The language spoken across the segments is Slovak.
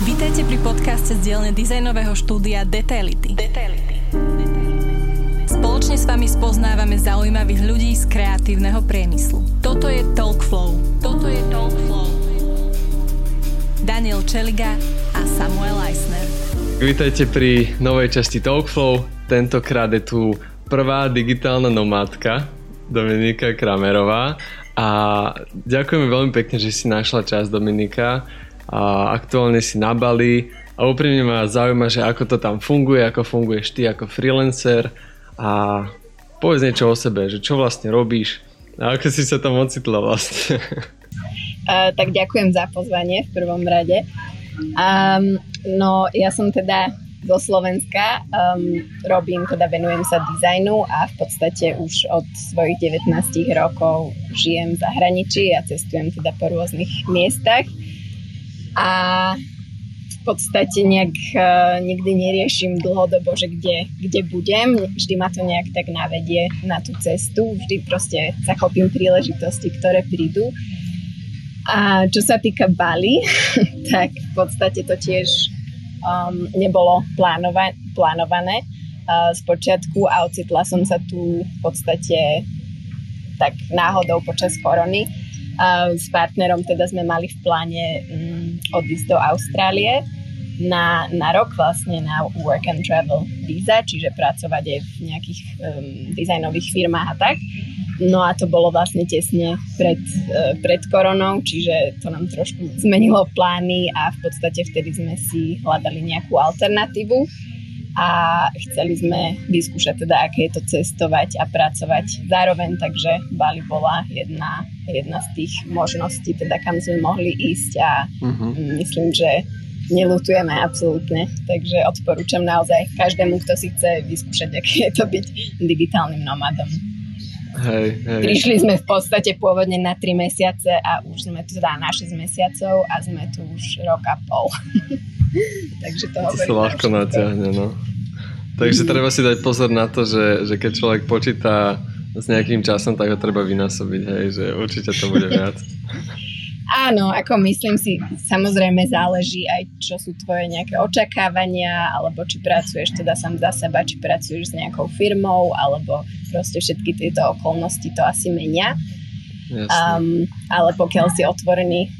Vítajte pri podcaste z dielne dizajnového štúdia Detaility. Detaility. Spoločne s vami spoznávame zaujímavých ľudí z kreatívneho priemyslu. Toto je Talk Flow. Toto je Talk Flow. Daniel Čeliga a Samuel Eisner. Vítajte pri novej časti Talkflow. Tentokrát je tu prvá digitálna nomádka Dominika Kramerová a ďakujeme veľmi pekne, že si našla čas Dominika a aktuálne si na Bali a úprimne ma zaujíma, že ako to tam funguje, ako funguješ ty ako freelancer a povedz niečo o sebe, že čo vlastne robíš a ako si sa tam ocitla vlastne. Uh, tak ďakujem za pozvanie v prvom rade. Um, no ja som teda zo Slovenska, um, robím, teda venujem sa dizajnu a v podstate už od svojich 19 rokov žijem v zahraničí a cestujem teda po rôznych miestach a v podstate nejak uh, nikdy neriešim dlhodobo, že kde, kde budem. Vždy ma to nejak tak navedie na tú cestu. Vždy proste zachopím príležitosti, ktoré prídu. A čo sa týka Bali, tak v podstate to tiež um, nebolo plánova- plánované uh, z počiatku a ocitla som sa tu v podstate tak náhodou počas korony. S partnerom teda sme mali v pláne um, odísť do Austrálie na, na rok vlastne na work and travel visa, čiže pracovať aj v nejakých um, dizajnových firmách a tak. No a to bolo vlastne tesne pred, uh, pred koronou, čiže to nám trošku zmenilo plány a v podstate vtedy sme si hľadali nejakú alternatívu a chceli sme vyskúšať teda, aké je to cestovať a pracovať zároveň, takže Bali bola jedna, jedna z tých možností, teda kam sme mohli ísť a uh-huh. myslím, že nelutujeme absolútne, takže odporúčam naozaj každému, kto si chce vyskúšať, aké je to byť digitálnym nomadom. Hej, hej. Prišli sme v podstate pôvodne na 3 mesiace a už sme tu teda na 6 mesiacov a sme tu už rok a pol. Takže to, to sa ľahko natiahne, no. Takže treba si dať pozor na to, že, že keď človek počíta s nejakým časom, tak ho treba vynásobiť, hej, že určite to bude viac. Áno, ako myslím si, samozrejme záleží aj, čo sú tvoje nejaké očakávania, alebo či pracuješ teda sám za seba, či pracuješ s nejakou firmou, alebo proste všetky tieto okolnosti to asi menia. Um, ale pokiaľ si otvorený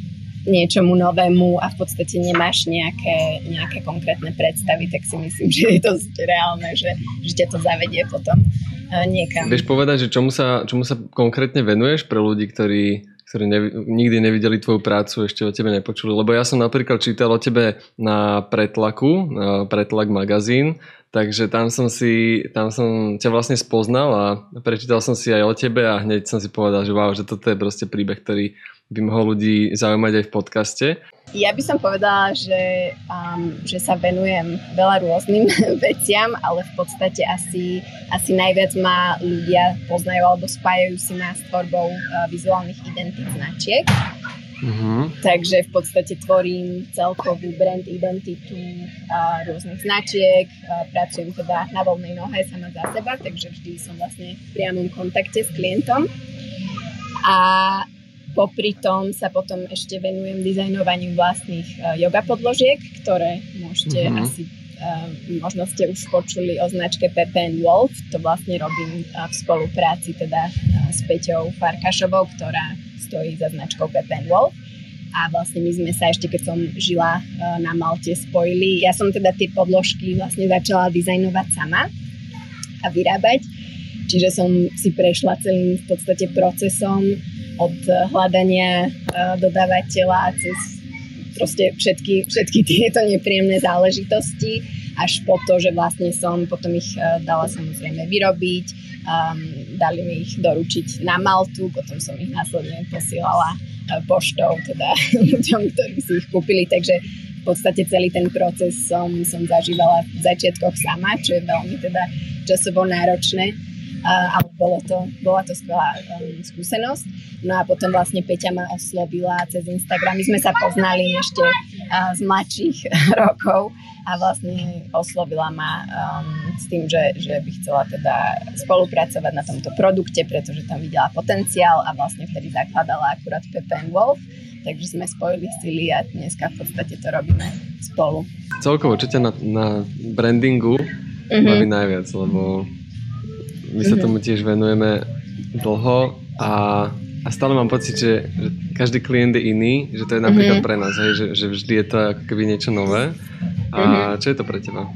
niečomu novému a v podstate nemáš nejaké, nejaké konkrétne predstavy, tak si myslím, že je to reálne, že, že ťa to zavedie potom uh, niekam. Vieš povedať, že čomu sa, čomu sa konkrétne venuješ pre ľudí, ktorí ktorí nev, nikdy nevideli tvoju prácu, ešte o tebe nepočuli. Lebo ja som napríklad čítal o tebe na Pretlaku, na Pretlak magazín, takže tam som si, tam som ťa vlastne spoznal a prečítal som si aj o tebe a hneď som si povedal, že wow, že toto je proste príbeh, ktorý by mohol ľudí zaujímať aj v podcaste. Ja by som povedala, že, um, že sa venujem veľa rôznym veciam, ale v podstate asi, asi najviac ma ľudia poznajú alebo spájajú si ma s tvorbou uh, vizuálnych identít značiek. Mm-hmm. Takže v podstate tvorím celkovú brand identitu uh, rôznych značiek, uh, pracujem teda na voľnej nohe sama za seba, takže vždy som vlastne v priamom kontakte s klientom. A Popri tom sa potom ešte venujem dizajnovaniu vlastných uh, yoga podložiek, ktoré môžete mm-hmm. asi uh, možno ste už počuli o značke Pepe Wolf. To vlastne robím uh, v spolupráci teda s Peťou Farkašovou, ktorá stojí za značkou Pepe Wolf. A vlastne my sme sa ešte, keď som žila na Malte, spojili. Ja som teda tie podložky vlastne začala dizajnovať sama a vyrábať. Čiže som si prešla celým v podstate procesom od hľadania eh, dodávateľa cez proste všetky, všetky tieto nepríjemné záležitosti až po to, že vlastne som potom ich eh, dala samozrejme vyrobiť, um, dali mi ich doručiť na Maltu, potom som ich následne posielala uh, poštou teda ľuďom, ktorí si ich kúpili, takže v podstate celý ten proces som, som zažívala v začiatkoch sama, čo je veľmi teda časovo náročné ale bolo to, bola to skvelá um, skúsenosť. No a potom vlastne Peťa ma oslovila cez Instagram. My sme sa poznali ešte uh, z mladších rokov a vlastne oslovila ma um, s tým, že, že by chcela teda spolupracovať na tomto produkte, pretože tam videla potenciál a vlastne vtedy zakladala akurát Pepe Wolf takže sme spojili sily a dneska v podstate to robíme spolu. Celkovo, čo ťa na, na brandingu mm-hmm. baví najviac, lebo my sa mm-hmm. tomu tiež venujeme dlho a, a stále mám pocit, že, že každý klient je iný, že to je napríklad mm-hmm. pre nás, hej, že, že vždy je to ako keby niečo nové. A mm-hmm. čo je to pre teba?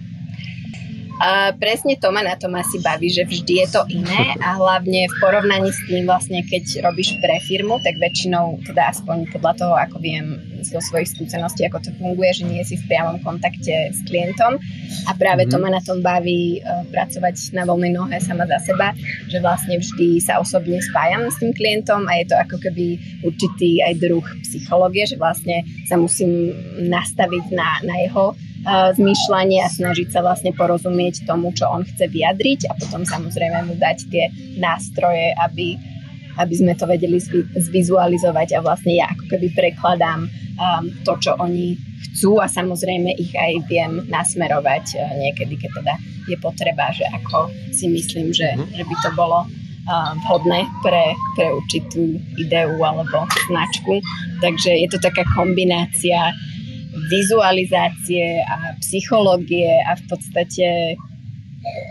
A presne to ma na tom asi baví, že vždy je to iné a hlavne v porovnaní s tým vlastne, keď robíš pre firmu, tak väčšinou, teda aspoň podľa toho, ako viem zo svojich skúseností, ako to funguje, že nie si v priamom kontakte s klientom a práve mm-hmm. to mhm. ma na tom baví uh, pracovať na voľnej nohe sama za seba, že vlastne vždy sa osobne spájam s tým klientom a je to ako keby určitý aj druh psychológie, že vlastne sa musím nastaviť na, na jeho zmýšľanie a snažiť sa vlastne porozumieť tomu, čo on chce vyjadriť a potom samozrejme mu dať tie nástroje, aby, aby sme to vedeli zvizualizovať a vlastne ja ako keby prekladám um, to, čo oni chcú a samozrejme ich aj viem nasmerovať uh, niekedy, keď teda je potreba, že ako si myslím, že, mm. že by to bolo uh, vhodné pre, pre určitú ideu alebo značku. Takže je to taká kombinácia vizualizácie a psychológie a v podstate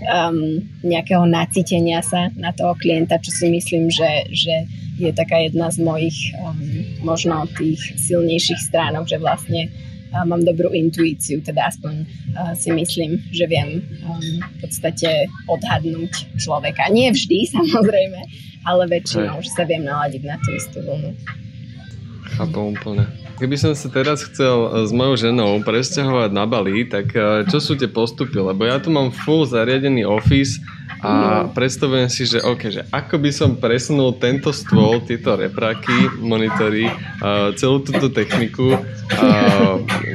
um, nejakého nacítenia sa na toho klienta, čo si myslím, že, že je taká jedna z mojich um, možno tých silnejších stránok, že vlastne uh, mám dobrú intuíciu, teda aspoň uh, si myslím, že viem um, v podstate odhadnúť človeka. Nie vždy, samozrejme, ale väčšinou, že sa viem naladiť na tú istú vlnu. Chápem úplne. Keby som sa teraz chcel e, s mojou ženou presťahovať na Bali, tak e, čo sú tie postupy? Lebo ja tu mám full zariadený office a mm. predstavujem si, že OK, že ako by som presunul tento stôl, tieto repráky, monitory, uh, celú túto techniku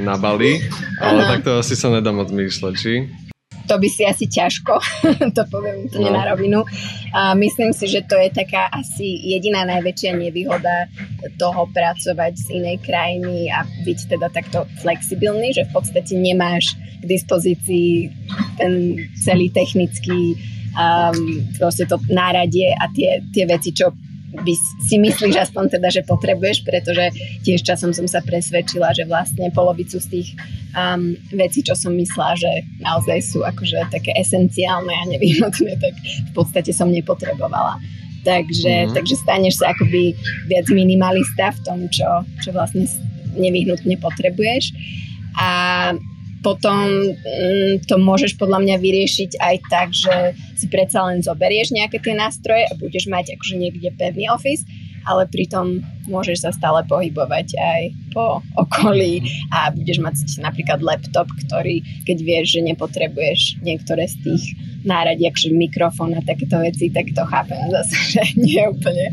na Bali, ale takto asi sa nedá moc myšľať, či? To by si asi ťažko, to poviem úplne no. na rovinu. A myslím si, že to je taká asi jediná najväčšia nevýhoda toho pracovať z inej krajiny a byť teda takto flexibilný, že v podstate nemáš k dispozícii ten celý technický um, proste to náradie a tie, tie veci, čo by si myslíš aspoň teda, že potrebuješ, pretože tiež časom som sa presvedčila, že vlastne polovicu z tých um, vecí, čo som myslela, že naozaj sú akože také esenciálne a nevyhnutné, tak v podstate som nepotrebovala. Takže, mm-hmm. takže staneš sa akoby viac minimalista v tom, čo, čo vlastne nevyhnutne potrebuješ. A potom mm, to môžeš podľa mňa vyriešiť aj tak, že si predsa len zoberieš nejaké tie nástroje a budeš mať akože niekde pevný office, ale pritom môžeš sa stále pohybovať aj po okolí a budeš mať napríklad laptop, ktorý, keď vieš, že nepotrebuješ niektoré z tých náradí, akože mikrofón a takéto veci, tak to chápem zase, že nie je úplne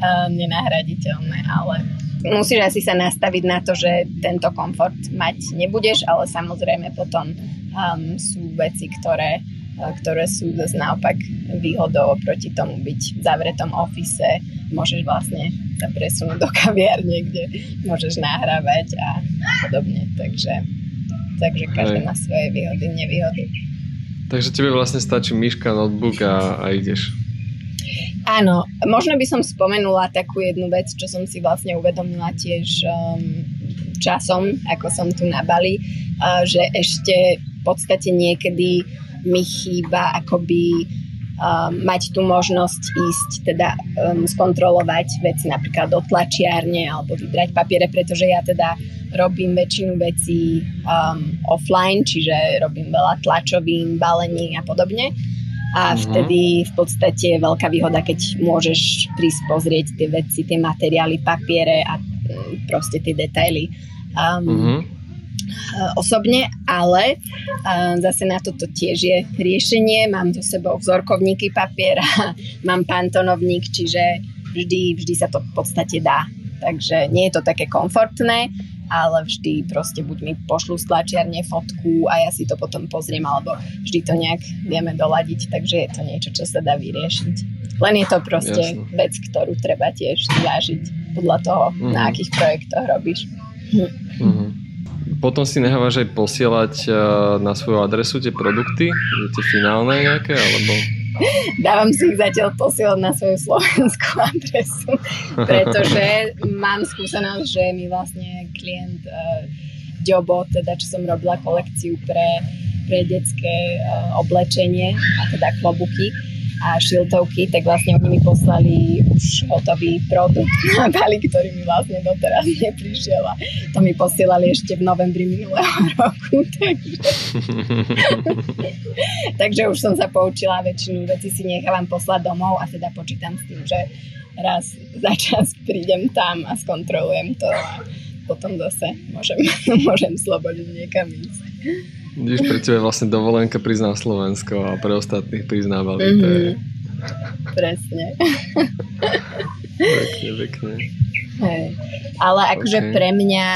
uh, nenahraditeľné, ale musíš asi sa nastaviť na to, že tento komfort mať nebudeš, ale samozrejme potom um, sú veci, ktoré, uh, ktoré sú zase naopak výhodou proti tomu byť v zavretom ofise. Môžeš vlastne sa presunúť do kaviarne, kde môžeš nahrávať a podobne. Takže, takže každý má svoje výhody, nevýhody. Takže tebe vlastne stačí myška, notebook a, a ideš. Áno, možno by som spomenula takú jednu vec, čo som si vlastne uvedomila tiež um, časom, ako som tu na Bali, uh, že ešte v podstate niekedy mi chýba akoby um, mať tú možnosť ísť, teda um, skontrolovať veci napríklad do tlačiarne alebo vybrať papiere, pretože ja teda robím väčšinu vecí um, offline, čiže robím veľa tlačovín, balení a podobne a uh-huh. vtedy v podstate je veľká výhoda, keď môžeš prísť pozrieť tie veci, tie materiály, papiere a mm, proste tie detaily um, uh-huh. osobne, ale uh, zase na toto tiež je riešenie. Mám so sebou vzorkovníky papiera, mám pantonovník, čiže vždy, vždy sa to v podstate dá. Takže nie je to také komfortné, ale vždy proste buď mi pošlú z tlačiarne fotku a ja si to potom pozriem, alebo vždy to nejak vieme doladiť, takže je to niečo, čo sa dá vyriešiť. Len je to proste Jasne. vec, ktorú treba tiež zvážiť podľa toho, mm-hmm. na akých projektoch robíš. Mm-hmm. Potom si nechávaš aj posielať uh, na svoju adresu tie produkty, tie finálne nejaké, alebo... dávam si ich zatiaľ posielať na svoju slovenskú adresu, pretože mám skúsenosť, že mi vlastne klient uh, Jobo, teda čo som robila kolekciu pre, pre detské uh, oblečenie a teda klobuky, a šiltovky, tak vlastne oni mi poslali už hotový produkt na Bali, ktorý mi vlastne doteraz neprišiel a to mi posielali ešte v novembri minulého roku. Takže, takže už som sa poučila, väčšinu veci si nechávam poslať domov a teda počítam s tým, že raz za čas prídem tam a skontrolujem to a potom zase môžem, môžem slobodiť niekam ísť. Vidíš, pre teba vlastne dovolenka prizná Slovensko a pre ostatných priznávali. Mm-hmm. To je... Mhm. Presne. pekne, pekne. Hej. Ale akože okay. pre mňa,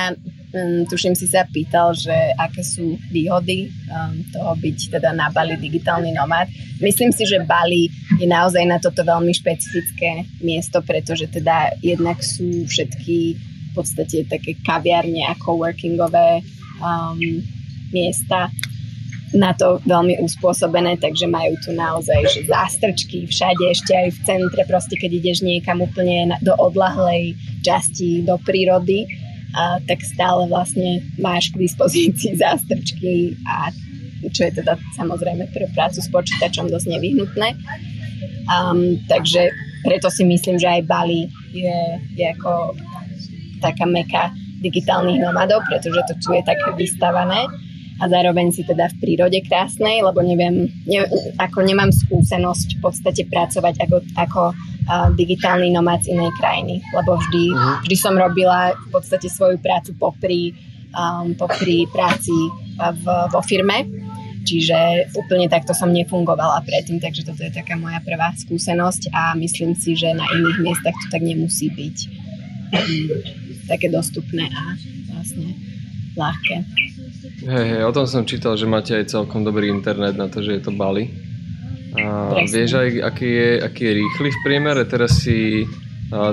um, tuším si sa pýtal, že aké sú výhody um, toho byť teda na Bali digitálny nomad. Myslím si, že Bali je naozaj na toto veľmi špecifické miesto, pretože teda jednak sú všetky v podstate také kaviarne a coworkingové um, miesta na to veľmi uspôsobené, takže majú tu naozaj že zástrčky všade, ešte aj v centre, proste keď ideš niekam úplne do odlahlej časti, do prírody, a, tak stále vlastne máš k dispozícii zástrčky a čo je teda samozrejme pre prácu s počítačom dosť nevyhnutné. Um, takže preto si myslím, že aj Bali je, je ako taká meka digitálnych nomadov, pretože to tu je tak vystavané a zároveň si teda v prírode krásnej, lebo neviem, ne, ako nemám skúsenosť v podstate pracovať ako, ako uh, digitálny nomad z inej krajiny, lebo vždy, uh-huh. vždy som robila v podstate svoju prácu popri, um, popri práci v, vo firme, čiže úplne takto som nefungovala predtým, takže toto je taká moja prvá skúsenosť a myslím si, že na iných miestach to tak nemusí byť um, také dostupné a vlastne ľahké. Hej, hej, o tom som čítal, že máte aj celkom dobrý internet na to, že je to Bali. A vieš aj, aký je, aký je rýchly v priemere? Teraz si a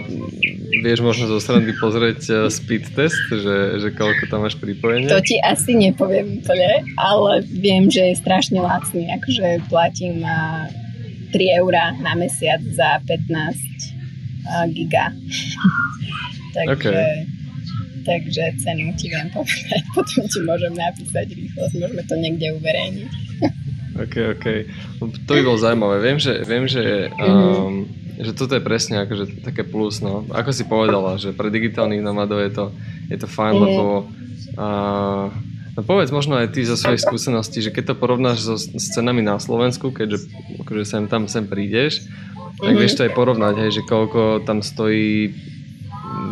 vieš možno zo strany pozrieť e, speed test, že, že koľko tam máš pripojenie? To ti asi nepoviem úplne, ale viem, že je strašne lacný. Akože platím 3 eurá na mesiac za 15 giga. Takže okay takže cenu ti viem povedať, potom ti môžem napísať rýchlosť, môžeme to niekde uverejniť. OK, OK. To by bolo zaujímavé. Viem, že, viem, že, um, mm-hmm. že toto je presne akože také plus, no. Ako si povedala, že pre digitálnych nomadov je to, je to fajn, mm-hmm. lebo uh, no povedz možno aj ty zo svojej skúsenosti, že keď to porovnáš so, s cenami na Slovensku, keďže akože sem tam sem prídeš, tak mm-hmm. vieš to aj porovnať, hej, že koľko tam stojí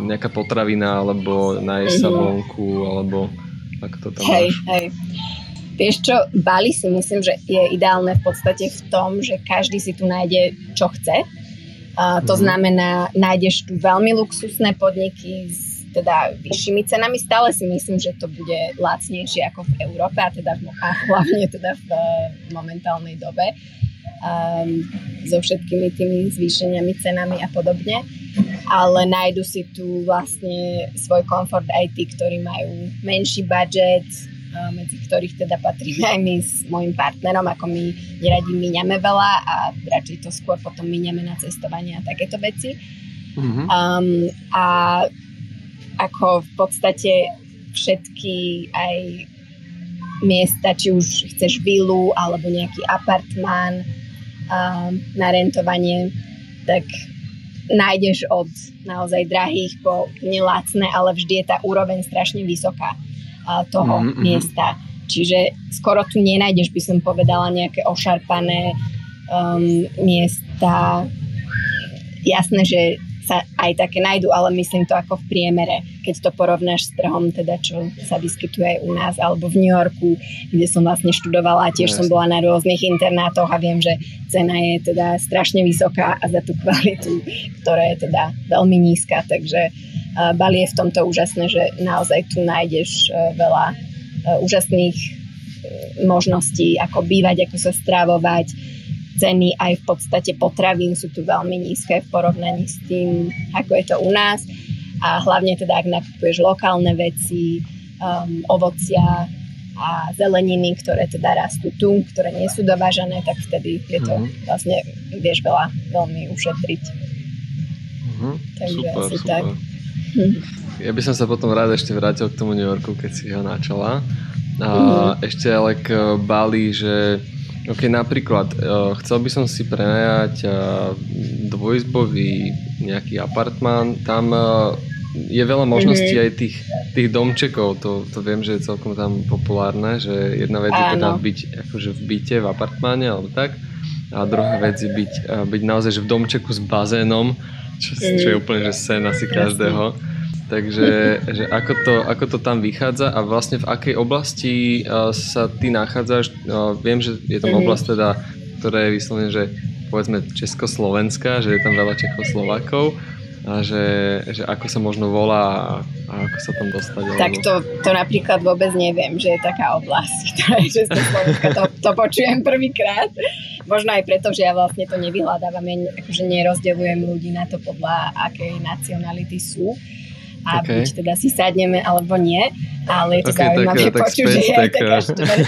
nejaká potravina, alebo nájsť mm-hmm. sa mhm. vonku, alebo ako to tam Hej, máš? hej. Vieš čo, Bali si myslím, že je ideálne v podstate v tom, že každý si tu nájde, čo chce. A to mm-hmm. znamená, nájdeš tu veľmi luxusné podniky s teda vyššími cenami. Stále si myslím, že to bude lacnejšie ako v Európe a, teda v, a hlavne teda v momentálnej dobe um, so všetkými tými zvýšeniami cenami a podobne ale nájdu si tu vlastne svoj komfort aj tí, ktorí majú menší budget, medzi ktorých teda patríme aj my s môjim partnerom, ako my neradi míňame veľa a radšej to skôr potom míňame na cestovanie a takéto veci. Mm-hmm. Um, a ako v podstate všetky aj miesta, či už chceš vilu alebo nejaký apartmán um, na rentovanie, tak nájdeš od naozaj drahých po nelacné, ale vždy je tá úroveň strašne vysoká toho mm-hmm. miesta. Čiže skoro tu nenájdeš, by som povedala, nejaké ošarpané um, miesta. Jasné, že sa aj také nájdú, ale myslím to ako v priemere, keď to porovnáš s trhom, teda čo sa vyskytuje aj u nás, alebo v New Yorku, kde som vlastne študovala a tiež som bola na rôznych internátoch a viem, že cena je teda strašne vysoká a za tú kvalitu, ktorá je teda veľmi nízka, takže Bali je v tomto úžasné, že naozaj tu nájdeš e, veľa e, úžasných e, možností, ako bývať, ako sa stravovať, ceny aj v podstate potravín sú tu veľmi nízke v porovnaní s tým, ako je to u nás. A hlavne teda, ak nakupuješ lokálne veci, um, ovocia, a zeleniny, ktoré teda rastú tu, ktoré nie sú dovážané, tak vtedy je to mm-hmm. vlastne, vieš veľa veľmi ušetriť. Mm-hmm. Takže super, asi super. tak. Ja by som sa potom rád ešte vrátil k tomu New Yorku, keď si ho načala. A mm-hmm. ešte ale k Bali, že ok, napríklad uh, chcel by som si prenajať uh, dvojizbový nejaký apartmán, tam uh, je veľa možností mm-hmm. aj tých, tých domčekov, to, to viem, že je celkom tam populárne, že jedna vec Áno. je teda byť akože v byte, v apartmáne alebo tak a druhá vec je byť, byť naozaj že v domčeku s bazénom, čo, mm. čo je úplne že sen asi každého. Takže že ako, to, ako to tam vychádza a vlastne v akej oblasti uh, sa ty nachádzaš? Uh, viem, že je tam mm-hmm. oblasť teda, ktorá je vyslovene, že povedzme Československá, že je tam veľa Čechoslovákov a že, že ako sa možno volá a, ako sa tam dostať. Tak to, to napríklad vôbec neviem, že je taká oblasť, ktorá je Československá. To, to počujem prvýkrát. Možno aj preto, že ja vlastne to nevyhľadávam, ja akože nerozdeľujem ľudí na to podľa akej nacionality sú a okay. buď teda si sadneme alebo nie, ale je to okay, zaujímavé tak, počuť, že je aj taká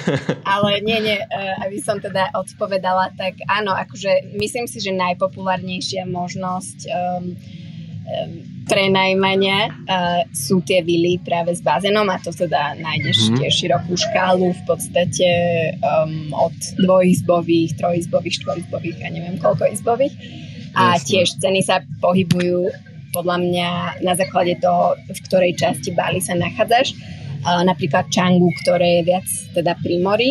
Ale nie, nie, uh, aby som teda odpovedala, tak áno, akože myslím si, že najpopulárnejšia možnosť um, um, prenajmania uh, sú tie vily práve s bazénom a to teda nájdeš mm-hmm. tiež širokú škálu v podstate um, od dvojizbových, trojizbových, štvorizbových a neviem koľko izbových. A Jasne. tiež ceny sa pohybujú podľa mňa na základe toho, v ktorej časti Bali sa nachádzaš. Napríklad Changu, ktoré je viac teda pri mori,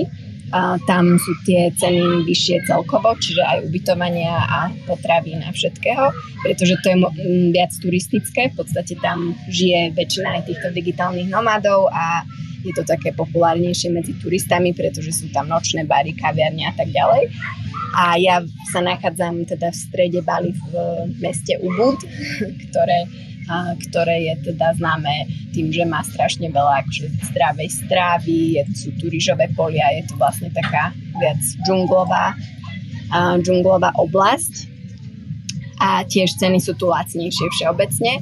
tam sú tie ceny vyššie celkovo, čiže aj ubytovania a potravín a všetkého, pretože to je viac turistické, v podstate tam žije väčšina aj týchto digitálnych nomadov a je to také populárnejšie medzi turistami, pretože sú tam nočné bary, kaviarne a tak ďalej. A ja sa nachádzam teda v strede Bali v meste Ubud, ktoré ktoré je teda známe tým, že má strašne veľa akože zdravej strávy, je, sú tu rýžové polia, je to vlastne taká viac džunglová, džunglová oblasť a tiež ceny sú tu lacnejšie všeobecne.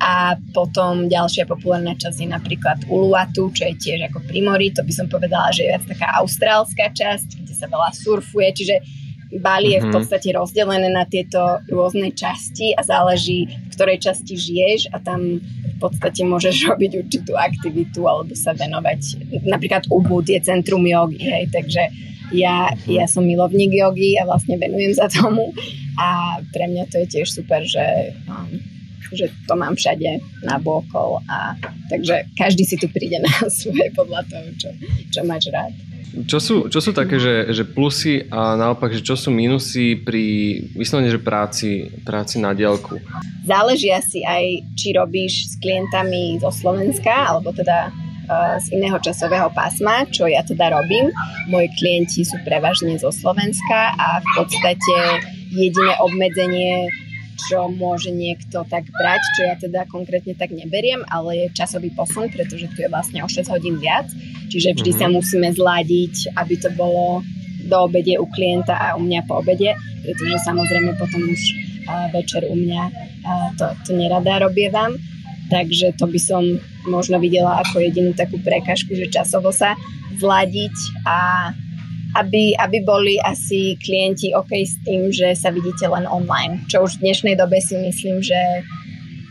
A potom ďalšia populárna časť je napríklad Uluatu, čo je tiež ako Primory, to by som povedala, že je viac taká austrálska časť, kde sa veľa surfuje, čiže Bali je v mhm. podstate rozdelené na tieto rôzne časti a záleží, v ktorej časti žiješ a tam v podstate môžeš robiť určitú aktivitu alebo sa venovať. Napríklad Ubud je centrum jogy, hej, takže ja, mhm. ja som milovník jogy a vlastne venujem za tomu a pre mňa to je tiež super, že, um, že to mám všade na bokol a takže každý si tu príde na svoje podľa toho, čo, čo máš rád. Čo sú, čo sú také, že, že plusy a naopak, že čo sú minusy pri vyslovene, že práci, práci na dielku? Záleží asi aj, či robíš s klientami zo Slovenska, alebo teda uh, z iného časového pásma, čo ja teda robím. Moji klienti sú prevažne zo Slovenska a v podstate jediné obmedzenie čo môže niekto tak brať, čo ja teda konkrétne tak neberiem, ale je časový posun, pretože tu je vlastne o 6 hodín viac, čiže vždy mm-hmm. sa mhm. musíme zladiť, aby to bolo do obede u klienta a u mňa po obede, pretože samozrejme potom už večer u mňa to, to nerada robievam. Takže to by som možno videla ako jedinú takú prekažku, že časovo sa zladiť a aby, aby boli asi klienti OK s tým, že sa vidíte len online. Čo už v dnešnej dobe si myslím, že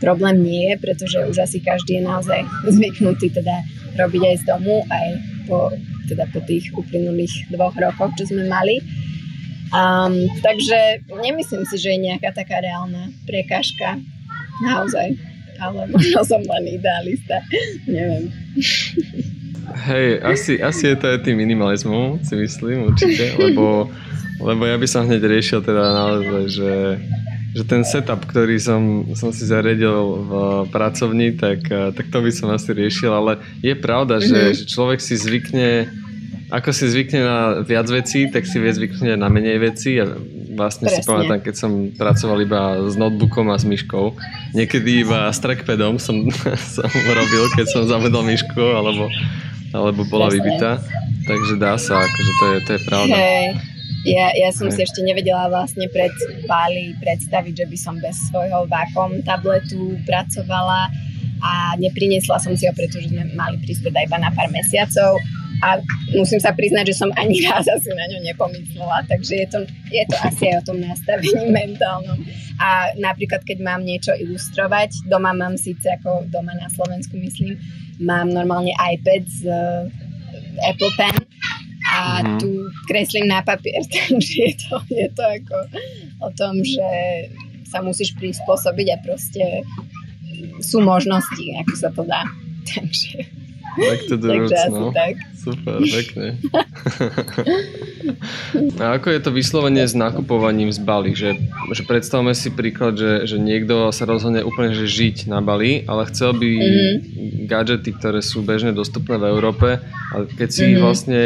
problém nie je, pretože už asi každý je naozaj zvyknutý teda robiť aj z domu, aj po, teda po tých uplynulých dvoch rokoch, čo sme mali. Um, takže nemyslím si, že je nejaká taká reálna prekážka. Naozaj. Ale možno som len idealista. Neviem. Hej, asi, asi je to aj tým minimalizmom, si myslím určite, lebo, lebo ja by som hneď riešil teda naozaj, že, že ten setup, ktorý som, som si zariadil v pracovni, tak, tak to by som asi riešil, ale je pravda, mm-hmm. že, mhm. že človek si zvykne ako si zvykne na viac vecí, tak si vie zvyknúť na menej vecí a vlastne Presne. si pamätám, keď som pracoval iba s notebookom a s myškou. Niekedy iba s trackpadom som, som robil, keď som zavedol myšku alebo alebo bola Jasne. vybitá. Takže dá sa, akože to je, to je pravda. Hej. Ja, ja som Hej. si ešte nevedela vlastne pred Bali predstaviť, že by som bez svojho Wacom tabletu pracovala a nepriniesla som si ho, pretože sme mali prísť teda iba na pár mesiacov a musím sa priznať, že som ani raz asi na ňo nepomyslela, takže je to, je to asi aj o tom nastavení mentálnom. A napríklad, keď mám niečo ilustrovať, doma mám síce ako doma na Slovensku myslím, mám normálne iPad z uh, Apple Pen a mm-hmm. tu kreslím na papier, takže je to, je to ako o tom, že sa musíš prispôsobiť a proste sú možnosti, ako sa to dá. Takže Back to the roots, no. Tak. Super, pekne. A ako je to vyslovene s nakupovaním z Bali? Že, že predstavme si príklad, že, že niekto sa rozhodne úplne že žiť na Bali, ale chcel by mm-hmm. gadžety, ktoré sú bežne dostupné v Európe, ale keď si mm-hmm. vlastne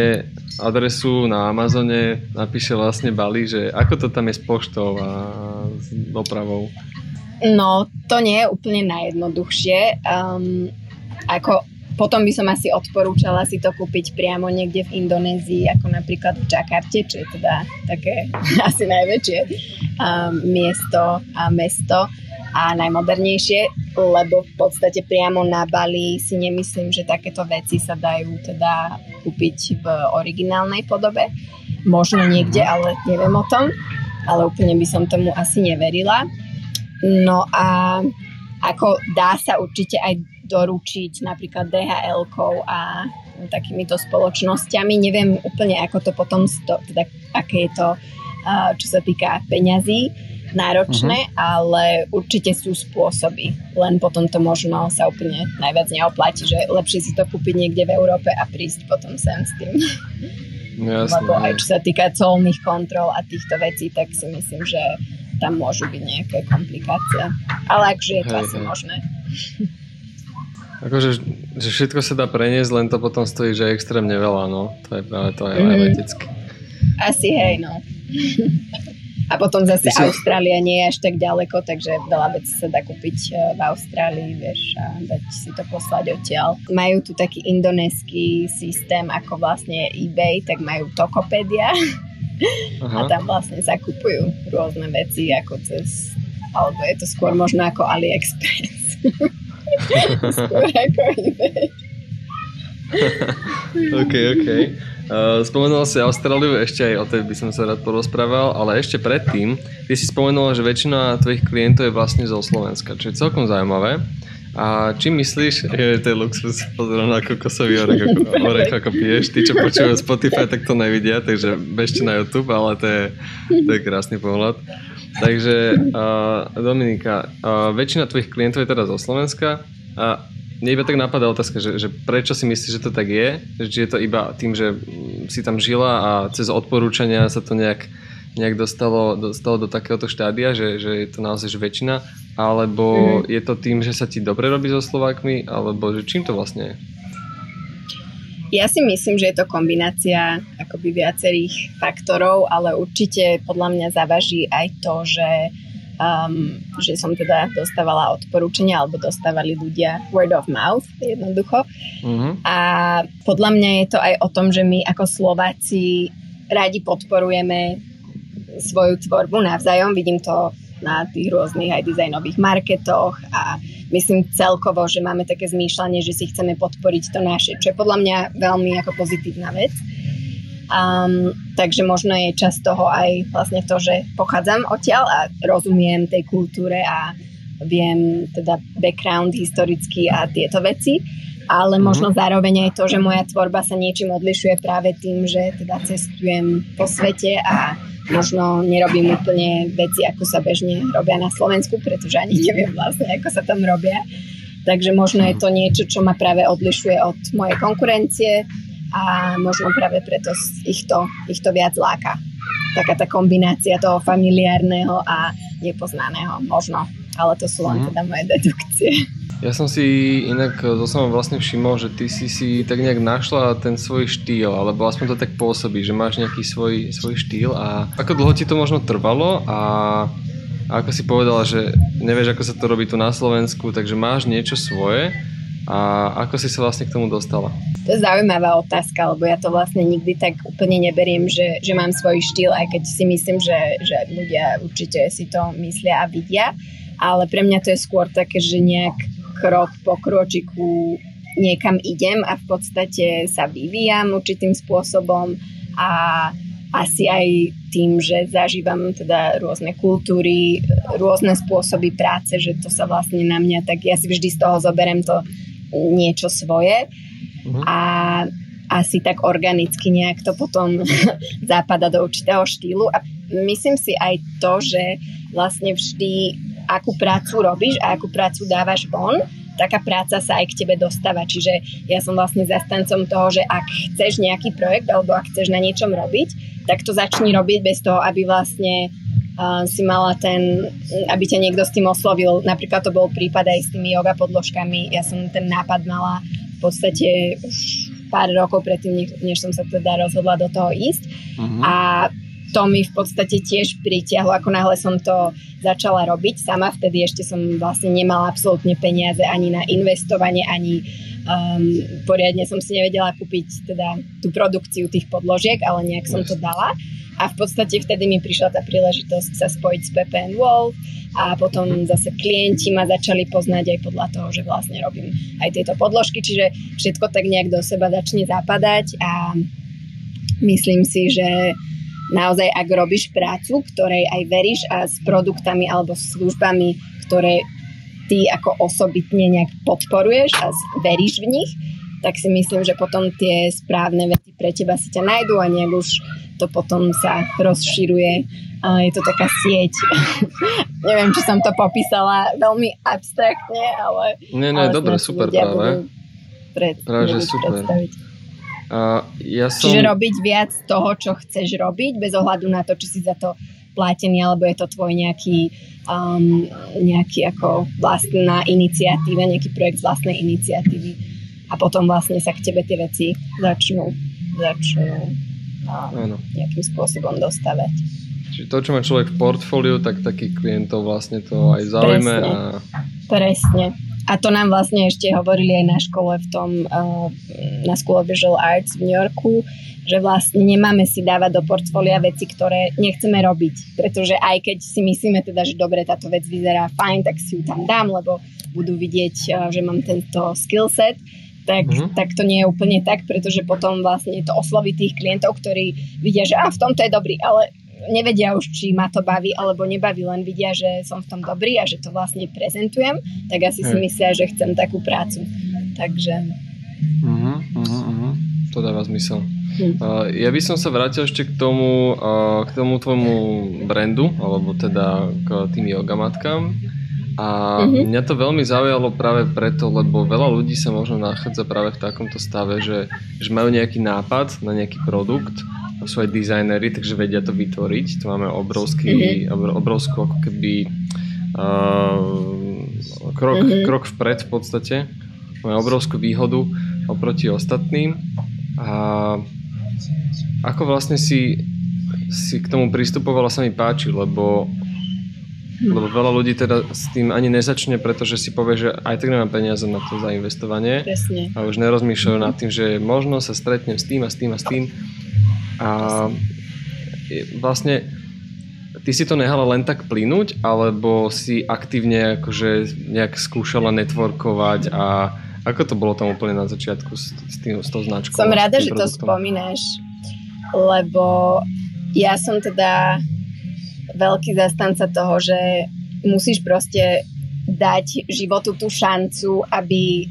adresu na Amazone napíše vlastne Bali, že ako to tam je s poštou a s dopravou? No, to nie je úplne najjednoduchšie. Um, ako potom by som asi odporúčala si to kúpiť priamo niekde v Indonézii, ako napríklad v Jakarte, čo je teda také asi najväčšie um, miesto a mesto a najmodernejšie, lebo v podstate priamo na Bali si nemyslím, že takéto veci sa dajú teda kúpiť v originálnej podobe. Možno niekde, ale neviem o tom, ale úplne by som tomu asi neverila. No a ako dá sa určite aj doručiť napríklad DHL-kou a takýmito spoločnosťami. Neviem úplne, ako to potom, sto, teda aké je to, čo sa týka peňazí, náročné, uh-huh. ale určite sú spôsoby. Len potom to možno sa úplne najviac neoplatí, že lepšie si to kúpiť niekde v Európe a prísť potom sem s tým. Jasne, Lebo aj čo sa týka colných kontrol a týchto vecí, tak si myslím, že tam môžu byť nejaké komplikácie. Ale akže je to hej, asi hej. možné. Akože že všetko sa dá preniesť, len to potom stojí, že extrémne veľa, no. To je práve to aj mm. letecky. Asi hej, no. A potom zase si... Austrália nie je až tak ďaleko, takže veľa vecí sa dá kúpiť e, v Austrálii, vieš, a dať si to poslať odtiaľ. Majú tu taký indonésky systém ako vlastne eBay, tak majú Tokopedia Aha. a tam vlastne zakupujú rôzne veci ako cez, alebo je to skôr možno ako AliExpress. Skôr OK, OK. Uh, spomenula si Austráliu, ešte aj o tej by som sa rád porozprával, ale ešte predtým, ty si spomenula, že väčšina tvojich klientov je vlastne zo Slovenska, čo je celkom zaujímavé. A či myslíš, je to je luxus, pozriem na kokosový orech, ako, orech, ako piješ. Tí, čo počúvajú Spotify, tak to nevidia, takže bežte na YouTube, ale to je, to je krásny pohľad. Takže uh, Dominika, uh, väčšina tvojich klientov je teda zo Slovenska a mne iba tak napadá otázka, že, že prečo si myslíš, že to tak je? Že je to iba tým, že si tam žila a cez odporúčania sa to nejak, nejak dostalo, dostalo do takéhoto štádia, že, že je to naozaj že väčšina? Alebo mm. je to tým, že sa ti dobre robí so Slovákmi? Alebo že čím to vlastne je? Ja si myslím, že je to kombinácia akoby viacerých faktorov, ale určite podľa mňa zavaží aj to, že um, že som teda dostávala odporúčania alebo dostávali ľudia word of mouth jednoducho. Mm-hmm. A podľa mňa je to aj o tom, že my ako Slováci radi podporujeme svoju tvorbu navzájom. Vidím to na tých rôznych aj dizajnových marketoch a myslím celkovo, že máme také zmýšľanie, že si chceme podporiť to naše, čo je podľa mňa veľmi ako pozitívna vec. Um, takže možno je čas toho aj vlastne to, že pochádzam odtiaľ a rozumiem tej kultúre a viem teda background historický a tieto veci, ale mm-hmm. možno zároveň aj to, že moja tvorba sa niečím odlišuje práve tým, že teda cestujem po svete a možno nerobím úplne veci, ako sa bežne robia na Slovensku, pretože ani neviem vlastne, ako sa tam robia. Takže možno je to niečo, čo ma práve odlišuje od mojej konkurencie a možno práve preto ich to, ich to viac láka. Taká tá kombinácia toho familiárneho a nepoznaného, možno. Ale to sú len mhm. teda moje dedukcie. Ja som si inak to som vlastne všimol, že ty si si tak nejak našla ten svoj štýl, alebo aspoň to tak pôsobí, že máš nejaký svoj, svoj štýl a ako dlho ti to možno trvalo a, a ako si povedala, že nevieš, ako sa to robí tu na Slovensku, takže máš niečo svoje a ako si sa vlastne k tomu dostala? To je zaujímavá otázka, lebo ja to vlastne nikdy tak úplne neberiem, že, že mám svoj štýl, aj keď si myslím, že, že ľudia určite si to myslia a vidia, ale pre mňa to je skôr také, že nejak krok po kročiku niekam idem a v podstate sa vyvíjam určitým spôsobom a asi aj tým, že zažívam teda rôzne kultúry, rôzne spôsoby práce, že to sa vlastne na mňa, tak ja si vždy z toho zoberiem to niečo svoje uh-huh. a asi tak organicky nejak to potom zapada do určitého štýlu a myslím si aj to, že vlastne vždy akú prácu robíš a akú prácu dávaš von, taká práca sa aj k tebe dostáva. Čiže ja som vlastne zastancom toho, že ak chceš nejaký projekt alebo ak chceš na niečom robiť, tak to začni robiť bez toho, aby vlastne uh, si mala ten, aby ťa niekto s tým oslovil. Napríklad to bol prípad aj s tými yoga podložkami. Ja som ten nápad mala v podstate už pár rokov predtým, než som sa teda rozhodla do toho ísť. Uh-huh. A to mi v podstate tiež pritiahlo, ako náhle som to začala robiť sama, vtedy ešte som vlastne nemala absolútne peniaze ani na investovanie, ani um, poriadne som si nevedela kúpiť teda tú produkciu tých podložiek, ale nejak som to dala. A v podstate vtedy mi prišla tá príležitosť sa spojiť s and Wolf a potom zase klienti ma začali poznať aj podľa toho, že vlastne robím aj tieto podložky, čiže všetko tak nejak do seba začne zapadať a myslím si, že naozaj, ak robíš prácu, ktorej aj veríš a s produktami alebo službami, ktoré ty ako osobitne nejak podporuješ a veríš v nich, tak si myslím, že potom tie správne veci pre teba si ťa nájdú a nejak už to potom sa rozširuje. A je to taká sieť. Neviem, či som to popísala veľmi abstraktne, ale... Nie, nie, dobre, super práve. Pred, práve, že super. Predstaviť. Uh, ja som... Čiže robiť viac toho, čo chceš robiť, bez ohľadu na to, či si za to platený, alebo je to tvoj nejaký, um, nejaký ako vlastná iniciatíva, nejaký projekt z vlastnej iniciatívy. A potom vlastne sa k tebe tie veci začnú, začnú um, nejakým spôsobom dostavať. Čiže to, čo má človek v portfóliu, tak takých klientov vlastne to aj zaujme. Presne. A... Presne. A to nám vlastne ešte hovorili aj na škole v tom, uh, na School of Visual Arts v New Yorku, že vlastne nemáme si dávať do portfólia veci, ktoré nechceme robiť. Pretože aj keď si myslíme teda, že dobre, táto vec vyzerá fajn, tak si ju tam dám, lebo budú vidieť, uh, že mám tento skill set, tak, mm-hmm. tak to nie je úplne tak, pretože potom vlastne to osloví tých klientov, ktorí vidia, že a v tomto je dobrý, ale nevedia už, či ma to baví alebo nebaví, len vidia, že som v tom dobrý a že to vlastne prezentujem, tak asi si myslia, že chcem takú prácu. Takže... Uh-huh, uh-huh, uh-huh. To dáva zmysel. Hm. Uh, ja by som sa vrátil ešte k tomu, uh, k tomu tvojmu brandu, alebo teda k tým jogamatkám. A uh-huh. mňa to veľmi zaujalo práve preto, lebo veľa ľudí sa možno nachádza práve v takomto stave, že, že majú nejaký nápad na nejaký produkt sú aj dizajnery, takže vedia to vytvoriť. Tu máme obrovský, mm-hmm. obrovskú ako keby uh, krok, mm-hmm. krok vpred v podstate. Máme obrovskú výhodu oproti ostatným. A ako vlastne si, si k tomu pristupovala sa mi páči, lebo lebo veľa ľudí teda s tým ani nezačne, pretože si povie, že aj tak nemám peniaze na to zainvestovanie. Presne. A už nerozmýšľajú nad tým, že možno sa stretnem s tým a s tým a s tým a vlastne ty si to nehala len tak plynúť, alebo si aktívne akože nejak skúšala networkovať a ako to bolo tam úplne na začiatku s, s, tým, s tou značkou? Som rada, že produktom? to spomínaš, lebo ja som teda veľký zastanca toho, že musíš proste dať životu tú šancu, aby,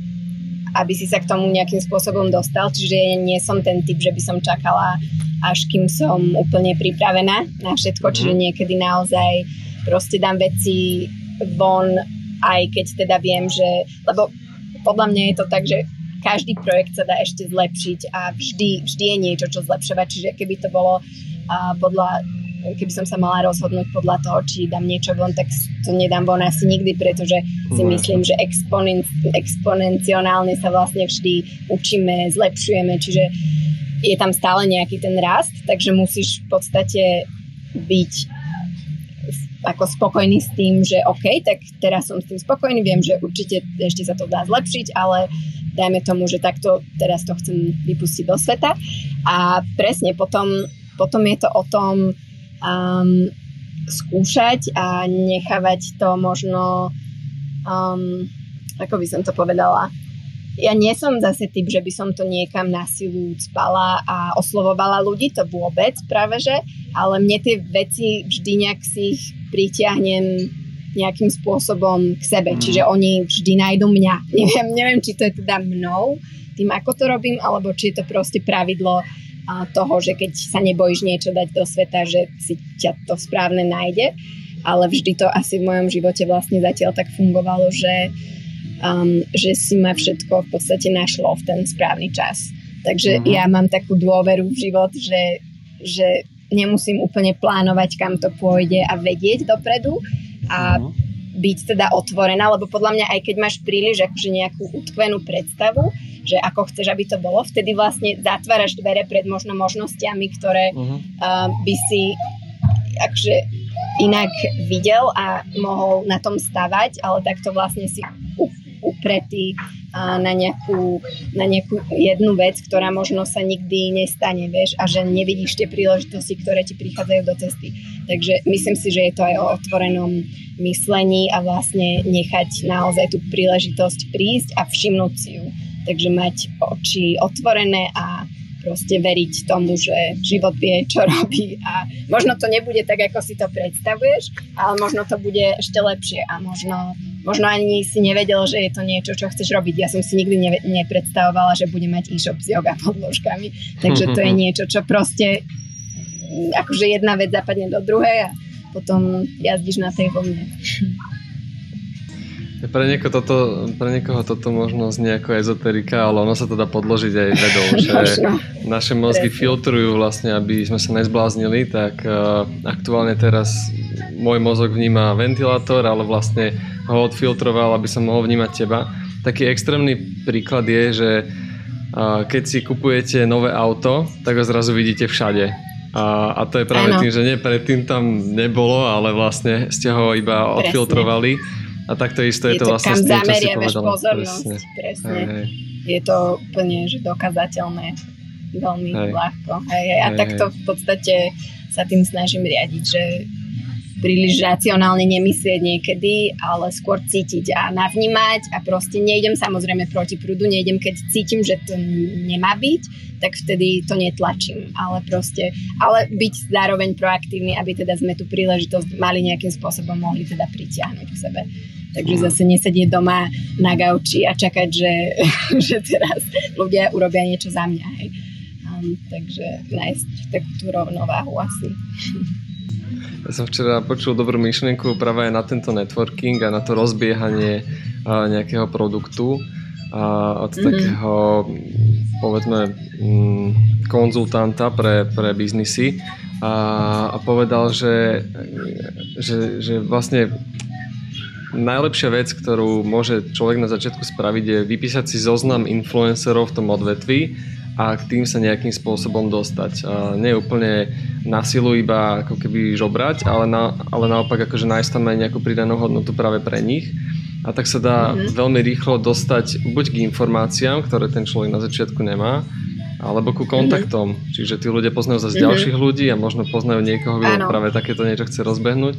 aby si sa k tomu nejakým spôsobom dostal. Čiže nie som ten typ, že by som čakala až kým som úplne pripravená na všetko, mm. čiže mhm. niekedy naozaj proste dám veci von, aj keď teda viem, že, lebo podľa mňa je to tak, že každý projekt sa dá ešte zlepšiť a vždy, vždy je niečo, čo zlepšovať, čiže keby to bolo uh, podľa keby som sa mala rozhodnúť podľa toho, či dám niečo von, tak to nedám von asi nikdy, pretože si myslím, že exponen- exponenciálne sa vlastne vždy učíme, zlepšujeme, čiže je tam stále nejaký ten rast, takže musíš v podstate byť ako spokojný s tým, že OK, tak teraz som s tým spokojný, viem, že určite ešte sa to dá zlepšiť, ale dajme tomu, že takto teraz to chcem vypustiť do sveta. A presne potom, potom je to o tom um, skúšať a nechávať to možno, um, ako by som to povedala, ja nie som zase typ, že by som to niekam na silu spala a oslovovala ľudí, to vôbec práve že, ale mne tie veci vždy nejak si ich pritiahnem nejakým spôsobom k sebe, mm. čiže oni vždy nájdu mňa. Neviem, neviem, či to je teda mnou, tým ako to robím, alebo či je to proste pravidlo toho, že keď sa nebojíš niečo dať do sveta, že si ťa to správne nájde. Ale vždy to asi v mojom živote vlastne zatiaľ tak fungovalo, že um, že si ma všetko v podstate našlo v ten správny čas. Takže uh-huh. ja mám takú dôveru v život, že, že nemusím úplne plánovať, kam to pôjde a vedieť dopredu a uh-huh. byť teda otvorená, lebo podľa mňa aj keď máš príliš akože nejakú utkvenú predstavu, že ako chceš, aby to bolo, vtedy vlastne zatváraš dvere pred možno možnosťami, ktoré uh-huh. uh, by si akože inak videl a mohol na tom stavať, ale takto vlastne si upretý na nejakú, na nejakú jednu vec, ktorá možno sa nikdy nestane, vieš, a že nevidíš tie príležitosti, ktoré ti prichádzajú do cesty. Takže myslím si, že je to aj o otvorenom myslení a vlastne nechať naozaj tú príležitosť prísť a všimnúť si ju. Takže mať oči otvorené a proste veriť tomu, že život vie, čo robí a možno to nebude tak, ako si to predstavuješ, ale možno to bude ešte lepšie a možno, možno ani si nevedel, že je to niečo, čo chceš robiť. Ja som si nikdy ne, nepredstavovala, že budem mať e-shop s yoga podložkami, takže to je niečo, čo proste akože jedna vec zapadne do druhej a potom jazdíš na tej vlne. Pre, nieko toto, pre niekoho toto možno znie ako ezoterika, ale ono sa to dá podložiť aj vedou, že naše mozgy filtrujú vlastne, aby sme sa nezbláznili, tak uh, aktuálne teraz môj mozog vníma ventilátor, ale vlastne ho odfiltroval, aby som mohol vnímať teba. Taký extrémny príklad je, že uh, keď si kupujete nové auto, tak ho zrazu vidíte všade. A, a to je práve ano. tým, že nie predtým tam nebolo, ale vlastne ste ho iba Presne. odfiltrovali a takto isto je, je to, to vlastne kam zameriavaš pozornosť. Presne. presne. Hej, hej. Je to úplne že dokazateľné veľmi hej. ľahko. Hej, hej. A hej, takto hej. v podstate sa tým snažím riadiť, že príliš racionálne nemyslieť niekedy, ale skôr cítiť a navnímať a proste nejdem samozrejme proti prúdu, nejdem keď cítim, že to nemá byť, tak vtedy to netlačím, ale proste, ale byť zároveň proaktívny, aby teda sme tú príležitosť mali nejakým spôsobom mohli teda pritiahnuť k sebe. Takže mhm. zase nesedieť doma na gauči a čakať, že, že teraz ľudia urobia niečo za mňa. Hej. Um, takže nájsť takú tú rovnováhu asi. Ja som včera počul dobrú myšlienku práve aj na tento networking a na to rozbiehanie nejakého produktu a od mm-hmm. takého povedzme mm, konzultanta pre, pre biznisy a, a povedal, že, že, že vlastne najlepšia vec, ktorú môže človek na začiatku spraviť je vypísať si zoznam influencerov v tom odvetvi a k tým sa nejakým spôsobom dostať. A nie úplne na silu iba ako keby žobrať, ale, na, ale naopak akože nájsť tam aj nejakú pridanú hodnotu práve pre nich. A tak sa dá mm-hmm. veľmi rýchlo dostať buď k informáciám, ktoré ten človek na začiatku nemá, alebo ku kontaktom. Mm-hmm. Čiže tí ľudia poznajú zase mm-hmm. ďalších ľudí a možno poznajú niekoho, kto práve takéto niečo chce rozbehnúť.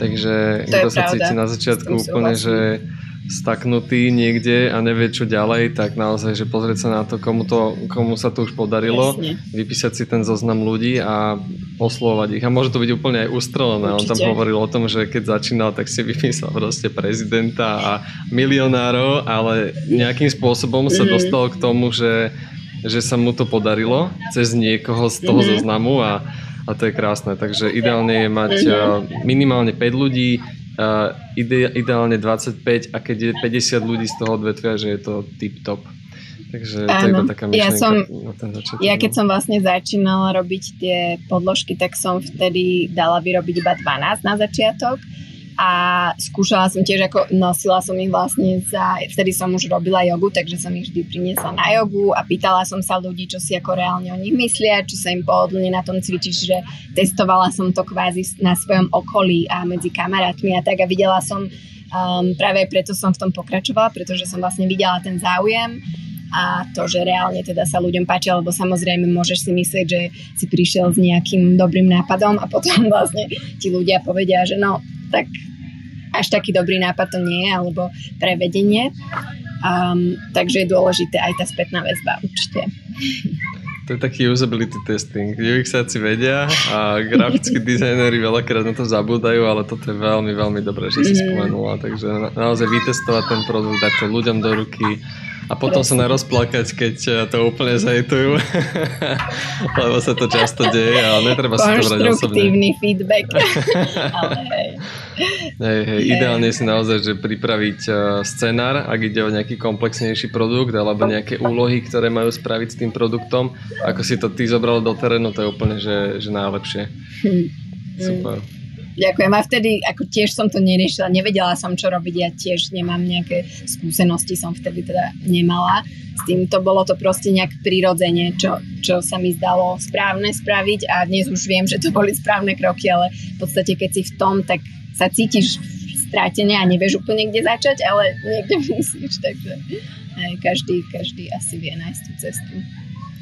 Takže kto sa cíti na začiatku úplne, že staknutý niekde a nevie čo ďalej, tak naozaj, že pozrieť sa na to, komu, to, komu sa to už podarilo, Jasne. vypísať si ten zoznam ľudí a oslovať ich. A môže to byť úplne aj ustrelené. On tam hovoril o tom, že keď začínal, tak si vypísal proste prezidenta a milionárov, ale nejakým spôsobom sa mm-hmm. dostal k tomu, že, že sa mu to podarilo cez niekoho z toho mm-hmm. zoznamu a a to je krásne. Takže ideálne je mať mm-hmm. minimálne 5 ľudí, Uh, ide, ideálne 25 a keď je 50 ľudí z toho odvetvia, že je to tip top. Takže to je taká myšlenka ja som, na ten začiatok. Ja keď no. som vlastne začínala robiť tie podložky, tak som vtedy dala vyrobiť iba 12 na začiatok a skúšala som tiež, ako nosila som ich vlastne za, vtedy som už robila jogu, takže som ich vždy priniesla na jogu a pýtala som sa ľudí, čo si ako reálne o nich myslia, čo sa im pohodlne na tom cvičiť, že testovala som to kvázi na svojom okolí a medzi kamarátmi a tak a videla som, um, práve preto som v tom pokračovala, pretože som vlastne videla ten záujem a to, že reálne teda sa ľuďom páči, alebo samozrejme môžeš si myslieť, že si prišiel s nejakým dobrým nápadom a potom vlastne ti ľudia povedia, že no, tak až taký dobrý nápad to nie je, alebo prevedenie. Um, takže je dôležité aj tá spätná väzba určite. To je taký usability testing. UXáci vedia a grafickí dizajneri veľakrát na to zabúdajú, ale toto je veľmi, veľmi dobré, že si mm. spomenula. Takže na, naozaj vytestovať ten produkt, dať to ľuďom do ruky, a potom sa nerozplakať, keď eh, to úplne zajtujú, lebo sa to často deje, ale netreba si to brať osobne. feedback. ale hej. Hej, hej, ideálne si naozaj, že pripraviť uh, scenár, ak ide o nejaký komplexnejší produkt alebo nejaké úlohy, ktoré majú spraviť s tým produktom. Ako si to ty zobral do terénu, to je úplne, že, že najlepšie. Hm. Super. Ďakujem. A vtedy, ako tiež som to neriešila, nevedela som, čo robiť, ja tiež nemám nejaké skúsenosti, som vtedy teda nemala. S tým to bolo to proste nejak prirodzene, čo, čo sa mi zdalo správne spraviť a dnes už viem, že to boli správne kroky, ale v podstate keď si v tom, tak sa cítiš strátené a nevieš úplne kde začať, ale niekde musíš, takže aj každý, každý asi vie nájsť tú cestu.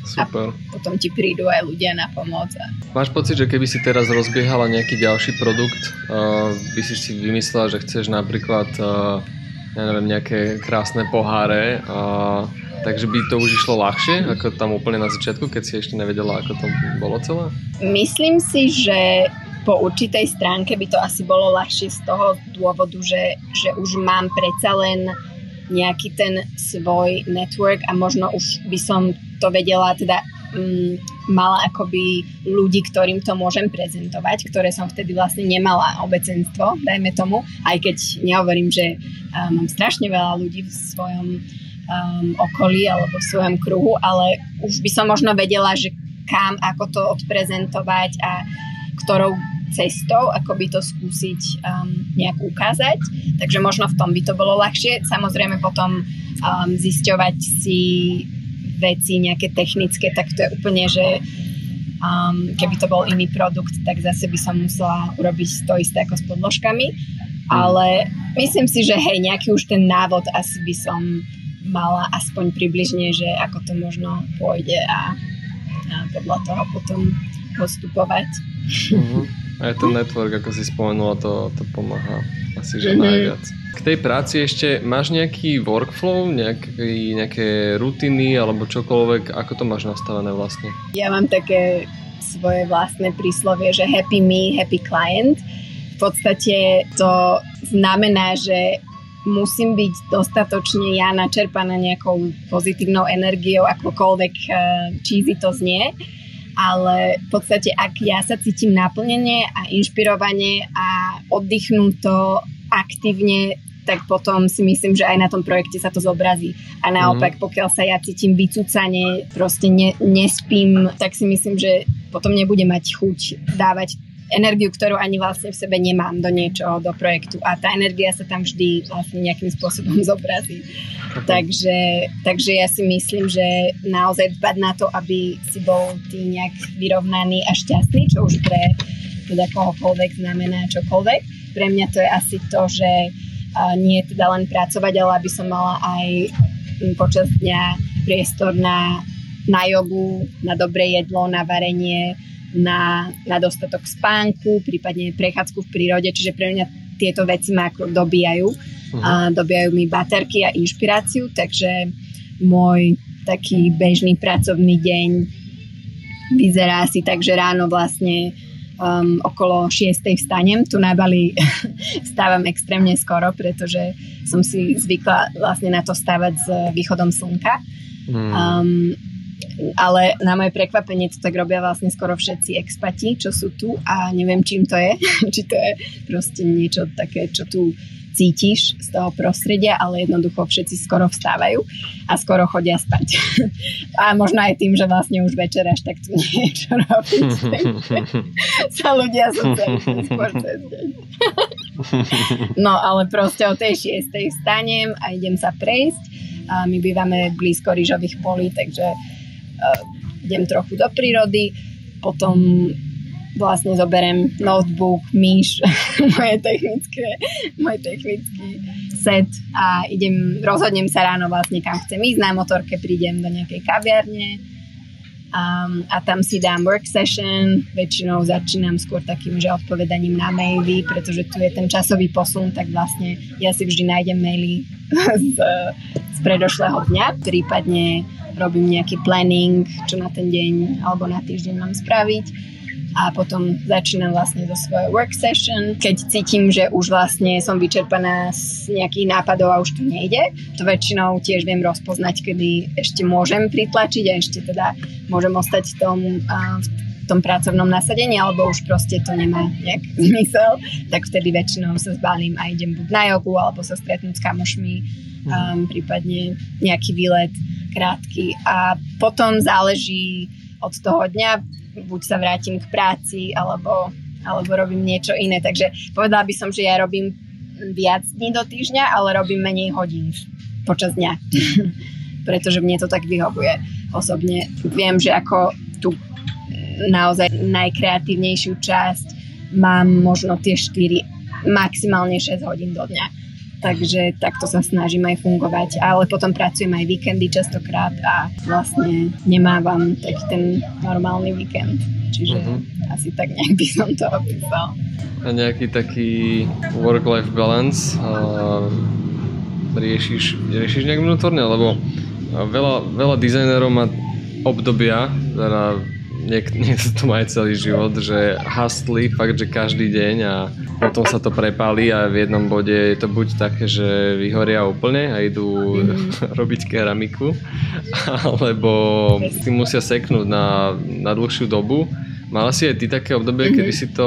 Super. A potom ti prídu aj ľudia na pomoc. A... Máš pocit, že keby si teraz rozbiehala nejaký ďalší produkt, uh, by si si vymyslela, že chceš napríklad uh, ja neviem, nejaké krásne poháre, uh, takže by to už išlo ľahšie, ako tam úplne na začiatku, keď si ešte nevedela, ako to bolo celé? Myslím si, že po určitej stránke by to asi bolo ľahšie z toho dôvodu, že, že už mám predsa len nejaký ten svoj network a možno už by som to vedela teda um, mala akoby ľudí, ktorým to môžem prezentovať, ktoré som vtedy vlastne nemala obecenstvo, dajme tomu, aj keď nehovorím, že um, mám strašne veľa ľudí v svojom um, okolí alebo v svojom kruhu, ale už by som možno vedela, že kam, ako to odprezentovať a ktorou cestou, ako by to skúsiť um, nejak ukázať. Takže možno v tom by to bolo ľahšie. Samozrejme potom um, zisťovať si veci nejaké technické, tak to je úplne, že um, keby to bol iný produkt, tak zase by som musela urobiť to isté ako s podložkami. Mm. Ale myslím si, že hej, nejaký už ten návod asi by som mala aspoň približne, že ako to možno pôjde a, a podľa toho potom postupovať. Uh-huh. Aj ten network, ako si spomenula, to, to pomáha asi že mm-hmm. najviac. K tej práci ešte máš nejaký workflow, nejaký, nejaké rutiny alebo čokoľvek, ako to máš nastavené vlastne? Ja mám také svoje vlastné príslovie, že happy me, happy client. V podstate to znamená, že musím byť dostatočne ja načerpaná nejakou pozitívnou energiou, akokoľvek eh, cheesy to znie ale v podstate ak ja sa cítim naplnenie a inšpirovanie a oddychnuto aktívne tak potom si myslím, že aj na tom projekte sa to zobrazí. A naopak, mm. pokiaľ sa ja cítim vycúcane, proste ne, nespím, tak si myslím, že potom nebude mať chuť dávať energiu, ktorú ani vlastne v sebe nemám do niečoho, do projektu. A tá energia sa tam vždy vlastne nejakým spôsobom zobrazí. Takže, takže ja si myslím, že naozaj dbať na to, aby si bol ty nejak vyrovnaný a šťastný, čo už pre teda kohokoľvek znamená čokoľvek. Pre mňa to je asi to, že nie teda len pracovať, ale aby som mala aj počas dňa priestor na, na jogu, na dobré jedlo, na varenie, na, na dostatok spánku, prípadne prechádzku v prírode, čiže pre mňa tieto veci ma ako dobíjajú. Uh-huh. A dobíjajú mi baterky a inšpiráciu, takže môj taký bežný pracovný deň vyzerá asi tak, že ráno vlastne um, okolo 6. vstanem. Tu na Bali stávam extrémne skoro, pretože som si zvykla vlastne na to stávať s východom slnka. Mm. Um, ale na moje prekvapenie to tak robia vlastne skoro všetci expati, čo sú tu a neviem, čím to je. Či to je proste niečo také, čo tu cítiš z toho prostredia, ale jednoducho všetci skoro vstávajú a skoro chodia spať. A možno aj tým, že vlastne už večer až tak tu niečo robiť. sa ľudia sociálne skôr cez deň. No ale proste o tej šiestej vstanem a idem sa prejsť. A my bývame blízko rýžových polí, takže idem trochu do prírody, potom vlastne zoberiem notebook, myš, moje technické, môj technický set a idem, rozhodnem sa ráno vlastne kam chcem ísť, na motorke prídem do nejakej kaviarne, Um, a tam si dám work session, väčšinou začínam skôr takým, že odpovedaním na maily, pretože tu je ten časový posun, tak vlastne ja si vždy nájdem maily z, z predošlého dňa, prípadne robím nejaký planning, čo na ten deň alebo na týždeň mám spraviť a potom začínam vlastne zo svojej work session. Keď cítim, že už vlastne som vyčerpaná z nejakých nápadov a už to nejde, to väčšinou tiež viem rozpoznať, kedy ešte môžem pritlačiť a ešte teda môžem ostať v tom, v tom pracovnom nasadení, alebo už proste to nemá nejak zmysel, tak vtedy väčšinou sa zbalím a idem buď na jogu, alebo sa stretnúť s kamošmi, um, prípadne nejaký výlet krátky. A potom záleží od toho dňa, buď sa vrátim k práci, alebo, alebo robím niečo iné. Takže povedala by som, že ja robím viac dní do týždňa, ale robím menej hodín počas dňa. Pretože mne to tak vyhovuje. Osobne viem, že ako tú naozaj najkreatívnejšiu časť mám možno tie 4, maximálne 6 hodín do dňa takže takto sa snažím aj fungovať. Ale potom pracujem aj víkendy častokrát a vlastne nemávam taký ten normálny víkend. Čiže uh-huh. asi tak nejak by som to opísal. A nejaký taký work-life balance uh, riešiš, riešiš nejak vnútorne, lebo veľa, veľa dizajnerov má obdobia, teda niek- niekto to má aj celý život, že hustli fakt, že každý deň a potom sa to prepálí a v jednom bode je to buď také, že vyhoria úplne a idú robiť keramiku, alebo si musia seknúť na, na dlhšiu dobu. Mala si aj ty také obdobie, mm-hmm. kedy si to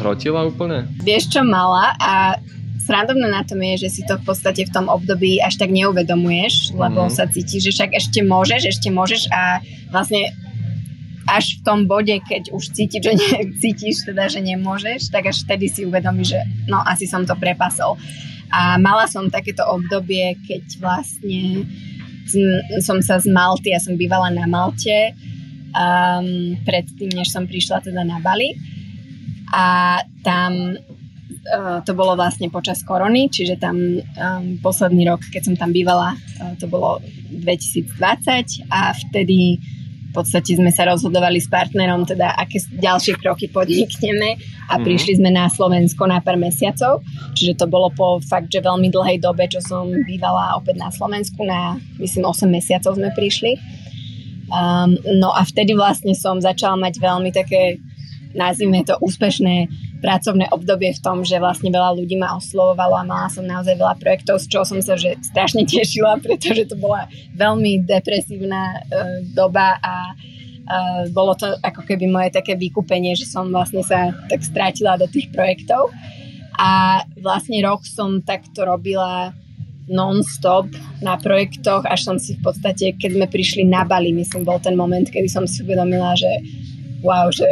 hrotila úplne? Vieš čo, mala a srandovné na tom je, že si to v podstate v tom období až tak neuvedomuješ, lebo mm. sa cítiš, že však ešte môžeš, ešte môžeš a vlastne až v tom bode, keď už cítiš, že ne, cítiš teda, že nemôžeš, tak až vtedy si uvedomíš, že no asi som to prepasol. A mala som takéto obdobie, keď vlastne som sa z Malty, ja som bývala na Malte um, predtým, než som prišla teda na Bali. A tam uh, to bolo vlastne počas korony, čiže tam um, posledný rok, keď som tam bývala, uh, to bolo 2020 a vtedy podstate sme sa rozhodovali s partnerom, teda aké ďalšie kroky podnikneme a mm. prišli sme na Slovensko na pár mesiacov, čiže to bolo po fakt, že veľmi dlhej dobe, čo som bývala opäť na Slovensku, na myslím 8 mesiacov sme prišli. Um, no a vtedy vlastne som začala mať veľmi také, nazvime to, úspešné pracovné obdobie v tom, že vlastne veľa ľudí ma oslovovalo a mala som naozaj veľa projektov, z čoho som sa že strašne tešila, pretože to bola veľmi depresívna uh, doba a uh, bolo to ako keby moje také vykúpenie, že som vlastne sa tak strátila do tých projektov. A vlastne rok som takto robila non-stop na projektoch, až som si v podstate, keď sme prišli na Bali, myslím, bol ten moment, kedy som si uvedomila, že wow, že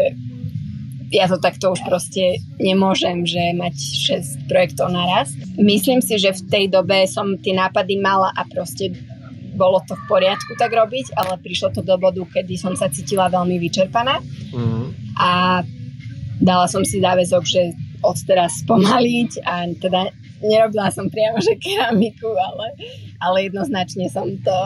ja to takto už proste nemôžem, že mať 6 projektov naraz. Myslím si, že v tej dobe som tie nápady mala a proste bolo to v poriadku tak robiť, ale prišlo to do bodu, kedy som sa cítila veľmi vyčerpaná mm. a dala som si záväzok, že od teraz spomaliť a teda nerobila som priamo, že keramiku, ale, ale jednoznačne som to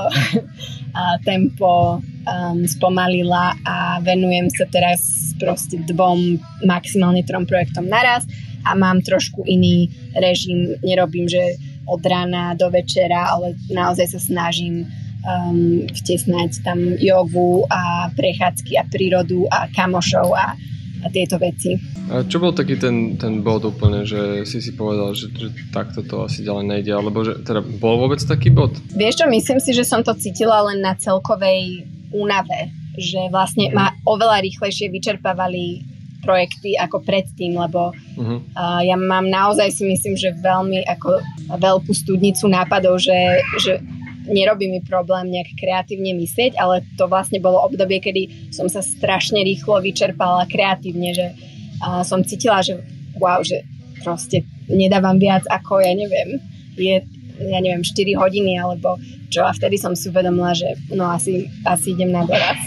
tempo um, spomalila a venujem sa teraz proste dvom, maximálne trom projektom naraz a mám trošku iný režim, nerobím, že od rána do večera, ale naozaj sa snažím um, vtesnať tam jogu a prechádzky a prírodu a kamošov a a tieto veci. A čo bol taký ten, ten bod úplne, že si si povedal, že, že takto to asi ďalej nejde, alebo že teda bol vôbec taký bod? Vieš čo, myslím si, že som to cítila len na celkovej únave, že vlastne ma oveľa rýchlejšie vyčerpávali projekty ako predtým, lebo uh-huh. uh, ja mám naozaj si myslím, že veľmi ako veľkú studnicu nápadov, že, že nerobí mi problém nejak kreatívne myslieť, ale to vlastne bolo obdobie, kedy som sa strašne rýchlo vyčerpala kreatívne, že uh, som cítila, že wow, že proste nedávam viac ako, ja neviem, je, ja neviem, 4 hodiny alebo čo a vtedy som si uvedomila, že no asi, asi idem na doraz.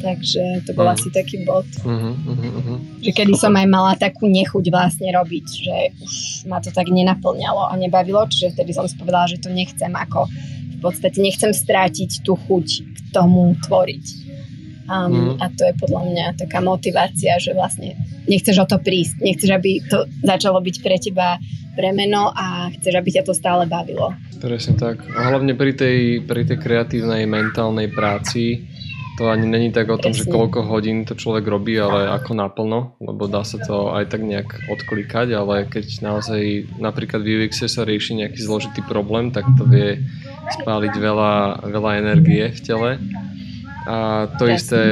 Takže to bol uh-huh. asi taký bod. Uh-huh, uh-huh. Že kedy som aj mala takú nechuť vlastne robiť, že už ma to tak nenaplňalo a nebavilo, čiže vtedy som si povedala, že to nechcem ako v podstate nechcem strátiť tú chuť k tomu tvoriť. Um, mm. A to je podľa mňa taká motivácia, že vlastne nechceš o to prísť, nechceš, aby to začalo byť pre teba premeno a chceš, aby ťa to stále bavilo. Presne tak. A hlavne pri tej, pri tej kreatívnej mentálnej práci to ani není tak o tom, Presne. že koľko hodín to človek robí, ale ako naplno, lebo dá sa to aj tak nejak odklikať, ale keď naozaj napríklad v UX sa rieši nejaký zložitý problém, tak to vie spáliť veľa, veľa energie v tele a to Jasne. isté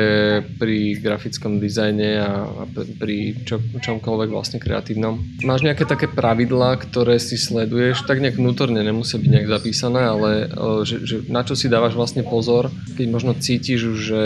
pri grafickom dizajne a, pri čo, čomkoľvek vlastne kreatívnom. Máš nejaké také pravidlá, ktoré si sleduješ, tak nejak vnútorne nemusia byť nejak zapísané, ale že, že na čo si dávaš vlastne pozor, keď možno cítiš už, že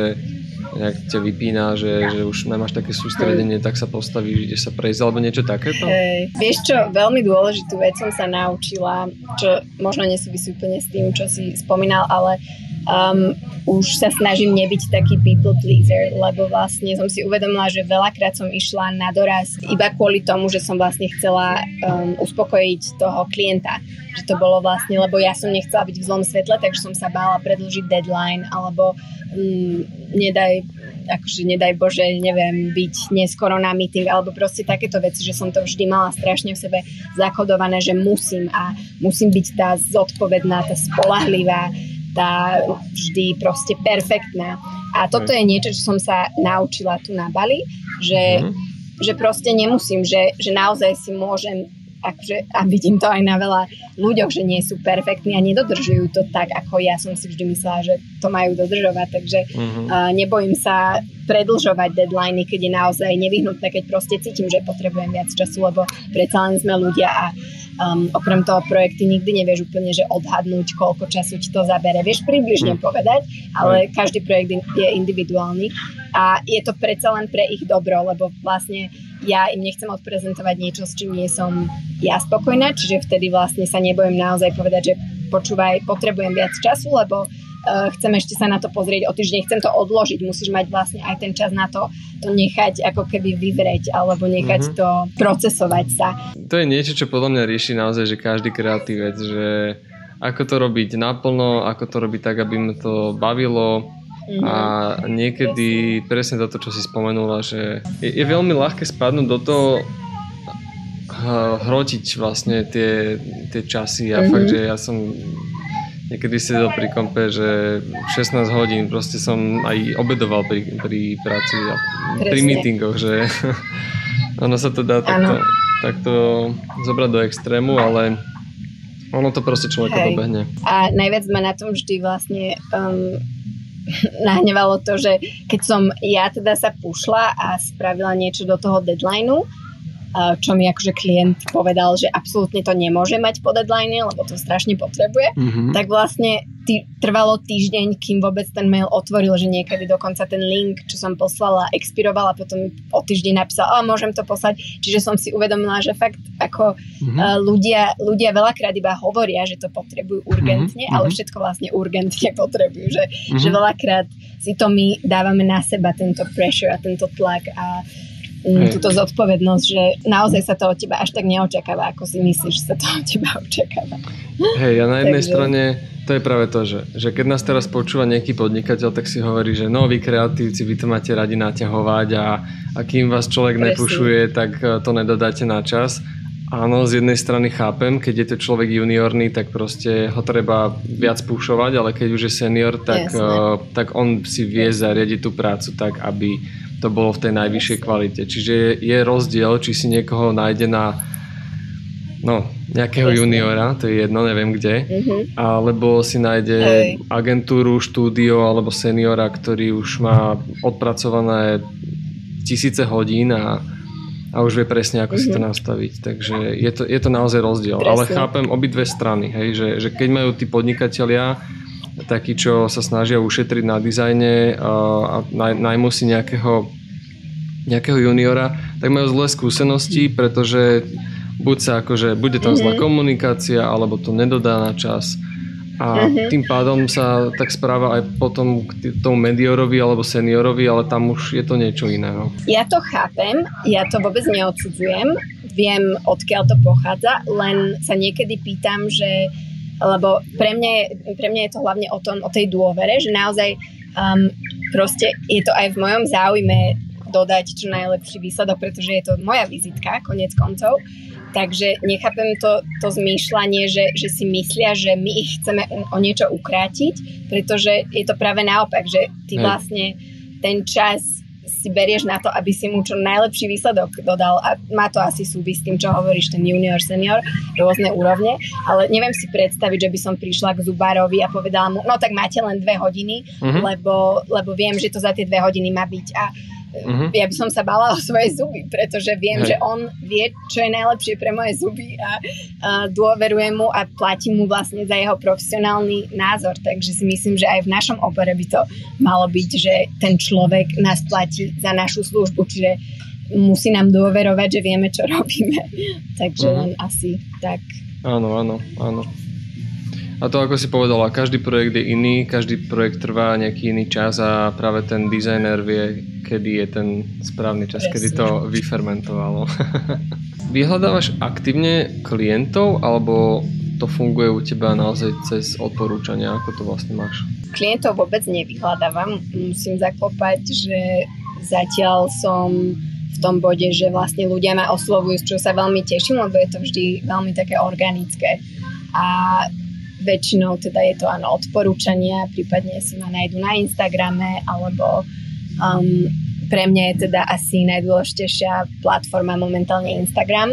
nejak ťa vypína, že, že už nemáš také sústredenie, tak sa postavíš, ideš sa prejsť, alebo niečo takéto? Hey, vieš čo, veľmi dôležitú vec som sa naučila, čo možno nesúvisí úplne s tým, čo si spomínal, ale um, už sa snažím nebyť taký people pleaser, lebo vlastne som si uvedomila, že veľakrát som išla na doraz iba kvôli tomu, že som vlastne chcela um, uspokojiť toho klienta. Že to bolo vlastne, lebo ja som nechcela byť v zlom svetle, takže som sa bála predlžiť deadline, alebo um, nedaj akože nedaj Bože, neviem, byť neskoro na meeting, alebo proste takéto veci, že som to vždy mala strašne v sebe zakodované, že musím a musím byť tá zodpovedná, tá spolahlivá, tá vždy proste perfektná. A toto je niečo, čo som sa naučila tu na Bali, že, mm. že proste nemusím, že, že naozaj si môžem akože, a vidím to aj na veľa ľuďoch, že nie sú perfektní a nedodržujú to tak, ako ja som si vždy myslela, že to majú dodržovať, takže mm-hmm. uh, nebojím sa predlžovať deadliny, keď je naozaj nevyhnutné, keď proste cítim, že potrebujem viac času, lebo predsa len sme ľudia a Um, okrem toho projekty nikdy nevieš úplne, že odhadnúť, koľko času ti to zabere. Vieš približne mm. povedať, ale mm. každý projekt je individuálny a je to predsa len pre ich dobro, lebo vlastne ja im nechcem odprezentovať niečo, s čím nie som ja spokojná, čiže vtedy vlastne sa nebojím naozaj povedať, že počúvaj, potrebujem viac času, lebo chcem ešte sa na to pozrieť o týždeň, chcem to odložiť, musíš mať vlastne aj ten čas na to, to nechať ako keby vyvrieť alebo nechať mm-hmm. to procesovať sa. To je niečo, čo podľa mňa rieši naozaj, že každý kreatívec, že ako to robiť naplno, ako to robiť tak, aby ma to bavilo, Mm-hmm. A niekedy presne toto, čo si spomenula, že je, je veľmi ľahké spadnúť do toho hrotiť vlastne tie, tie časy a mm-hmm. fakt, že ja som niekedy sedel pri kompe, že 16 hodín proste som aj obedoval pri, pri práci a Presne. pri meetingoch, že ono sa to dá takto, takto zobrať do extrému, ale ono to proste človeka Hej. dobehne. A najviac ma na tom vždy vlastne um, nahnevalo to, že keď som ja teda sa pušla a spravila niečo do toho deadlineu, čo mi akože klient povedal, že absolútne to nemôže mať po deadline, lebo to strašne potrebuje, mm-hmm. tak vlastne tý, trvalo týždeň, kým vôbec ten mail otvoril, že niekedy dokonca ten link, čo som poslala, expirovala, potom o týždeň napísal, a môžem to poslať. Čiže som si uvedomila, že fakt ako mm-hmm. ľudia, ľudia veľakrát iba hovoria, že to potrebujú urgentne, mm-hmm. ale všetko vlastne urgentne potrebujú, že, mm-hmm. že veľakrát si to my dávame na seba, tento pressure a tento tlak a Mm, túto zodpovednosť, že naozaj sa to od teba až tak neočakáva, ako si myslíš, že sa to od teba očakáva. Hej, a na jednej Takže... strane to je práve to, že, že keď nás teraz počúva nejaký podnikateľ, tak si hovorí, že no vy kreatívci, vy to máte radi naťahovať a, a kým vás človek Presne. nepušuje, tak e, to nedodáte na čas. Áno, z jednej strany chápem, keď je to človek juniorný, tak proste ho treba viac pušovať, ale keď už je senior, tak, uh, tak on si vie zariadiť tú prácu tak, aby to bolo v tej najvyššej kvalite. Čiže je, je rozdiel, či si niekoho nájde na no, nejakého Jasne. juniora, to je jedno, neviem kde, mm-hmm. alebo si nájde Hej. agentúru, štúdio alebo seniora, ktorý už má odpracované tisíce hodín a, a už vie presne, ako mm-hmm. si to mhm. nastaviť. Takže je to, je to naozaj rozdiel. Presne. Ale chápem obidve strany, hej, že, že keď majú tí podnikatelia takí, čo sa snažia ušetriť na dizajne a najmú si nejakého, nejakého juniora, tak majú zlé skúsenosti, pretože buď sa akože, bude tam zlá mhm. komunikácia, alebo to nedodá na čas. A uh-huh. tým pádom sa tak správa aj potom k tomu mediorovi alebo seniorovi, ale tam už je to niečo iného. Ja to chápem, ja to vôbec neodsudzujem, viem odkiaľ to pochádza, len sa niekedy pýtam, že lebo pre mňa, je, pre mňa je to hlavne o, tom, o tej dôvere, že naozaj um, proste je to aj v mojom záujme dodať čo najlepší výsledok, pretože je to moja vizitka, konec koncov. Takže nechápem to, to zmýšľanie, že, že si myslia, že my ich chceme o niečo ukrátiť, pretože je to práve naopak, že ty vlastne ten čas si berieš na to, aby si mu čo najlepší výsledok dodal. A má to asi súvisť s tým, čo hovoríš, ten junior, senior, rôzne úrovne, ale neviem si predstaviť, že by som prišla k zubárovi a povedala mu, no tak máte len dve hodiny, uh-huh. lebo, lebo viem, že to za tie dve hodiny má byť. A Uh-huh. Ja by som sa bala o svoje zuby, pretože viem, Hej. že on vie, čo je najlepšie pre moje zuby a, a dôverujem mu a platím mu vlastne za jeho profesionálny názor. Takže si myslím, že aj v našom obore by to malo byť, že ten človek nás platí za našu službu, čiže musí nám dôverovať, že vieme, čo robíme. Takže uh-huh. len asi tak. Áno, áno, áno. A to ako si povedala, každý projekt je iný, každý projekt trvá nejaký iný čas a práve ten dizajner vie, kedy je ten správny čas, Presne. kedy to vyfermentovalo. Vyhľadávaš aktívne klientov alebo to funguje u teba naozaj cez odporúčania? Ako to vlastne máš? Klientov vôbec nevyhľadávam. Musím zaklopať, že zatiaľ som v tom bode, že vlastne ľudia ma oslovujú, čo sa veľmi teším, lebo je to vždy veľmi také organické. A väčšinou teda je to áno odporúčania, prípadne si ma nájdu na Instagrame alebo um, pre mňa je teda asi najdôležitejšia platforma momentálne Instagram.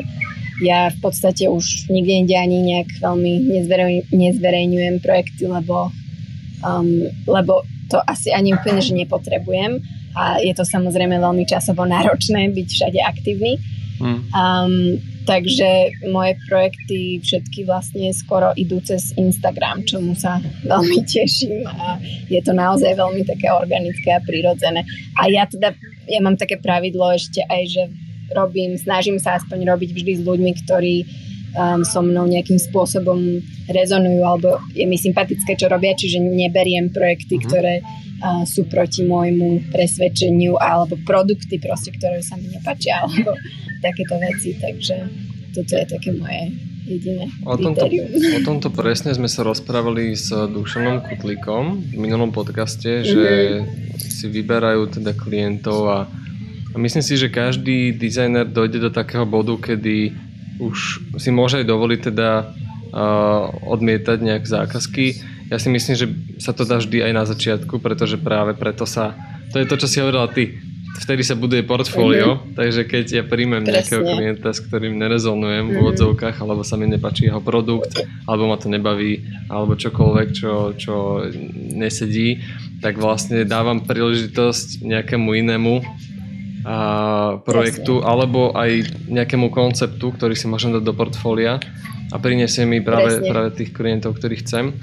Ja v podstate už nikde inde ani nejak veľmi nezverej, nezverejňujem projekty, lebo, um, lebo to asi ani úplne, že nepotrebujem a je to samozrejme veľmi časovo náročné byť všade aktívny. Mm. Um, Takže moje projekty všetky vlastne skoro idú cez Instagram, čomu sa veľmi teším a je to naozaj veľmi také organické a prirodzené. A ja teda, ja mám také pravidlo ešte aj, že robím, snažím sa aspoň robiť vždy s ľuďmi, ktorí um, so mnou nejakým spôsobom rezonujú alebo je mi sympatické, čo robia, čiže neberiem projekty, mm-hmm. ktoré uh, sú proti môjmu presvedčeniu alebo produkty proste, ktoré sa mi nepačia alebo takéto veci, takže toto je také moje jediné o tomto, o tomto presne sme sa rozprávali s Dušanom Kutlíkom v minulom podcaste, mm-hmm. že si vyberajú teda klientov a, a myslím si, že každý dizajner dojde do takého bodu, kedy už si môže aj dovoliť teda uh, odmietať nejak zákazky. Ja si myslím, že sa to dá vždy aj na začiatku, pretože práve preto sa, to je to, čo si hovorila ty, vtedy sa buduje portfólio, mm-hmm. takže keď ja príjmem Presne. nejakého klienta, s ktorým nerezonujem mm-hmm. v úvodzovkách, mhm. alebo sa mi nepačí jeho produkt, alebo ma to nebaví, alebo čokoľvek, čo, čo nesedí, tak vlastne dávam príležitosť nejakému inému a projektu, Presne. alebo aj nejakému konceptu, ktorý si môžem dať do portfólia a priniesie mi práve, práve tých klientov, ktorých chcem.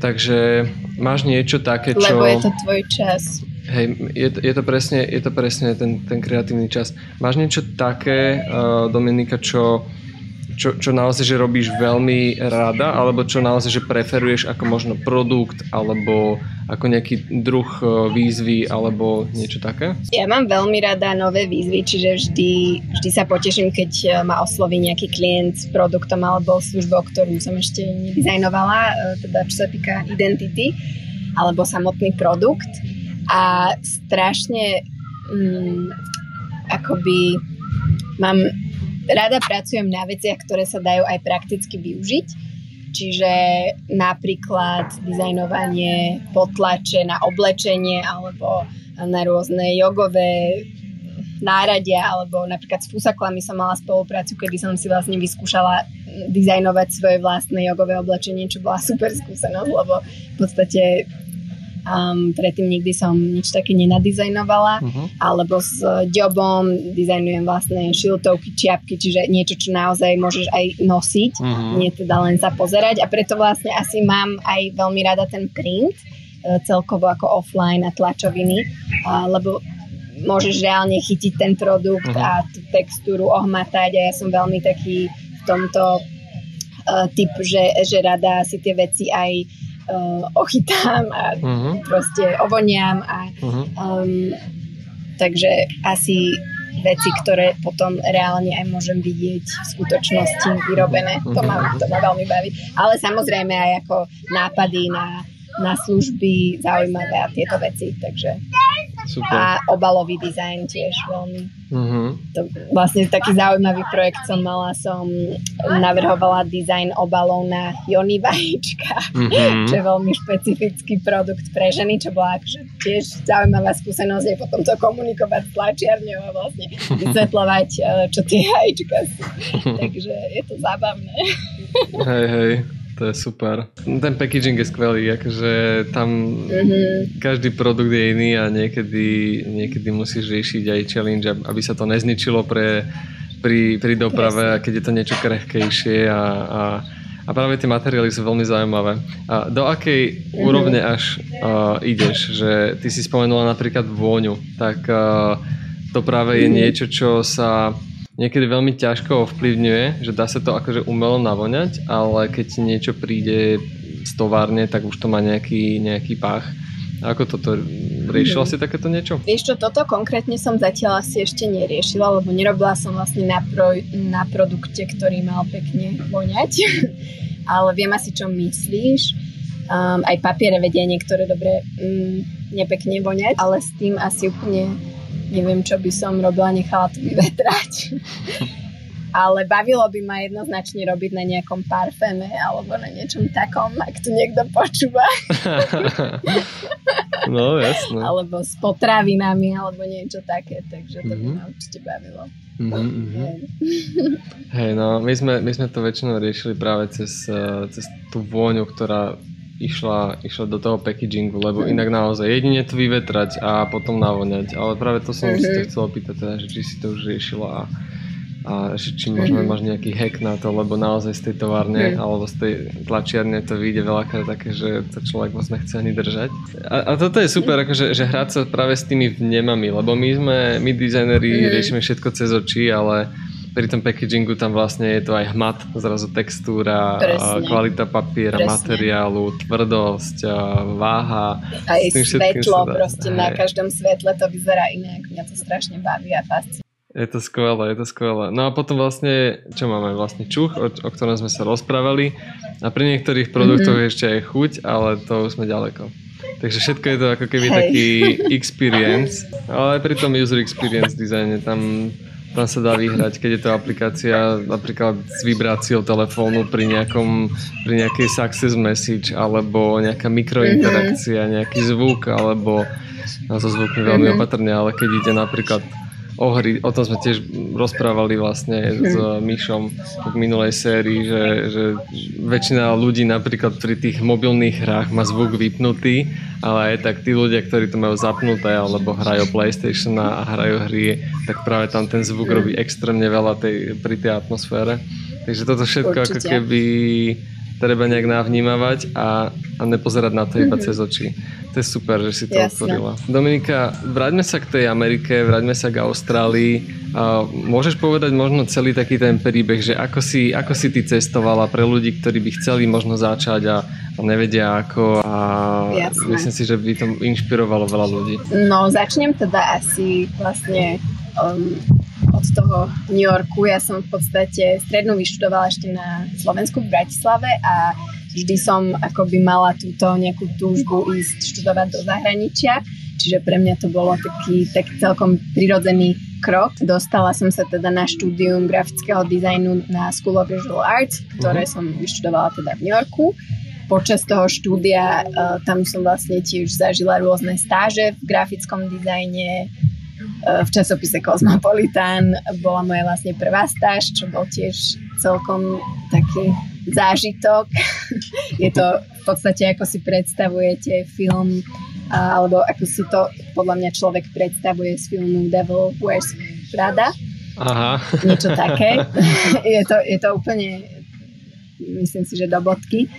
Takže máš niečo také, čo... Lebo je to tvoj čas. Hej, je, je, to presne, je to presne ten, ten kreatívny čas. Máš niečo také, uh, Dominika, čo, čo, čo naozaj, že robíš veľmi rada, alebo čo naozaj, že preferuješ ako možno produkt, alebo ako nejaký druh uh, výzvy, alebo niečo také? Ja mám veľmi rada nové výzvy, čiže vždy, vždy sa poteším, keď uh, ma osloví nejaký klient s produktom alebo službou, ktorú som ešte nedizajnovala, uh, teda čo sa týka identity alebo samotný produkt a strašne mm, akoby mám rada pracujem na veciach, ktoré sa dajú aj prakticky využiť. Čiže napríklad dizajnovanie potlače na oblečenie alebo na rôzne jogové náradia alebo napríklad s fusaklami som mala spoluprácu, kedy som si vlastne vyskúšala dizajnovať svoje vlastné jogové oblečenie, čo bola super skúsenosť, lebo v podstate Um, predtým nikdy som nič také nenadizajnovala, uh-huh. alebo s jobom dizajnujem vlastné šiltovky, čiapky, čiže niečo, čo naozaj môžeš aj nosiť, uh-huh. nie teda len sa pozerať a preto vlastne asi mám aj veľmi rada ten print, e, celkovo ako offline a tlačoviny, lebo môžeš reálne chytiť ten produkt uh-huh. a tú textúru ohmatať a ja som veľmi taký v tomto uh, typ, že, že rada si tie veci aj uh, ochytám a uh-huh. proste ovoniam a uh-huh. um, takže asi veci, ktoré potom reálne aj môžem vidieť v skutočnosti vyrobené. To ma, to ma veľmi baví. Ale samozrejme aj ako nápady na na služby zaujímavé a tieto veci, takže Super. a obalový dizajn tiež veľmi. Uh-huh. To vlastne taký zaujímavý projekt som mala, som navrhovala dizajn obalov na jony vajíčka, uh-huh. čo je veľmi špecifický produkt pre ženy, čo bola akože tiež zaujímavá skúsenosť je potom to komunikovať s tlačiarňou a vlastne vysvetľovať, eh, čo tie vajíčka sú. Takže je to zábavné. hej, hej. To je super. Ten packaging je skvelý, akože tam mm-hmm. každý produkt je iný a niekedy, niekedy musíš riešiť aj challenge, aby sa to nezničilo pre, pri, pri doprave, a keď je to niečo krehkejšie a, a, a práve tie materiály sú veľmi zaujímavé. A do akej mm-hmm. úrovne až uh, ideš? Že ty si spomenula napríklad vôňu, tak uh, to práve je mm-hmm. niečo, čo sa niekedy veľmi ťažko ovplyvňuje, že dá sa to akože umelo navoňať, ale keď niečo príde z továrne, tak už to má nejaký, nejaký pách. A ako toto? Riešila si takéto niečo? Vieš čo, toto konkrétne som zatiaľ asi ešte neriešila, lebo nerobila som vlastne na, pro, na produkte, ktorý mal pekne voňať. ale viem asi, čo myslíš. Um, aj papiere vedia niektoré dobre um, nepekne voňať, ale s tým asi úplne neviem, čo by som robila, nechala to vyvetrať. Ale bavilo by ma jednoznačne robiť na nejakom parféme alebo na niečom takom, ak to niekto počúva. no, jasné. Alebo s potravinami alebo niečo také, takže to mm-hmm. by mhm. ma určite bavilo. Mm-hmm. Hej, no, my sme, my sme to väčšinou riešili práve cez, eh, cez tú vôňu, ktorá išla, išla do toho packagingu, lebo inak naozaj jedine to vyvetrať a potom navoňať. Ale práve to som mm-hmm. si to chcel opýtať, teda, že či si to už riešila a, a že či možno mm-hmm. máš nejaký hack na to, lebo naozaj z tej továrne mm-hmm. alebo z tej tlačiarne to vyjde veľakrát také, že to človek moc nechce ani držať. A, a toto je super, akože, že hrať sa práve s tými vnemami, lebo my sme, my dizajneri riešime všetko cez oči, ale pri tom packagingu tam vlastne je to aj hmat, zrazu textúra, Presne. kvalita papiera, Presne. materiálu, tvrdosť, váha. Aj svetlo, proste aj. na každom svetle to vyzerá inak. Mňa to strašne baví a fascinuje. Je to skvelé, je to skvelé. No a potom vlastne, čo máme? Vlastne čuch, o, o ktorom sme sa rozprávali. A pri niektorých produktoch mm-hmm. ešte aj chuť, ale to už sme ďaleko. Takže všetko je to ako keby Hej. taký experience, ale aj pri tom user experience dizajne tam tam sa dá vyhrať, keď je to aplikácia napríklad s vibráciou telefónu pri, nejakom, pri nejakej success message alebo nejaká mikrointerakcia, mhm. nejaký zvuk alebo no, so zvukmi veľmi mm-hmm. opatrne, ale keď ide napríklad o hry, o tom sme tiež rozprávali vlastne s. Myšom v minulej sérii, že, že väčšina ľudí napríklad pri tých mobilných hrách má zvuk vypnutý, ale aj tak tí ľudia, ktorí to majú zapnuté alebo hrajú PlayStation a hrajú hry, tak práve tam ten zvuk robí extrémne veľa tej, pri tej atmosfére. Takže toto všetko Určite. ako keby treba nejak navnímavať a, a nepozerať na to iba mm-hmm. cez oči. To je super, že si to Jasne. otvorila. Dominika, vráťme sa k tej Amerike, vráťme sa k Austrálii. A môžeš povedať možno celý taký ten príbeh, že ako si, ako si ty cestovala pre ľudí, ktorí by chceli možno začať a, a nevedia ako a Jasne. myslím si, že by to inšpirovalo veľa ľudí. No, začnem teda asi vlastne um, od toho New Yorku. Ja som v podstate strednú vyštudovala ešte na Slovensku v Bratislave a vždy som akoby mala túto nejakú túžbu ísť študovať do zahraničia. Čiže pre mňa to bolo taký tak celkom prirodzený krok. Dostala som sa teda na štúdium grafického dizajnu na School of Visual Arts, ktoré uh-huh. som vyštudovala teda v New Yorku počas toho štúdia uh, tam som vlastne tiež zažila rôzne stáže v grafickom dizajne, Eh, v časopise Cosmopolitan bola moja vlastne prvá stáž, čo bol tiež celkom taký zážitok. Je to v podstate, ako si predstavujete film, alebo ako si to podľa mňa človek predstavuje z filmu Devil Wears Prada. Aha. Niečo také. je, to, je to úplne, myslím si, že do bodky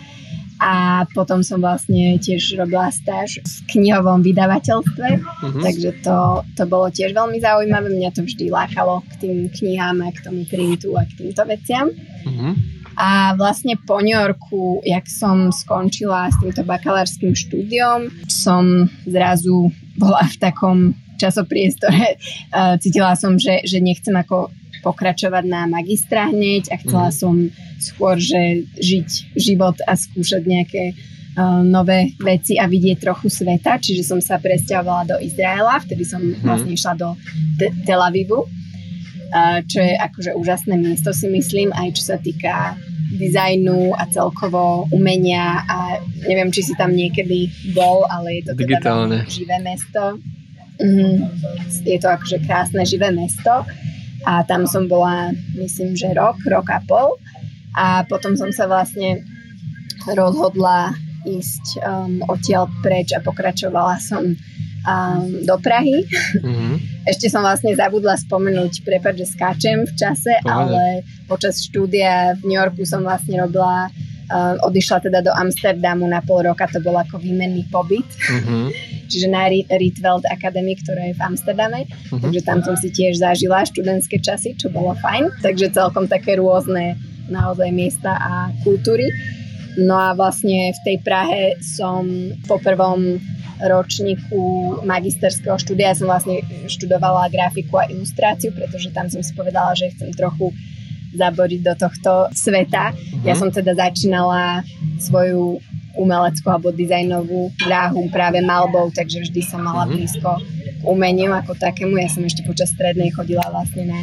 a potom som vlastne tiež robila stáž v knihovom vydavateľstve, uh-huh. takže to, to bolo tiež veľmi zaujímavé, mňa to vždy lákalo k tým knihám a k tomu printu a k týmto veciam. Uh-huh. A vlastne po New Yorku, jak som skončila s týmto bakalárským štúdiom, som zrazu bola v takom časopriestore. Cítila som, že, že nechcem ako pokračovať na magistra hneď a chcela mm. som skôr, že žiť život a skúšať nejaké nové veci a vidieť trochu sveta, čiže som sa presťahovala do Izraela, vtedy som mm. vlastne išla do Te- Tel Avivu, uh, čo je akože úžasné miesto si myslím, aj čo sa týka dizajnu a celkovo umenia a neviem, či si tam niekedy bol, ale je to teda Digitálne. živé mesto. Mm, je to akože krásne živé mesto a tam som bola, myslím, že rok, rok a pol a potom som sa vlastne rozhodla ísť um, odtiaľ preč a pokračovala som um, do Prahy. Mm-hmm. Ešte som vlastne zabudla spomenúť, prepáč, že skáčem v čase, Pohľadne. ale počas štúdia v New Yorku som vlastne robila odišla teda do Amsterdamu na pol roka, to bol ako výmenný pobyt. Mm-hmm. Čiže na Rietveld Academy, ktorá je v Amsterdame. Mm-hmm. Takže tam som si tiež zažila študentské časy, čo bolo fajn. Takže celkom také rôzne naozaj miesta a kultúry. No a vlastne v tej Prahe som po prvom ročníku magisterského štúdia som vlastne študovala grafiku a ilustráciu, pretože tam som si povedala, že chcem trochu zaboriť do tohto sveta. Uh-huh. Ja som teda začínala svoju umeleckú alebo dizajnovú dráhu práve malbou, takže vždy som mala uh-huh. blízko umeniu ako takému. Ja som ešte počas strednej chodila vlastne na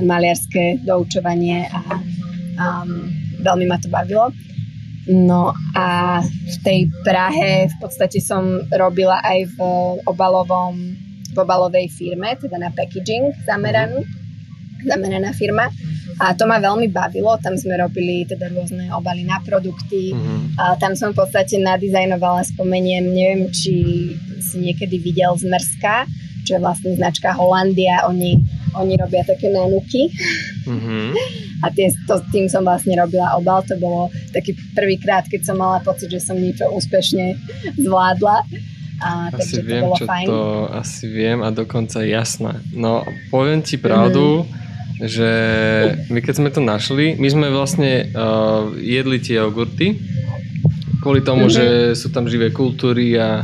maliarské doučovanie a um, veľmi ma to bavilo. No a v tej Prahe v podstate som robila aj v obalovom, v obalovej firme, teda na packaging zameranú, zameraná firma. A to ma veľmi bavilo, tam sme robili teda rôzne obaly na produkty. Mm-hmm. A tam som v podstate nadizajnovala, spomeniem, neviem, či si niekedy videl z Mrska, čo je vlastne značka Holandia, oni, oni robia také nanuky. Mm-hmm. A tie, to, tým som vlastne robila obal. To bolo taký prvýkrát, keď som mala pocit, že som niečo úspešne zvládla. A, asi takže viem, to bolo čo fajn. to asi viem a dokonca jasné. No, poviem ti pravdu, mm-hmm. Že my keď sme to našli, my sme vlastne uh, jedli tie jogurty kvôli tomu, mm-hmm. že sú tam živé kultúry a,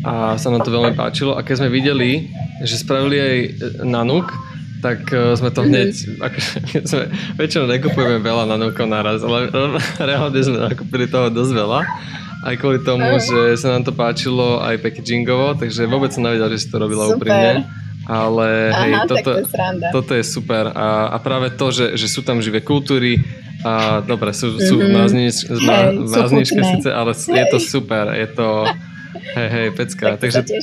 a sa nám to veľmi páčilo. A keď sme videli, že spravili aj nanuk, tak uh, sme to hneď, mm-hmm. akože, sme, väčšinou nekupujeme veľa na nuko naraz, ale reálne sme nakúpili toho dosť veľa. Aj kvôli tomu, že sa nám to páčilo aj packagingovo, takže vôbec som nevedel, že si to robila super. úprimne. Ale Aha, hej, toto, to je toto je super. A, a práve to, že, že sú tam živé kultúry, a dobre, sú, sú mm-hmm. máznič, hey, mázničke síce, ale hey. je to super, je to hej, hej, pecka. Tak Takže to,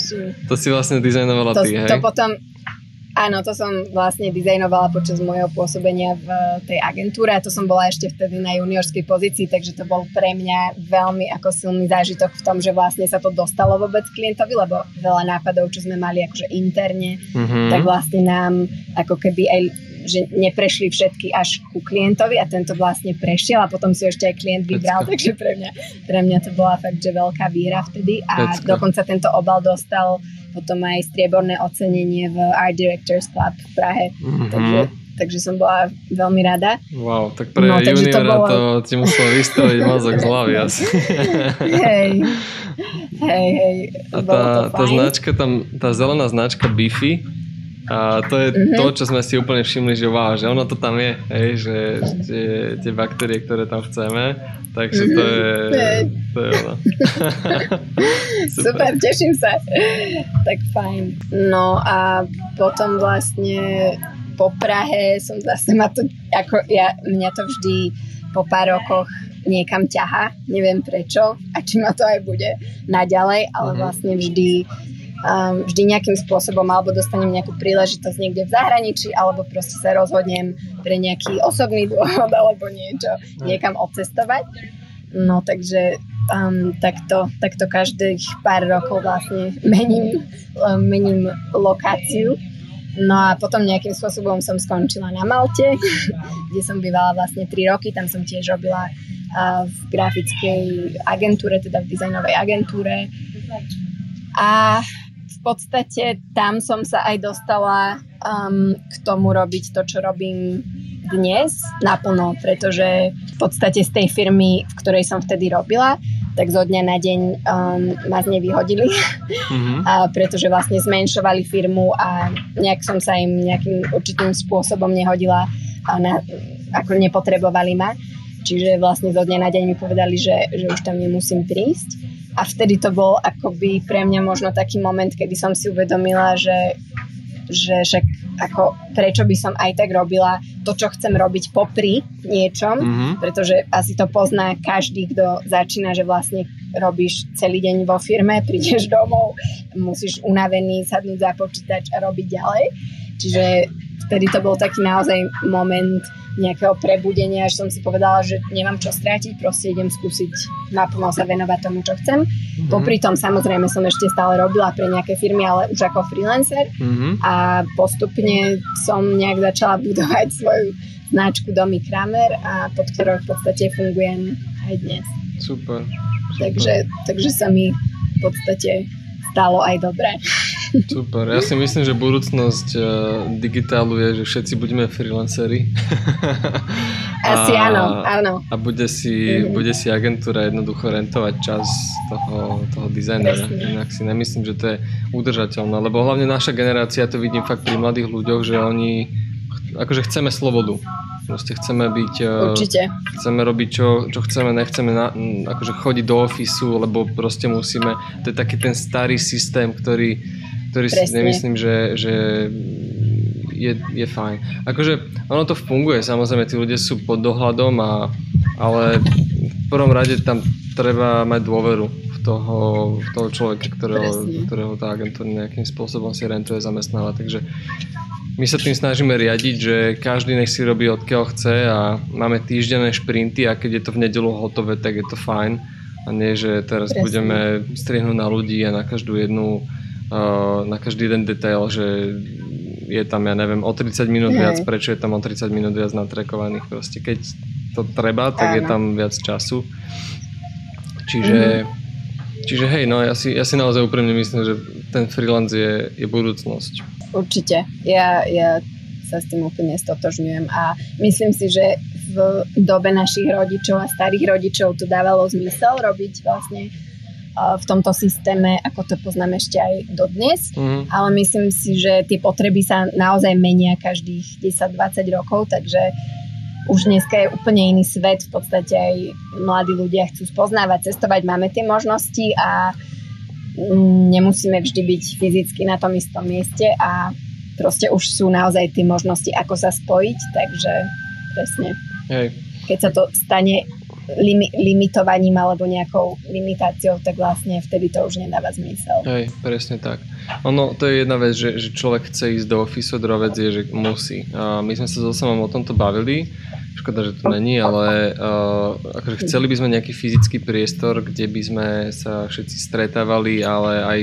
to si vlastne dizajnovala to, ty, hej? To potom, Áno, to som vlastne dizajnovala počas môjho pôsobenia v tej agentúre a to som bola ešte vtedy na juniorskej pozícii, takže to bol pre mňa veľmi ako silný zážitok v tom, že vlastne sa to dostalo vôbec klientovi, lebo veľa nápadov, čo sme mali akože interne, mm-hmm. tak vlastne nám ako keby aj že neprešli všetky až ku klientovi a tento vlastne prešiel a potom si ešte aj klient vybral, Pecka. takže pre mňa, pre mňa to bola fakt, že veľká víra vtedy a Pecka. dokonca tento obal dostal potom aj strieborné ocenenie v Art Directors Club v Prahe. Mm-hmm. Takže, takže som bola veľmi rada. Wow, tak pre no, juniora to, bolo... to ti muselo vystrojiť mozog z hlavy asi. hej, hej, hej. A tá, tá značka tam, tá zelená značka Biffy, a to je mm-hmm. to, čo sme si úplne všimli, že wow, že ono to tam je, hej, že tie, tie baktérie, ktoré tam chceme, takže to je, to je ono. Super. Super, teším sa. Tak fajn. No a potom vlastne po Prahe som zase ma to, ako ja, mňa to vždy po pár rokoch niekam ťaha, neviem prečo a či ma to aj bude naďalej, ale mm-hmm. vlastne vždy um, vždy nejakým spôsobom alebo dostanem nejakú príležitosť niekde v zahraničí alebo proste sa rozhodnem pre nejaký osobný dôvod alebo niečo niekam odcestovať. No takže um, takto, takto každých pár rokov vlastne mením, um, mením lokáciu. No a potom nejakým spôsobom som skončila na Malte, kde som bývala vlastne 3 roky, tam som tiež robila uh, v grafickej agentúre, teda v dizajnovej agentúre. A podstate tam som sa aj dostala um, k tomu robiť to, čo robím dnes naplno, pretože v podstate z tej firmy, v ktorej som vtedy robila, tak zo dňa na deň um, ma z nej vyhodili, mm-hmm. a pretože vlastne zmenšovali firmu a nejak som sa im nejakým určitým spôsobom nehodila a na, ako nepotrebovali ma. Čiže vlastne zo dňa na deň mi povedali, že, že už tam nemusím prísť. A vtedy to bol akoby pre mňa možno taký moment, kedy som si uvedomila, že, že však ako prečo by som aj tak robila to, čo chcem robiť popri niečom, mm-hmm. pretože asi to pozná každý, kto začína, že vlastne robíš celý deň vo firme, prídeš domov, musíš unavený sadnúť za počítač a robiť ďalej. Čiže vtedy to bol taký naozaj moment nejakého prebudenia, že som si povedala, že nemám čo strátiť, proste idem skúsiť naplno sa venovať tomu, čo chcem. Mm-hmm. Popri tom samozrejme som ešte stále robila pre nejaké firmy, ale už ako freelancer mm-hmm. a postupne som nejak začala budovať svoju značku Domy Kramer a pod ktorou v podstate fungujem aj dnes. Super. super. Takže, takže sa mi v podstate stalo aj dobre. Super, ja si myslím, že budúcnosť uh, digitálu je, že všetci budeme freelanceri. Asi a, áno, áno. A bude si, mm-hmm. bude si agentúra jednoducho rentovať čas toho, toho dizajnera. Inak si nemyslím, že to je udržateľné, lebo hlavne naša generácia, to vidím fakt pri mladých ľuďoch, že oni akože chceme slobodu. Proste chceme byť... E, Určite. Chceme robiť, čo, čo chceme, nechceme na, akože chodiť do ofisu, lebo proste musíme... To je taký ten starý systém, ktorý ktorý Presne. si nemyslím, že, že je, je fajn. Akože ono to funguje, samozrejme, tí ľudia sú pod dohľadom, a, ale v prvom rade tam treba mať dôveru v toho, v toho človeka, ktorého, ktorého tá agentúra nejakým spôsobom si rentuje, zamestnáva. Takže my sa tým snažíme riadiť, že každý nech si robí odkiaľ chce a máme týždenné šprinty a keď je to v nedelu hotové, tak je to fajn. A nie, že teraz Presne. budeme strihnúť na ľudí a na každú jednu na každý jeden detail, že je tam, ja neviem, o 30 minút viac, prečo je tam o 30 minút viac natrekovaných. Proste keď to treba, tak Áno. je tam viac času. Čiže, mm-hmm. čiže hej, no ja si, ja si naozaj úprimne myslím, že ten freelance je, je budúcnosť. Určite. Ja, ja sa s tým úplne stotožňujem a myslím si, že v dobe našich rodičov a starých rodičov to dávalo zmysel robiť vlastne v tomto systéme, ako to poznáme ešte aj dodnes. Mm. Ale myslím si, že tie potreby sa naozaj menia každých 10-20 rokov, takže už dneska je úplne iný svet. V podstate aj mladí ľudia chcú spoznávať, cestovať, máme tie možnosti a nemusíme vždy byť fyzicky na tom istom mieste a proste už sú naozaj tie možnosti, ako sa spojiť, takže presne. Hej. Keď sa to stane limi- limitovaním alebo nejakou limitáciou, tak vlastne vtedy to už nedáva zmysel. Hej, presne tak. Ono, to je jedna vec, že, že človek chce ísť do ofisu, druhá vec je, že musí. A my sme sa so samom o tomto bavili, škoda, že to není, ale uh, akože chceli by sme nejaký fyzický priestor, kde by sme sa všetci stretávali, ale aj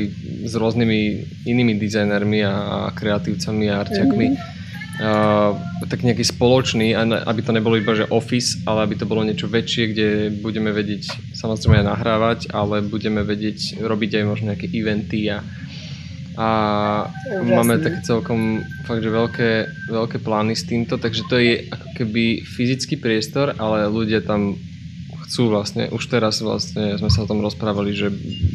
s rôznymi inými dizajnermi a, a kreatívcami a arťakmi. Mm-hmm uh, tak nejaký spoločný, aby to nebolo iba že office, ale aby to bolo niečo väčšie, kde budeme vedieť samozrejme aj nahrávať, ale budeme vedieť robiť aj možno nejaké eventy a, a máme také celkom fakt, že veľké, veľké plány s týmto, takže to je ako keby fyzický priestor, ale ľudia tam chcú vlastne, už teraz vlastne sme sa o tom rozprávali, že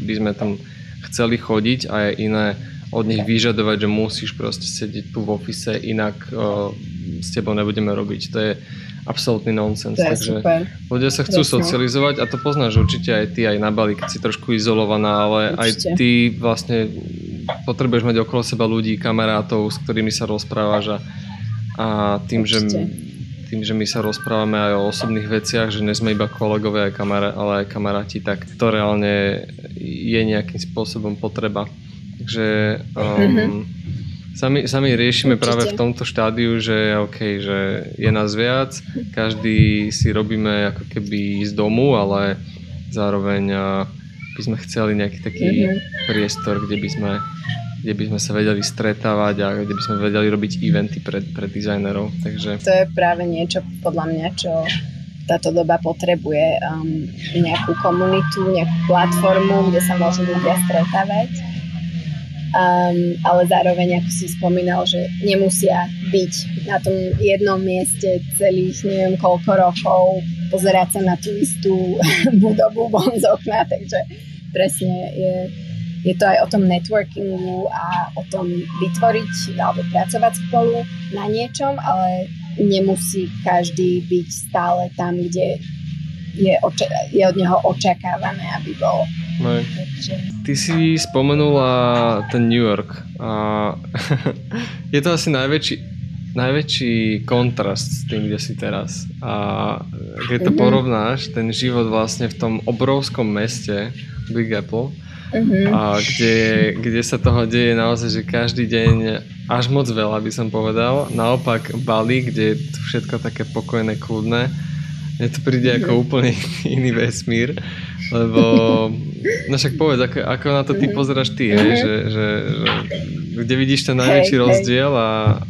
by sme tam chceli chodiť a aj iné od nich vyžadovať, že musíš proste sedieť tu v ofise, inak uh, s tebou nebudeme robiť. To je absolútny nonsens. To Takže super. ľudia sa chcú Presne. socializovať a to poznáš určite aj ty, aj na Bali, keď si trošku izolovaná, ale určite. aj ty vlastne potrebuješ mať okolo seba ľudí, kamarátov, s ktorými sa rozprávaš a, a tým, že tým, že my sa rozprávame aj o osobných veciach, že nie sme iba kolegovia, ale aj kamaráti, tak to reálne je nejakým spôsobom potreba. Takže um, mm-hmm. sami, sami riešime Určite. práve v tomto štádiu, že OK, že je nás viac, každý si robíme ako keby z domu, ale zároveň by sme chceli nejaký taký mm-hmm. priestor, kde by sme kde by sme sa vedeli stretávať a kde by sme vedeli robiť eventy pre, pre dizajnerov. Takže... To je práve niečo podľa mňa, čo táto doba potrebuje um, nejakú komunitu, nejakú platformu, kde sa môžu ľudia stretávať Um, ale zároveň, ako si spomínal, že nemusia byť na tom jednom mieste celých neviem koľko rokov, pozerať sa na tú istú budovu von z okna, takže presne je, je to aj o tom networkingu a o tom vytvoriť alebo pracovať spolu na niečom, ale nemusí každý byť stále tam, kde je, oča- je od neho očakávané, aby bol. No. Ty si spomenula ten New York. A je to asi najväčší, najväčší kontrast s tým, kde si teraz. A keď to mm-hmm. porovnáš, ten život vlastne v tom obrovskom meste Big Apple, mm-hmm. a kde, kde sa toho deje naozaj, že každý deň až moc veľa by som povedal. Naopak Bali, kde je všetko také pokojné, kľudné, mne to príde ako úplne iný vesmír, lebo no však povedz, ako, ako na to ty mhm. pozeráš ty, hej, mhm. že, že, že kde vidíš ten najväčší hey, rozdiel a,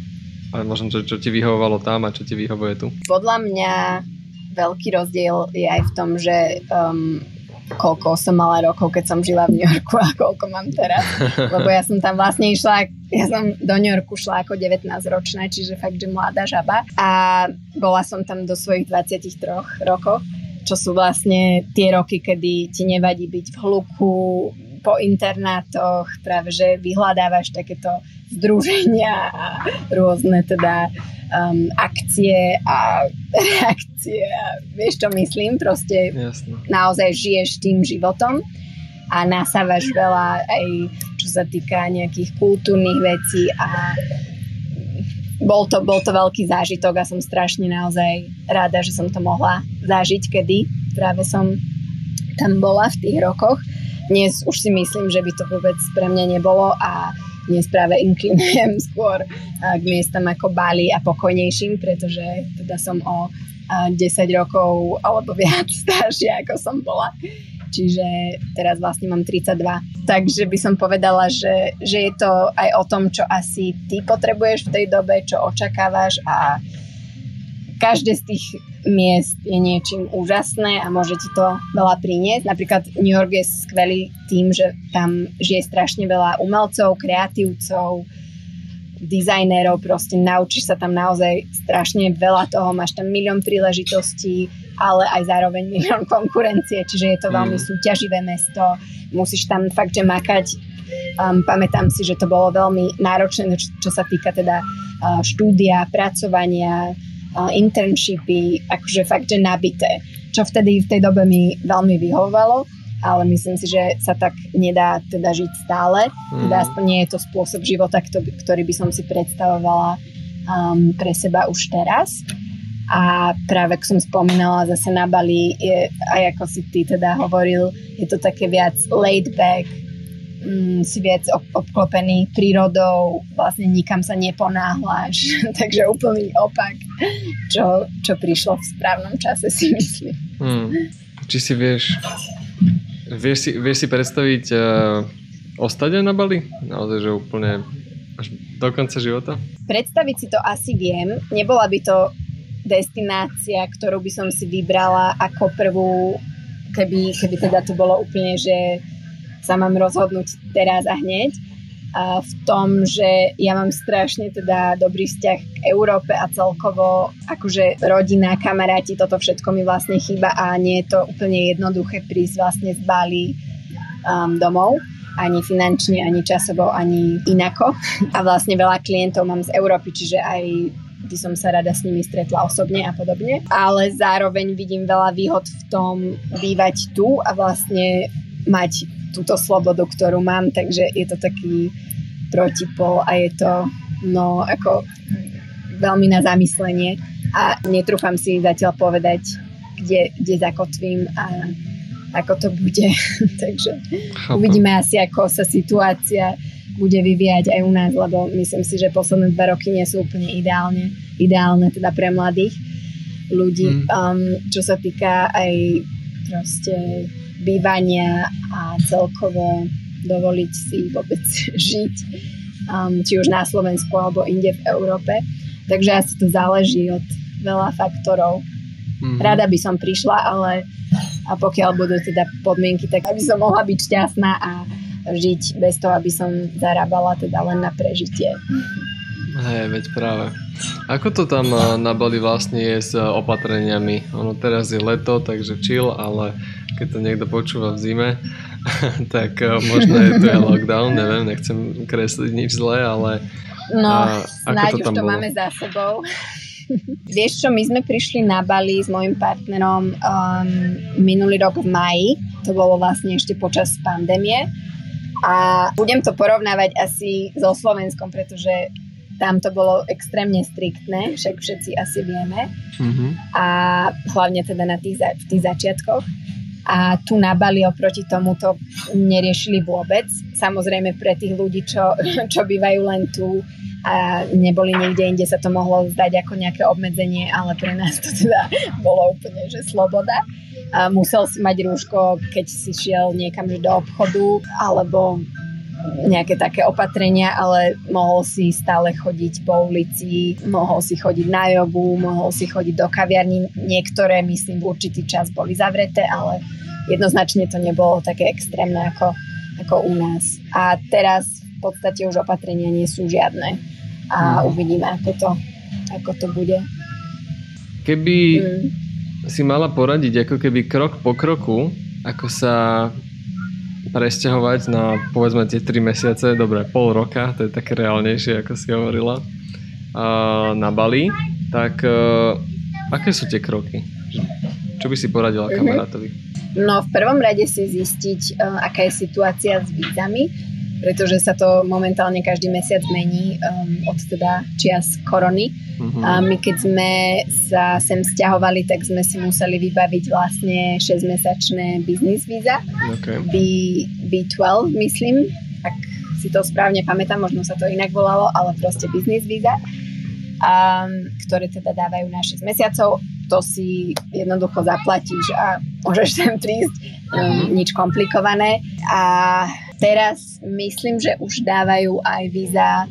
a možno čo, čo ti vyhovovalo tam a čo ti vyhovuje tu? Podľa mňa veľký rozdiel je aj v tom, že um, koľko som mala rokov, keď som žila v New Yorku a koľko mám teraz. Lebo ja som tam vlastne išla, ja som do New Yorku šla ako 19 ročná, čiže fakt, že mladá žaba. A bola som tam do svojich 23 rokov, čo sú vlastne tie roky, kedy ti nevadí byť v hluku, po internátoch, práve že vyhľadávaš takéto združenia a rôzne teda um, akcie a reakcie a vieš čo myslím, proste Jasne. naozaj žiješ tým životom a nasávaš veľa aj čo sa týka nejakých kultúrnych vecí a bol to, bol to veľký zážitok a som strašne naozaj rada, že som to mohla zažiť, kedy práve som tam bola v tých rokoch. Dnes už si myslím, že by to vôbec pre mňa nebolo a dnes práve inklinujem skôr k miestam ako Bali a pokojnejším, pretože teda som o 10 rokov alebo viac staršia, ako som bola. Čiže teraz vlastne mám 32. Takže by som povedala, že, že je to aj o tom, čo asi ty potrebuješ v tej dobe, čo očakávaš a každé z tých miest je niečím úžasné a môže ti to veľa priniesť. Napríklad New York je skvelý tým, že tam žije strašne veľa umelcov, kreatívcov, dizajnérov, proste naučíš sa tam naozaj strašne veľa toho, máš tam milión príležitostí, ale aj zároveň milión konkurencie, čiže je to mm. veľmi súťaživé mesto, musíš tam fakt, že makať. Um, pamätám si, že to bolo veľmi náročné, čo, čo sa týka teda uh, štúdia, pracovania, internshipy, akože fakt, že nabité. Čo vtedy v tej dobe mi veľmi vyhovovalo, ale myslím si, že sa tak nedá teda žiť stále. Mm. Teda aspoň nie je to spôsob života, ktorý by som si predstavovala um, pre seba už teraz. A práve ako som spomínala zase na Bali, je, aj ako si ty teda hovoril, je to také viac laid back, mm, si viac obklopený prírodou, vlastne nikam sa neponáhľaš, takže úplný opak, čo, čo prišlo v správnom čase si myslím. Hmm. Či si vieš, vieš si, vieš si predstaviť uh, ostať na Bali? Naozaj, že úplne až do konca života? Predstaviť si to asi viem. Nebola by to destinácia, ktorú by som si vybrala ako prvú, keby, keby teda to bolo úplne, že sa mám rozhodnúť teraz a hneď. V tom, že ja mám strašne teda dobrý vzťah k Európe a celkovo akože rodina, kamaráti, toto všetko mi vlastne chýba a nie je to úplne jednoduché prísť vlastne z Bali um, domov ani finančne, ani časovo, ani inako. A vlastne veľa klientov mám z Európy, čiže aj by som sa rada s nimi stretla osobne a podobne. Ale zároveň vidím veľa výhod v tom bývať tu a vlastne mať túto slobodu, ktorú mám, takže je to taký protipol a je to no ako veľmi na zamyslenie a netrúfam si zatiaľ povedať, kde, kde zakotvím a ako to bude. takže Chápam. uvidíme asi, ako sa situácia bude vyvíjať aj u nás, lebo myslím si, že posledné dva roky nie sú úplne ideálne, ideálne teda pre mladých ľudí, mm. um, čo sa týka aj proste bývania a celkovo dovoliť si vôbec žiť, um, či už na Slovensku alebo inde v Európe. Takže asi to záleží od veľa faktorov. Mm-hmm. Rada by som prišla, ale a pokiaľ budú teda podmienky, tak aby som mohla byť šťastná a žiť bez toho, aby som zarábala teda len na prežitie. Hej, veď práve. Ako to tam eh, na Bali vlastne je s opatreniami? Ono teraz je leto, takže chill, ale keď to niekto počúva v zime, tak uh, možno je to je lockdown, neviem, nechcem kresliť nič zlé, ale No, uh, ako to tam už to bolo? máme za sebou. Vieš čo, my sme prišli na Bali s mojim partnerom um, minulý rok v maji. To bolo vlastne ešte počas pandémie. A budem to porovnávať asi so Slovenskom, pretože tam to bolo extrémne striktné, však všetci asi vieme. Mm-hmm. A hlavne teda na tých, v tých začiatkoch a tu na Bali oproti tomu to neriešili vôbec. Samozrejme pre tých ľudí, čo, čo bývajú len tu a neboli niekde inde, sa to mohlo zdať ako nejaké obmedzenie, ale pre nás to teda bolo úplne, že sloboda. A musel si mať rúško, keď si šiel niekam do obchodu, alebo nejaké také opatrenia, ale mohol si stále chodiť po ulici, mohol si chodiť na jogu, mohol si chodiť do kaviarní. Niektoré, myslím, v určitý čas boli zavreté, ale jednoznačne to nebolo také extrémne ako, ako u nás. A teraz v podstate už opatrenia nie sú žiadne a mm. uvidíme, ako to, ako to bude. Keby mm. si mala poradiť ako keby krok po kroku, ako sa presťahovať na povedzme tie 3 mesiace, dobre, pol roka, to je také reálnejšie, ako si hovorila, na Bali, tak uh, aké sú tie kroky? Čo by si poradila mm-hmm. kamarátovi? No v prvom rade si zistiť, uh, aká je situácia s vízami, pretože sa to momentálne každý mesiac mení um, od teda čias korony. Uh-huh. A my keď sme sa sem stiahovali, tak sme si museli vybaviť vlastne 6-mesačné business víza. Okay. B, B12, myslím, ak si to správne pamätám, možno sa to inak volalo, ale proste business víza, um, ktoré teda dávajú na 6 mesiacov. To si jednoducho zaplatíš a môžeš sem prísť, um, nič komplikované. A teraz myslím, že už dávajú aj víza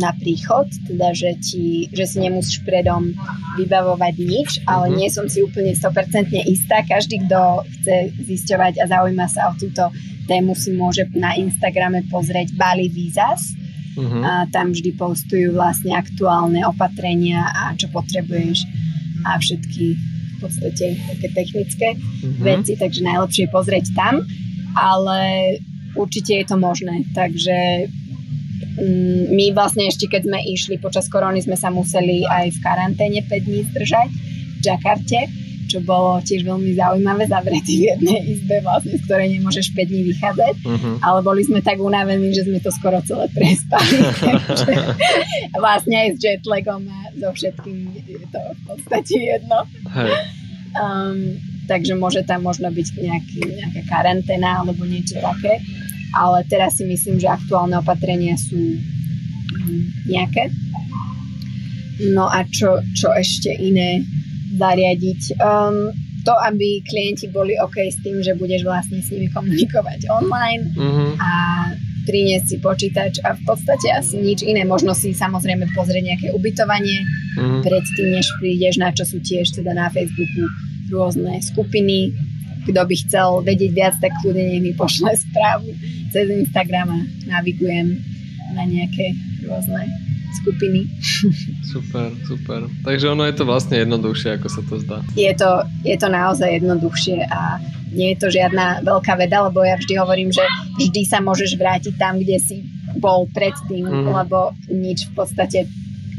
na príchod, teda že, ti, že si nemusíš predom vybavovať nič, ale mm-hmm. nie som si úplne 100% istá. Každý, kto chce zisťovať a zaujíma sa o túto tému, si môže na Instagrame pozrieť Bali Visas. Mm-hmm. A tam vždy postujú vlastne aktuálne opatrenia a čo potrebuješ a všetky v podstate také technické mm-hmm. veci, takže najlepšie je pozrieť tam, ale určite je to možné, takže Mm, my vlastne ešte keď sme išli počas korony, sme sa museli aj v karanténe 5 dní zdržať v Jakarte, čo bolo tiež veľmi zaujímavé, zavretý v jednej izbe vlastne, z ktorej nemôžeš 5 dní vychádzať, uh-huh. ale boli sme tak unavení, že sme to skoro celé prespali. vlastne aj s jetlagom a so všetkým je to v podstate jedno. Hey. Um, takže môže tam možno byť nejaký, nejaká karanténa alebo niečo také ale teraz si myslím, že aktuálne opatrenia sú mm, nejaké. No a čo, čo ešte iné zariadiť? Um, to, aby klienti boli OK s tým, že budeš vlastne s nimi komunikovať online mm-hmm. a priniesť si počítač a v podstate asi nič iné. Možno si samozrejme pozrieť nejaké ubytovanie mm-hmm. predtým, než prídeš, na čo sú tiež teda na Facebooku rôzne skupiny. Kto by chcel vedieť viac, tak kľudne nech mi pošle správu cez Instagram a navigujem na nejaké rôzne skupiny. Super, super. Takže ono je to vlastne jednoduchšie, ako sa to zdá. Je to, je to naozaj jednoduchšie a nie je to žiadna veľká veda, lebo ja vždy hovorím, že vždy sa môžeš vrátiť tam, kde si bol predtým, mm. lebo nič v podstate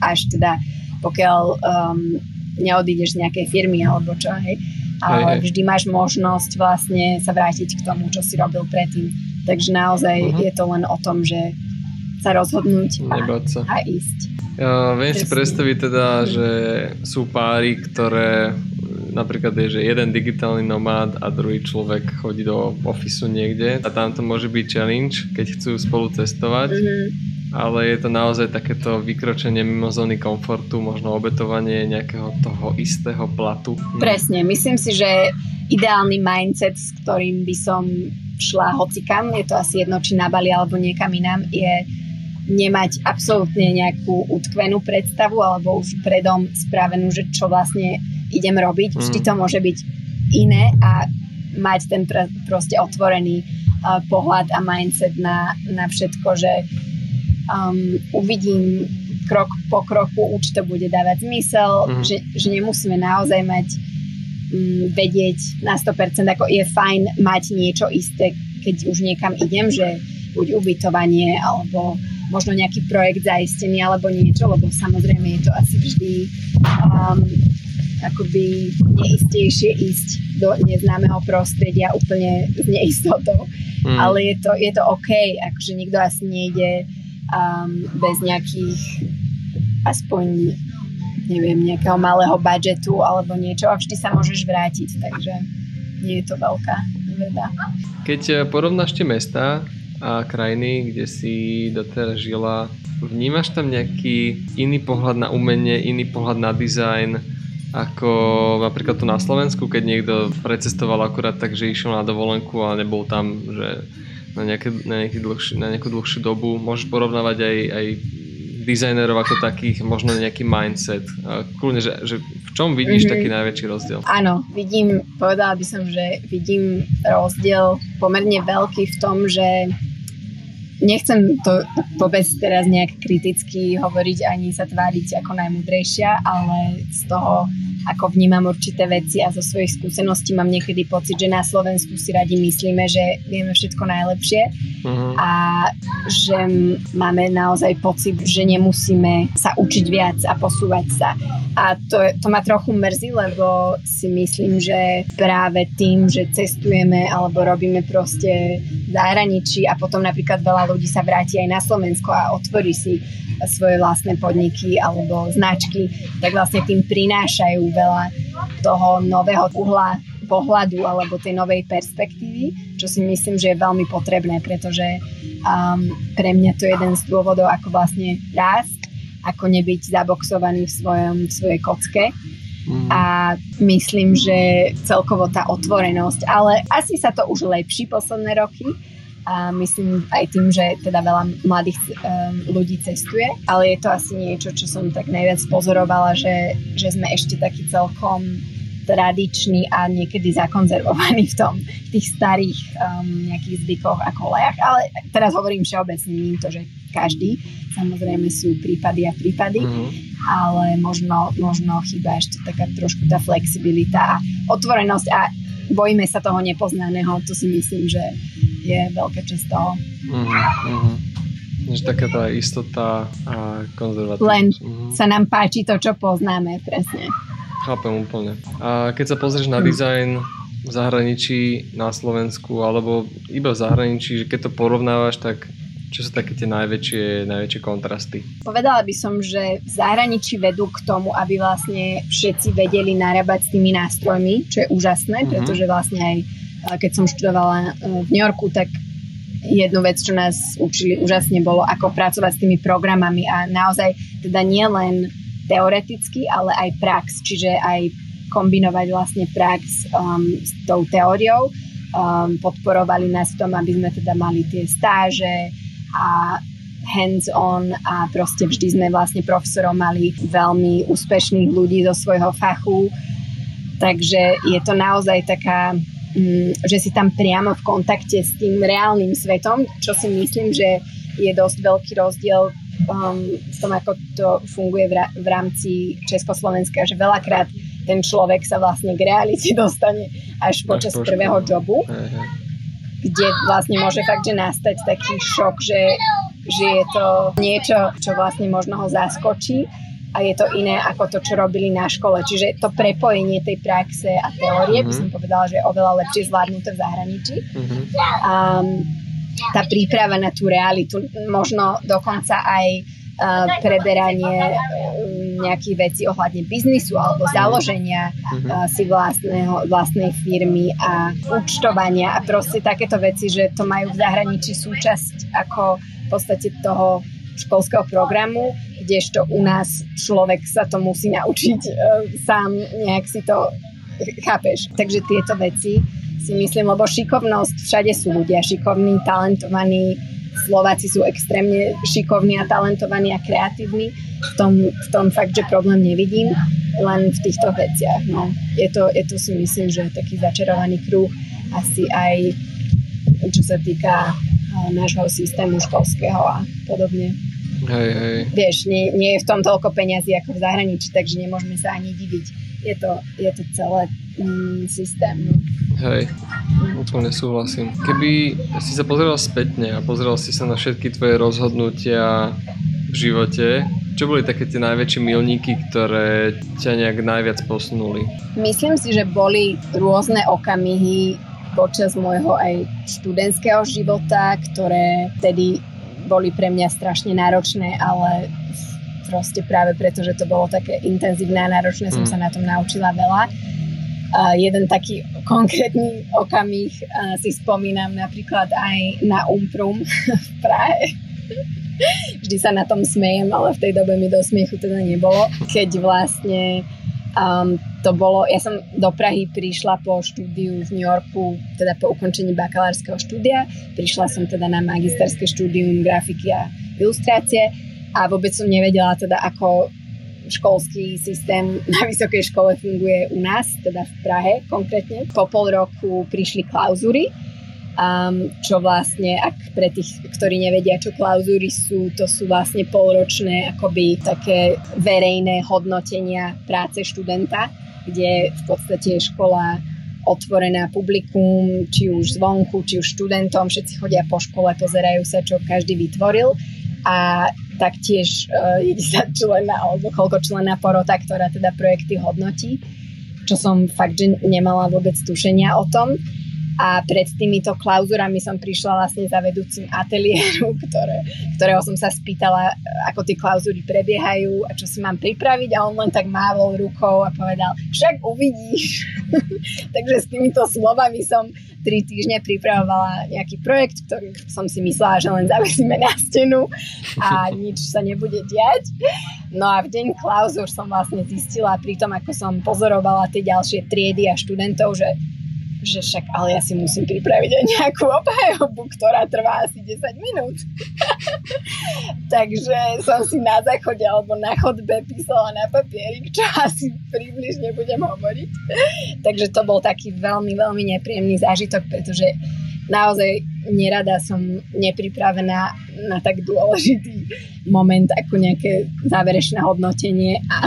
až teda pokiaľ um, neodídeš z nejakej firmy alebo čo, hej, ale vždy máš možnosť vlastne sa vrátiť k tomu, čo si robil predtým Takže naozaj uh-huh. je to len o tom, že sa rozhodnúť a, sa. a ísť. Ja viem Presne. si predstaviť teda, že sú páry, ktoré napríklad je, že jeden digitálny nomád a druhý človek chodí do ofisu niekde a tam to môže byť challenge, keď chcú spolu cestovať. Mm-hmm. Ale je to naozaj takéto vykročenie mimo zóny komfortu, možno obetovanie nejakého toho istého platu. Presne, myslím si, že ideálny mindset, s ktorým by som šla hocikam, je to asi jedno, či na Bali alebo niekam inám, je nemať absolútne nejakú utkvenú predstavu alebo už predom spravenú, že čo vlastne idem robiť. Mm. Vždy to môže byť iné a mať ten pr- proste otvorený uh, pohľad a mindset na, na všetko, že um, uvidím krok po kroku, už to bude dávať zmysel, mm. že, že nemusíme naozaj mať Mm, vedieť na 100%, ako je fajn mať niečo isté, keď už niekam idem, že buď ubytovanie alebo možno nejaký projekt zaistený alebo niečo, lebo samozrejme je to asi vždy um, akoby neistejšie ísť do neznámeho prostredia úplne s neistotou. Mm. Ale je to, je to OK, akože nikto asi nejde um, bez nejakých aspoň neviem, nejakého malého budžetu alebo niečo a vždy sa môžeš vrátiť, takže nie je to veľká veda. Keď eh, porovnáš tie mesta a krajiny, kde si doteraz žila, vnímaš tam nejaký iný pohľad na umenie, iný pohľad na dizajn, ako napríklad tu na Slovensku, keď niekto precestoval akurát tak, že išiel na dovolenku a nebol tam, že na, nejaké, na, nejaký dlhší, na nejakú dlhšiu dobu. Môžeš porovnávať aj, aj dizajnerov ako takých, možno nejaký mindset. Kľudne, že, že v čom vidíš mm-hmm. taký najväčší rozdiel? Áno, vidím, povedala by som, že vidím rozdiel pomerne veľký v tom, že nechcem to vôbec teraz nejak kriticky hovoriť ani sa tváriť ako najmudrejšia, ale z toho ako vnímam určité veci a zo svojich skúseností mám niekedy pocit, že na Slovensku si radi myslíme, že vieme všetko najlepšie uh-huh. a že máme naozaj pocit, že nemusíme sa učiť viac a posúvať sa. A to, to ma trochu mrzí, lebo si myslím, že práve tým, že cestujeme alebo robíme proste v zahraničí a potom napríklad veľa ľudí sa vráti aj na Slovensko a otvorí si svoje vlastné podniky alebo značky, tak vlastne tým prinášajú veľa toho nového uhla pohľadu alebo tej novej perspektívy, čo si myslím, že je veľmi potrebné, pretože um, pre mňa to je jeden z dôvodov, ako vlastne rásť, ako nebyť zaboxovaný v, svojom, v svojej kocke. Mm. A myslím, že celkovo tá otvorenosť, ale asi sa to už lepší posledné roky, a myslím aj tým, že teda veľa mladých um, ľudí cestuje, ale je to asi niečo, čo som tak najviac pozorovala, že, že sme ešte taký celkom tradičný a niekedy zakonzervovaný v tom, v tých starých um, nejakých zvykoch a kolejach. Ale teraz hovorím všeobecne, nie to, že každý. Samozrejme sú prípady a prípady, mm-hmm. ale možno, možno chýba ešte taká trošku tá flexibilita a otvorenosť a bojíme sa toho nepoznaného. To si myslím, že je veľká časť toho. Mm-hmm. Že taká tá istota a konzervatívnosť. Len mm-hmm. sa nám páči to, čo poznáme, presne. Chápem úplne. A keď sa pozrieš na dizajn v zahraničí, na Slovensku, alebo iba v zahraničí, že keď to porovnávaš, tak čo sú také tie najväčšie, najväčšie kontrasty? Povedala by som, že v zahraničí vedú k tomu, aby vlastne všetci vedeli narábať s tými nástrojmi, čo je úžasné, mm-hmm. pretože vlastne aj keď som študovala v New Yorku, tak jednu vec, čo nás učili úžasne, bolo ako pracovať s tými programami a naozaj teda nie len teoreticky, ale aj prax, čiže aj kombinovať vlastne prax um, s tou teóriou. Um, podporovali nás v tom, aby sme teda mali tie stáže a hands-on a proste vždy sme vlastne profesorom mali veľmi úspešných ľudí zo svojho fachu. Takže je to naozaj taká že si tam priamo v kontakte s tým reálnym svetom, čo si myslím, že je dosť veľký rozdiel um, v tom, ako to funguje v, ra- v rámci Československa, že veľakrát ten človek sa vlastne k realite dostane až počas až prvého jobu, kde vlastne môže fakt, že nastať taký šok, že, že je to niečo, čo vlastne možno ho zaskočí a je to iné ako to, čo robili na škole. Čiže to prepojenie tej praxe a teórie mm-hmm. by som mhm. povedala, že je oveľa lepšie zvládnuté v zahraničí. Mm-hmm. Um, tá príprava na tú realitu, možno dokonca aj uh, preberanie um, nejakých vecí ohľadne biznisu alebo založenia mm-hmm. uh, si vlastného, vlastnej firmy a účtovania a proste takéto veci, že to majú v zahraničí súčasť ako v podstate toho školského programu, kdežto u nás človek sa to musí naučiť uh, sám, nejak si to chápeš. Takže tieto veci si myslím, lebo šikovnosť, všade sú ľudia šikovní, talentovaní, Slováci sú extrémne šikovní a talentovaní a kreatívni. V tom, v tom fakt, že problém nevidím, len v týchto veciach. No. Je, to, je to si myslím, že taký začarovaný kruh asi aj čo sa týka nášho systému školského a podobne. Hej, hej. Vieš, nie, nie je v tom toľko peňazí ako v zahraničí, takže nemôžeme sa ani diviť. Je to, je to celé mm, systém. No. Hej, úplne súhlasím. Keby si sa pozrel spätne a pozrel si sa na všetky tvoje rozhodnutia v živote, čo boli také tie najväčšie milníky, ktoré ťa nejak najviac posunuli? Myslím si, že boli rôzne okamihy počas môjho aj študentského života, ktoré vtedy boli pre mňa strašne náročné, ale proste práve preto, že to bolo také intenzívne a náročné, mm. som sa na tom naučila veľa. Uh, jeden taký konkrétny okamih uh, si spomínam napríklad aj na Umprum v Prahe. Vždy sa na tom smejem, ale v tej dobe mi do smiechu teda nebolo. Keď vlastne Um, to bolo, ja som do Prahy prišla po štúdiu v New Yorku, teda po ukončení bakalárskeho štúdia. Prišla som teda na magisterské štúdium grafiky a ilustrácie a vôbec som nevedela teda, ako školský systém na vysokej škole funguje u nás, teda v Prahe konkrétne. Po pol roku prišli klauzúry um, čo vlastne, ak pre tých, ktorí nevedia, čo klauzúry sú, to sú vlastne polročné akoby také verejné hodnotenia práce študenta, kde v podstate je škola otvorená publikum, či už zvonku, či už študentom, všetci chodia po škole, pozerajú sa, čo každý vytvoril. A taktiež uh, je 10 člena alebo koľko člena porota, ktorá teda projekty hodnotí, čo som fakt, že nemala vôbec tušenia o tom a pred týmito klauzurami som prišla vlastne za vedúcim ateliéru, ktoré, ktorého som sa spýtala, ako tie klauzury prebiehajú a čo si mám pripraviť a on len tak mávol rukou a povedal, však uvidíš. Takže s týmito slovami som tri týždne pripravovala nejaký projekt, ktorý som si myslela, že len zavesíme na stenu a nič sa nebude diať. No a v deň klauzur som vlastne zistila pri tom, ako som pozorovala tie ďalšie triedy a študentov, že že však ale ja si musím pripraviť aj nejakú obhajobu, ktorá trvá asi 10 minút. Takže som si na záchode alebo na chodbe písala na papierik, čo asi približne budem hovoriť. Takže to bol taký veľmi, veľmi nepríjemný zážitok, pretože naozaj nerada som nepripravená na tak dôležitý moment ako nejaké záverečné hodnotenie a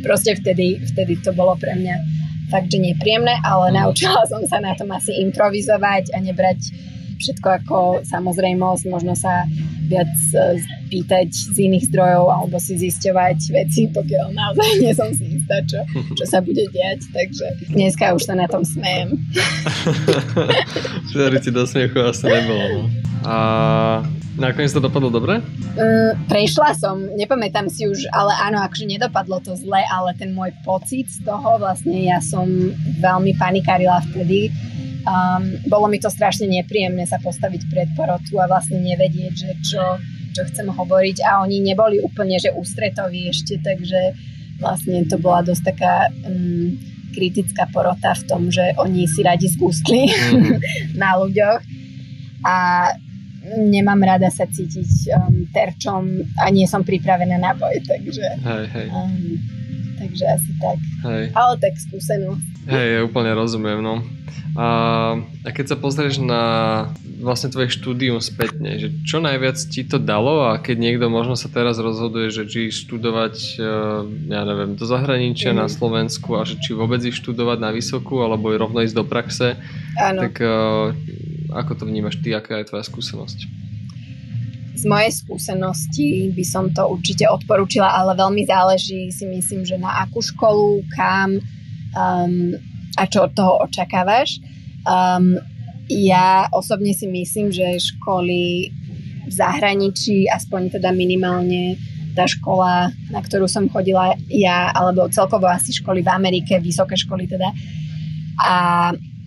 proste vtedy, vtedy to bolo pre mňa fakt, že nepríjemné, ale mm. naučila som sa na tom asi improvizovať a nebrať všetko ako samozrejmosť, možno sa viac e, pýtať z iných zdrojov alebo si zisťovať veci, pokiaľ naozaj nie som si istá, čo, čo sa bude diať, takže dneska už sa na tom smejem. Vtedy ti do smiechu asi nebolo. No. A Nakoniec to dopadlo dobre? Uh, prešla som, nepamätám si už, ale áno, akože nedopadlo to zle, ale ten môj pocit z toho, vlastne ja som veľmi panikárila vtedy. Um, bolo mi to strašne nepríjemné sa postaviť pred porotu a vlastne nevedieť, že čo, čo chcem hovoriť a oni neboli úplne, že ústretoví ešte, takže vlastne to bola dosť taká um, kritická porota v tom, že oni si radi skústli mm. na ľuďoch a nemám rada sa cítiť um, terčom a nie som pripravená na boj, takže... Hej, hej. Um, takže asi tak. Hej. Ale tak skúsenosť. Hej, ja úplne rozumiem, no. A, a keď sa pozrieš na vlastne tvoje štúdium spätne, že čo najviac ti to dalo a keď niekto možno sa teraz rozhoduje, že či študovať, e, ja neviem, do zahraničia mm. na Slovensku a že či vôbec ich študovať na vysokú alebo rovno ísť do praxe, Áno. tak e, ako to vnímaš ty, aká je tvoja skúsenosť? Z mojej skúsenosti by som to určite odporúčila, ale veľmi záleží si myslím, že na akú školu, kam um, a čo od toho očakávaš. Um, ja osobne si myslím, že školy v zahraničí, aspoň teda minimálne tá škola, na ktorú som chodila ja, alebo celkovo asi školy v Amerike, vysoké školy teda, a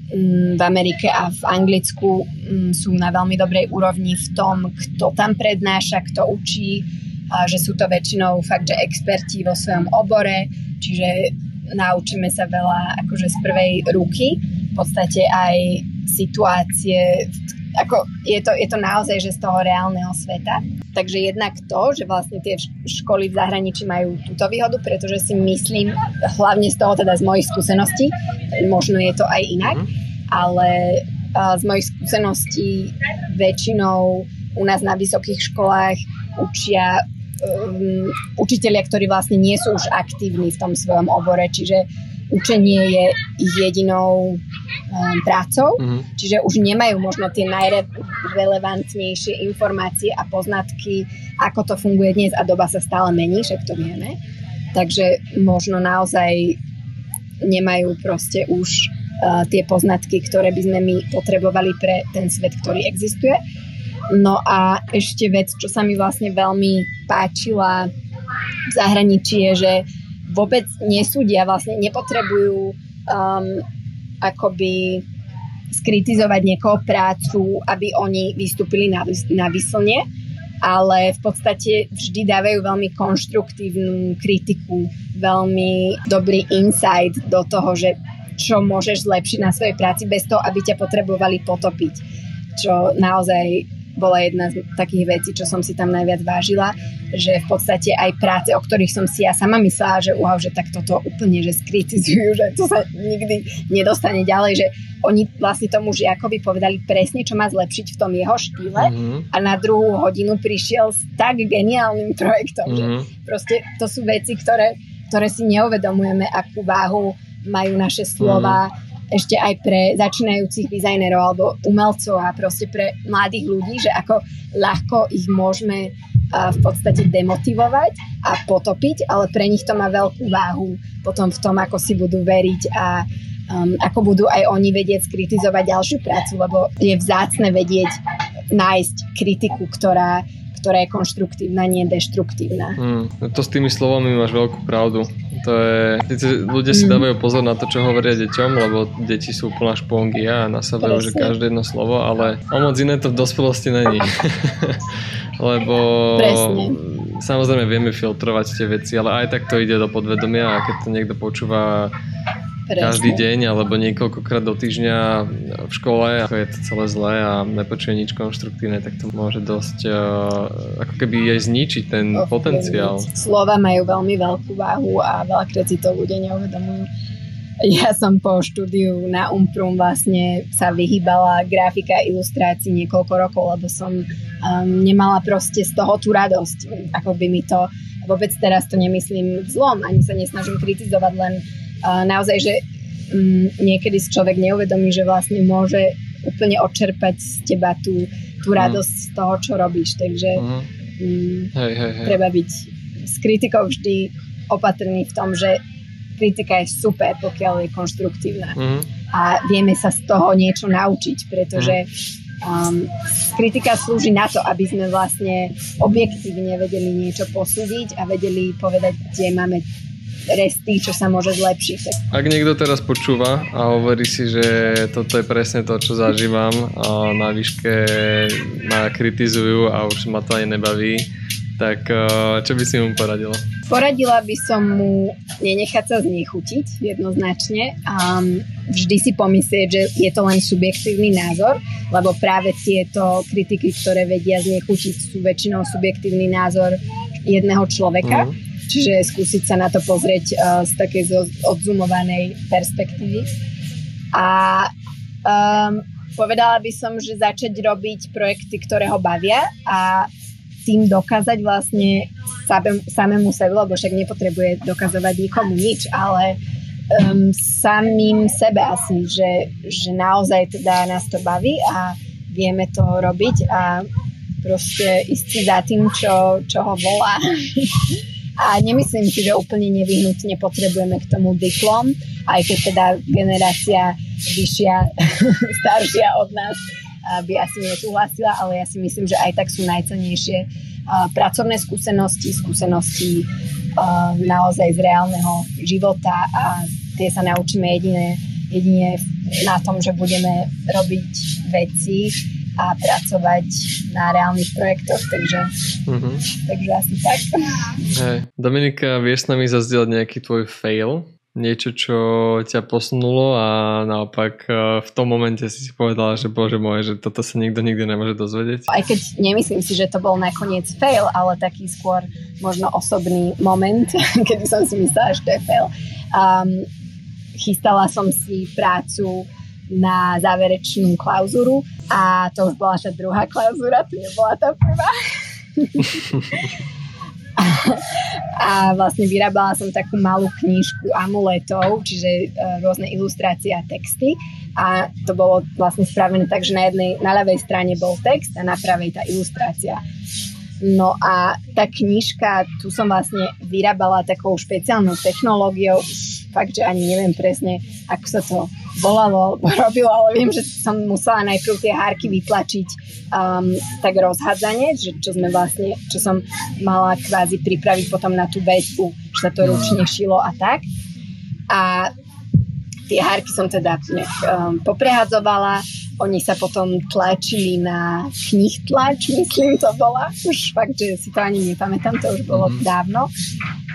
v Amerike a v Anglicku mm, sú na veľmi dobrej úrovni v tom, kto tam prednáša, kto učí, a že sú to väčšinou fakt, že experti vo svojom obore, čiže naučíme sa veľa akože z prvej ruky, v podstate aj situácie, ako je to, je to naozaj, že z toho reálneho sveta. Takže jednak to, že vlastne tie školy v zahraničí majú túto výhodu, pretože si myslím, hlavne z toho teda z mojich skúseností, možno je to aj inak, mm. ale z mojich skúseností väčšinou u nás na vysokých školách učia um, učiteľia, ktorí vlastne nie sú už aktívni v tom svojom obore, čiže učenie je ich jedinou um, prácou, mm-hmm. čiže už nemajú možno tie najrelevantnejšie informácie a poznatky, ako to funguje dnes a doba sa stále mení, však to vieme. Takže možno naozaj nemajú proste už uh, tie poznatky, ktoré by sme my potrebovali pre ten svet, ktorý existuje. No a ešte vec, čo sa mi vlastne veľmi páčila v zahraničí je, že vôbec nesúdia, vlastne nepotrebujú um, akoby skritizovať niekoho prácu, aby oni vystúpili na, na vyslne, ale v podstate vždy dávajú veľmi konštruktívnu kritiku, veľmi dobrý insight do toho, že čo môžeš zlepšiť na svojej práci bez toho, aby ťa potrebovali potopiť. Čo naozaj bola jedna z takých vecí, čo som si tam najviac vážila, že v podstate aj práce, o ktorých som si ja sama myslela, že wow, že tak toto úplne, že skritizujú, že to sa nikdy nedostane ďalej, že oni vlastne tomu žiakovi povedali presne, čo má zlepšiť v tom jeho štýle mm-hmm. a na druhú hodinu prišiel s tak geniálnym projektom, mm-hmm. že mhm. proste to sú veci, ktoré, ktoré si neuvedomujeme, akú váhu majú naše slova, mm-hmm ešte aj pre začínajúcich dizajnerov alebo umelcov a proste pre mladých ľudí, že ako ľahko ich môžeme v podstate demotivovať a potopiť, ale pre nich to má veľkú váhu potom v tom, ako si budú veriť a um, ako budú aj oni vedieť skritizovať ďalšiu prácu, lebo je vzácne vedieť nájsť kritiku, ktorá ktorá je konštruktívna, nie deštruktívna. Mm, to s tými slovami máš veľkú pravdu. To je, ľudia si mm. dávajú pozor na to, čo hovoria deťom, lebo deti sú úplná špongia a nasávajú, že každé jedno slovo, ale o moc iné to v dospelosti není. lebo Presne. samozrejme vieme filtrovať tie veci, ale aj tak to ide do podvedomia a keď to niekto počúva Presne. každý deň alebo niekoľkokrát do týždňa v škole, ako je to celé zlé a nepočuje nič konštruktívne, tak to môže dosť uh, ako keby aj zničiť ten oh, potenciál. Slova majú veľmi veľkú váhu a veľakrát si to ľudia neuvedomujú. Ja som po štúdiu na Umprum vlastne sa vyhýbala grafika a ilustrácii niekoľko rokov, lebo som um, nemala proste z toho tú radosť. Ako by mi to, vôbec teraz to nemyslím zlom, ani sa nesnažím kritizovať, len naozaj, že um, niekedy si človek neuvedomí, že vlastne môže úplne odčerpať z teba tú, tú mhm. radosť mm. z toho, čo robíš. Takže mm. Um, hej, hej, hej. treba byť s kritikou vždy opatrný v tom, že kritika je super, pokiaľ je konštruktívna. Mm. A vieme sa z toho niečo naučiť, pretože um, kritika slúži na to, aby sme vlastne objektívne vedeli niečo posúdiť a vedeli povedať, kde máme resty, čo sa môže zlepšiť. Ak niekto teraz počúva a hovorí si, že toto je presne to, čo zažívam a na výške ma kritizujú a už ma to ani nebaví, tak eh, čo by si mu poradila? Poradila by som mu nenechať sa znechutiť jednoznačne a vždy si pomyslieť, že je to len subjektívny názor, lebo práve tieto kritiky, ktoré vedia znechutiť, sú väčšinou subjektívny názor jedného človeka. Mm Čiže skúsiť sa na to pozrieť uh, z takej odzumovanej perspektívy. A um, povedala by som, že začať robiť projekty, ktoré ho bavia a tým dokázať vlastne samému sebe, lebo však nepotrebuje dokazovať nikomu nič, ale um, samým sebe asi, že, že naozaj teda nás to baví a vieme to robiť a proste ísť si za tým, čo, čo ho volá. A nemyslím si, že úplne nevyhnutne potrebujeme k tomu diplom, aj keď teda generácia vyššia, staršia od nás by asi nesúhlasila, ale ja si myslím, že aj tak sú najcennejšie pracovné skúsenosti, skúsenosti naozaj z reálneho života a tie sa naučíme jedine, jedine na tom, že budeme robiť veci, a pracovať na reálnych projektoch, takže, mm-hmm. takže asi tak. Hey. Dominika, vieš s nami zazdieľať nejaký tvoj fail? Niečo, čo ťa posunulo a naopak e, v tom momente si si povedala, že bože môj, že toto sa nikto nikdy nemôže dozvedieť. Aj keď nemyslím si, že to bol nakoniec fail, ale taký skôr možno osobný moment, kedy som si myslela, že to je fail. Um, chystala som si prácu na záverečnú klauzuru a to už bola tá druhá klauzura, to nebola tá prvá. a vlastne vyrábala som takú malú knižku amuletov, čiže uh, rôzne ilustrácie a texty a to bolo vlastne spravené tak, že na jednej, na ľavej strane bol text a na pravej tá ilustrácia. No a tá knižka, tu som vlastne vyrábala takou špeciálnou technológiou, fakt, že ani neviem presne, ako sa to volalo alebo robilo, ale viem, že som musela najprv tie hárky vytlačiť um, tak rozhádzanie, že čo sme vlastne, čo som mala kvázi pripraviť potom na tú väzbu, že sa to ručne šilo a tak. A tie hárky som teda um, poprehadzovala, oni sa potom tlačili na knih tlač, myslím to bola. Už fakt, že si to ani nepamätám, to už bolo mm-hmm. dávno.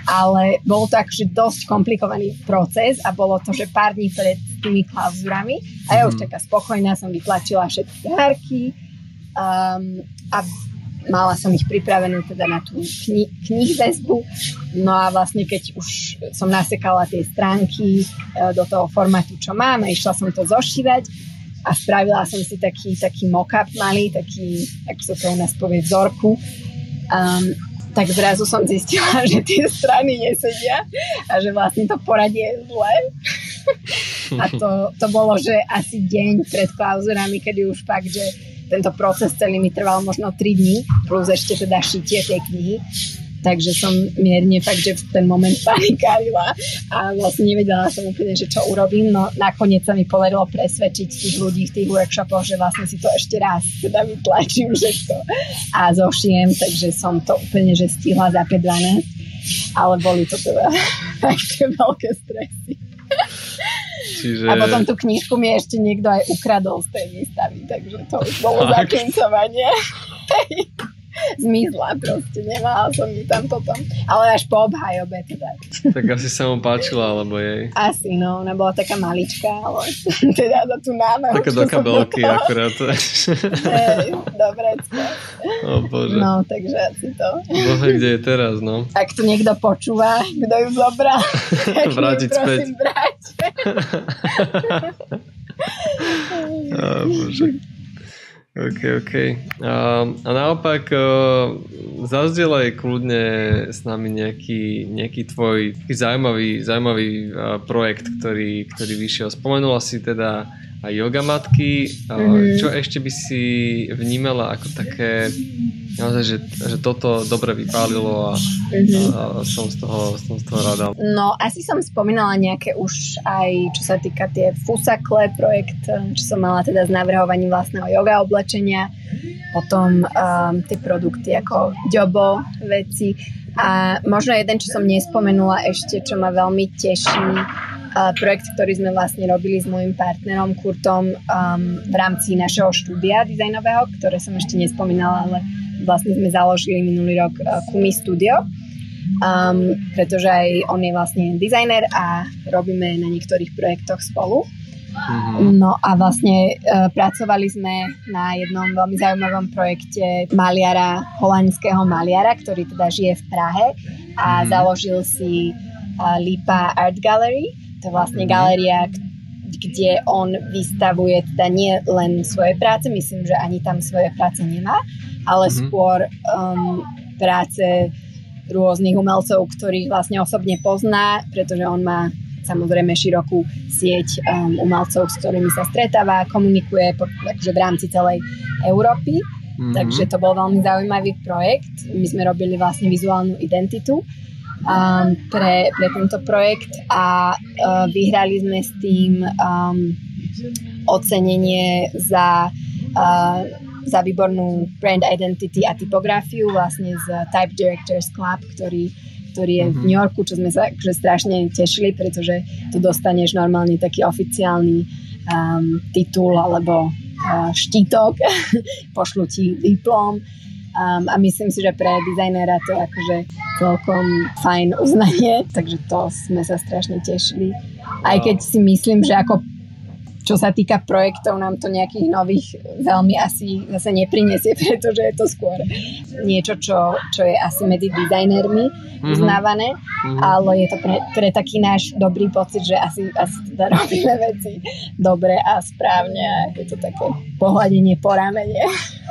Ale bol to akože dosť komplikovaný proces a bolo to, že pár dní pred tými klauzurami a ja už mhm. taká spokojná som vytlačila všetky hárky um, a mala som ich pripravenú teda na tú kni- knihväzbu. No a vlastne keď už som nasekala tie stránky e, do toho formátu, čo mám a išla som to zošívať, a spravila som si taký, taký mock-up malý, taký, ako sa to u nás povie, vzorku. Um, tak zrazu som zistila, že tie strany nesedia a že vlastne to poradie je zlé. a to, to bolo, že asi deň pred klauzurami, kedy už fakt, že tento proces celý mi trval možno 3 dní, plus ešte teda šitie tej knihy takže som mierne fakt, že v ten moment panikárila a vlastne nevedela som úplne, že čo urobím, no nakoniec sa mi podarilo presvedčiť tých ľudí v tých workshopoch, že vlastne si to ešte raz teda vytlačím všetko a zošijem, takže som to úplne, že stihla za 5 ale boli to teda také veľké stresy. Čiže... A potom tú knižku mi ešte niekto aj ukradol z tej výstavy, takže to už bolo zakincovanie zmizla proste, nemala som ju tam potom. Ale až po obhajobe teda. Tak asi sa mu páčila, alebo jej. Asi, no, ona bola taká maličká, ale teda za tú námahu. Taká do kabelky akurát. Dobre. O bože. No, takže asi to. Bože, kde je teraz, no. Ak tu niekto počúva, kto ju zobral, tak Vrátiť späť. brať. oh, bože. OK, OK. A, a naopak uh, zazdielaj kľudne s nami nejaký, nejaký tvoj zaujímavý, zaujímavý uh, projekt, ktorý, ktorý vyšiel. Spomenula si teda aj yoga matky. Mm-hmm. Čo ešte by si vnímala ako také, naozaj, že, že toto dobre vypálilo a, mm-hmm. a som, z toho, som z toho rada. No, asi som spomínala nejaké už aj, čo sa týka tie Fusakle projekt, čo som mala teda s navrhovaním vlastného yoga oblečenia, potom um, tie produkty ako Jobo veci a možno jeden, čo som nespomenula ešte, čo ma veľmi teší, projekt, ktorý sme vlastne robili s môjim partnerom Kurtom um, v rámci našeho štúdia dizajnového, ktoré som ešte nespomínala, ale vlastne sme založili minulý rok uh, Kumi Studio, um, pretože aj on je vlastne dizajner a robíme na niektorých projektoch spolu. Mm-hmm. No a vlastne uh, pracovali sme na jednom veľmi zaujímavom projekte maliara, holandského maliara, ktorý teda žije v Prahe a mm-hmm. založil si uh, Lipa Art Gallery, to je vlastne galéria, kde on vystavuje teda nie len svoje práce, myslím, že ani tam svoje práce nemá, ale mm-hmm. skôr um, práce rôznych umelcov, ktorých vlastne osobne pozná, pretože on má samozrejme širokú sieť um, umelcov, s ktorými sa stretáva, komunikuje po, akože v rámci celej Európy. Mm-hmm. Takže to bol veľmi zaujímavý projekt. My sme robili vlastne vizuálnu identitu um, pre, pre tento projekt a uh, vyhrali sme s tým um, ocenenie za, uh, za výbornú brand identity a typografiu vlastne z Type Directors Club, ktorý ktorý je v mhm. New Yorku, čo sme sa akože strašne tešili, pretože tu dostaneš normálne taký oficiálny um, titul alebo uh, štítok, pošlu ti diplom Um, a myslím si, že pre dizajnera to je akože celkom fajn uznanie, takže to sme sa strašne tešili. Aj keď si myslím, že ako čo sa týka projektov, nám to nejakých nových veľmi asi zase neprinesie, pretože je to skôr niečo, čo, čo je asi medzi dizajnermi mm-hmm. uznávané, mm-hmm. ale je to pre, pre taký náš dobrý pocit, že asi, asi teda robíme veci dobre a správne a je to také pohľadenie po ramene.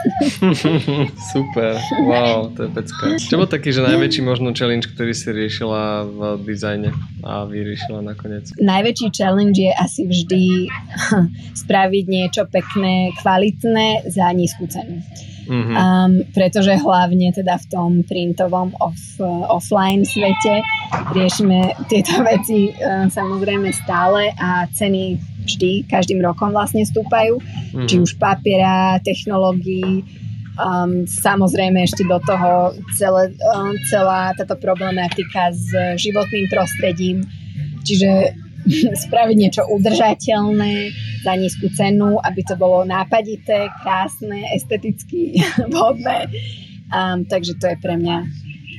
Super, wow, to je pecka. Čo bol taký, že najväčší možno challenge, ktorý si riešila v dizajne a vyriešila nakoniec? Najväčší challenge je asi vždy spraviť niečo pekné, kvalitné za nízku cenu. Mm-hmm. Um, pretože hlavne teda v tom printovom off, offline svete riešime tieto veci uh, samozrejme stále a ceny vždy, každým rokom vlastne stúpajú. Mm-hmm. Či už papiera, technológií, um, samozrejme ešte do toho celé, um, celá táto problematika s životným prostredím. Čiže spraviť niečo udržateľné za nízku cenu, aby to bolo nápadité, krásne, esteticky vhodné. Um, takže to je pre mňa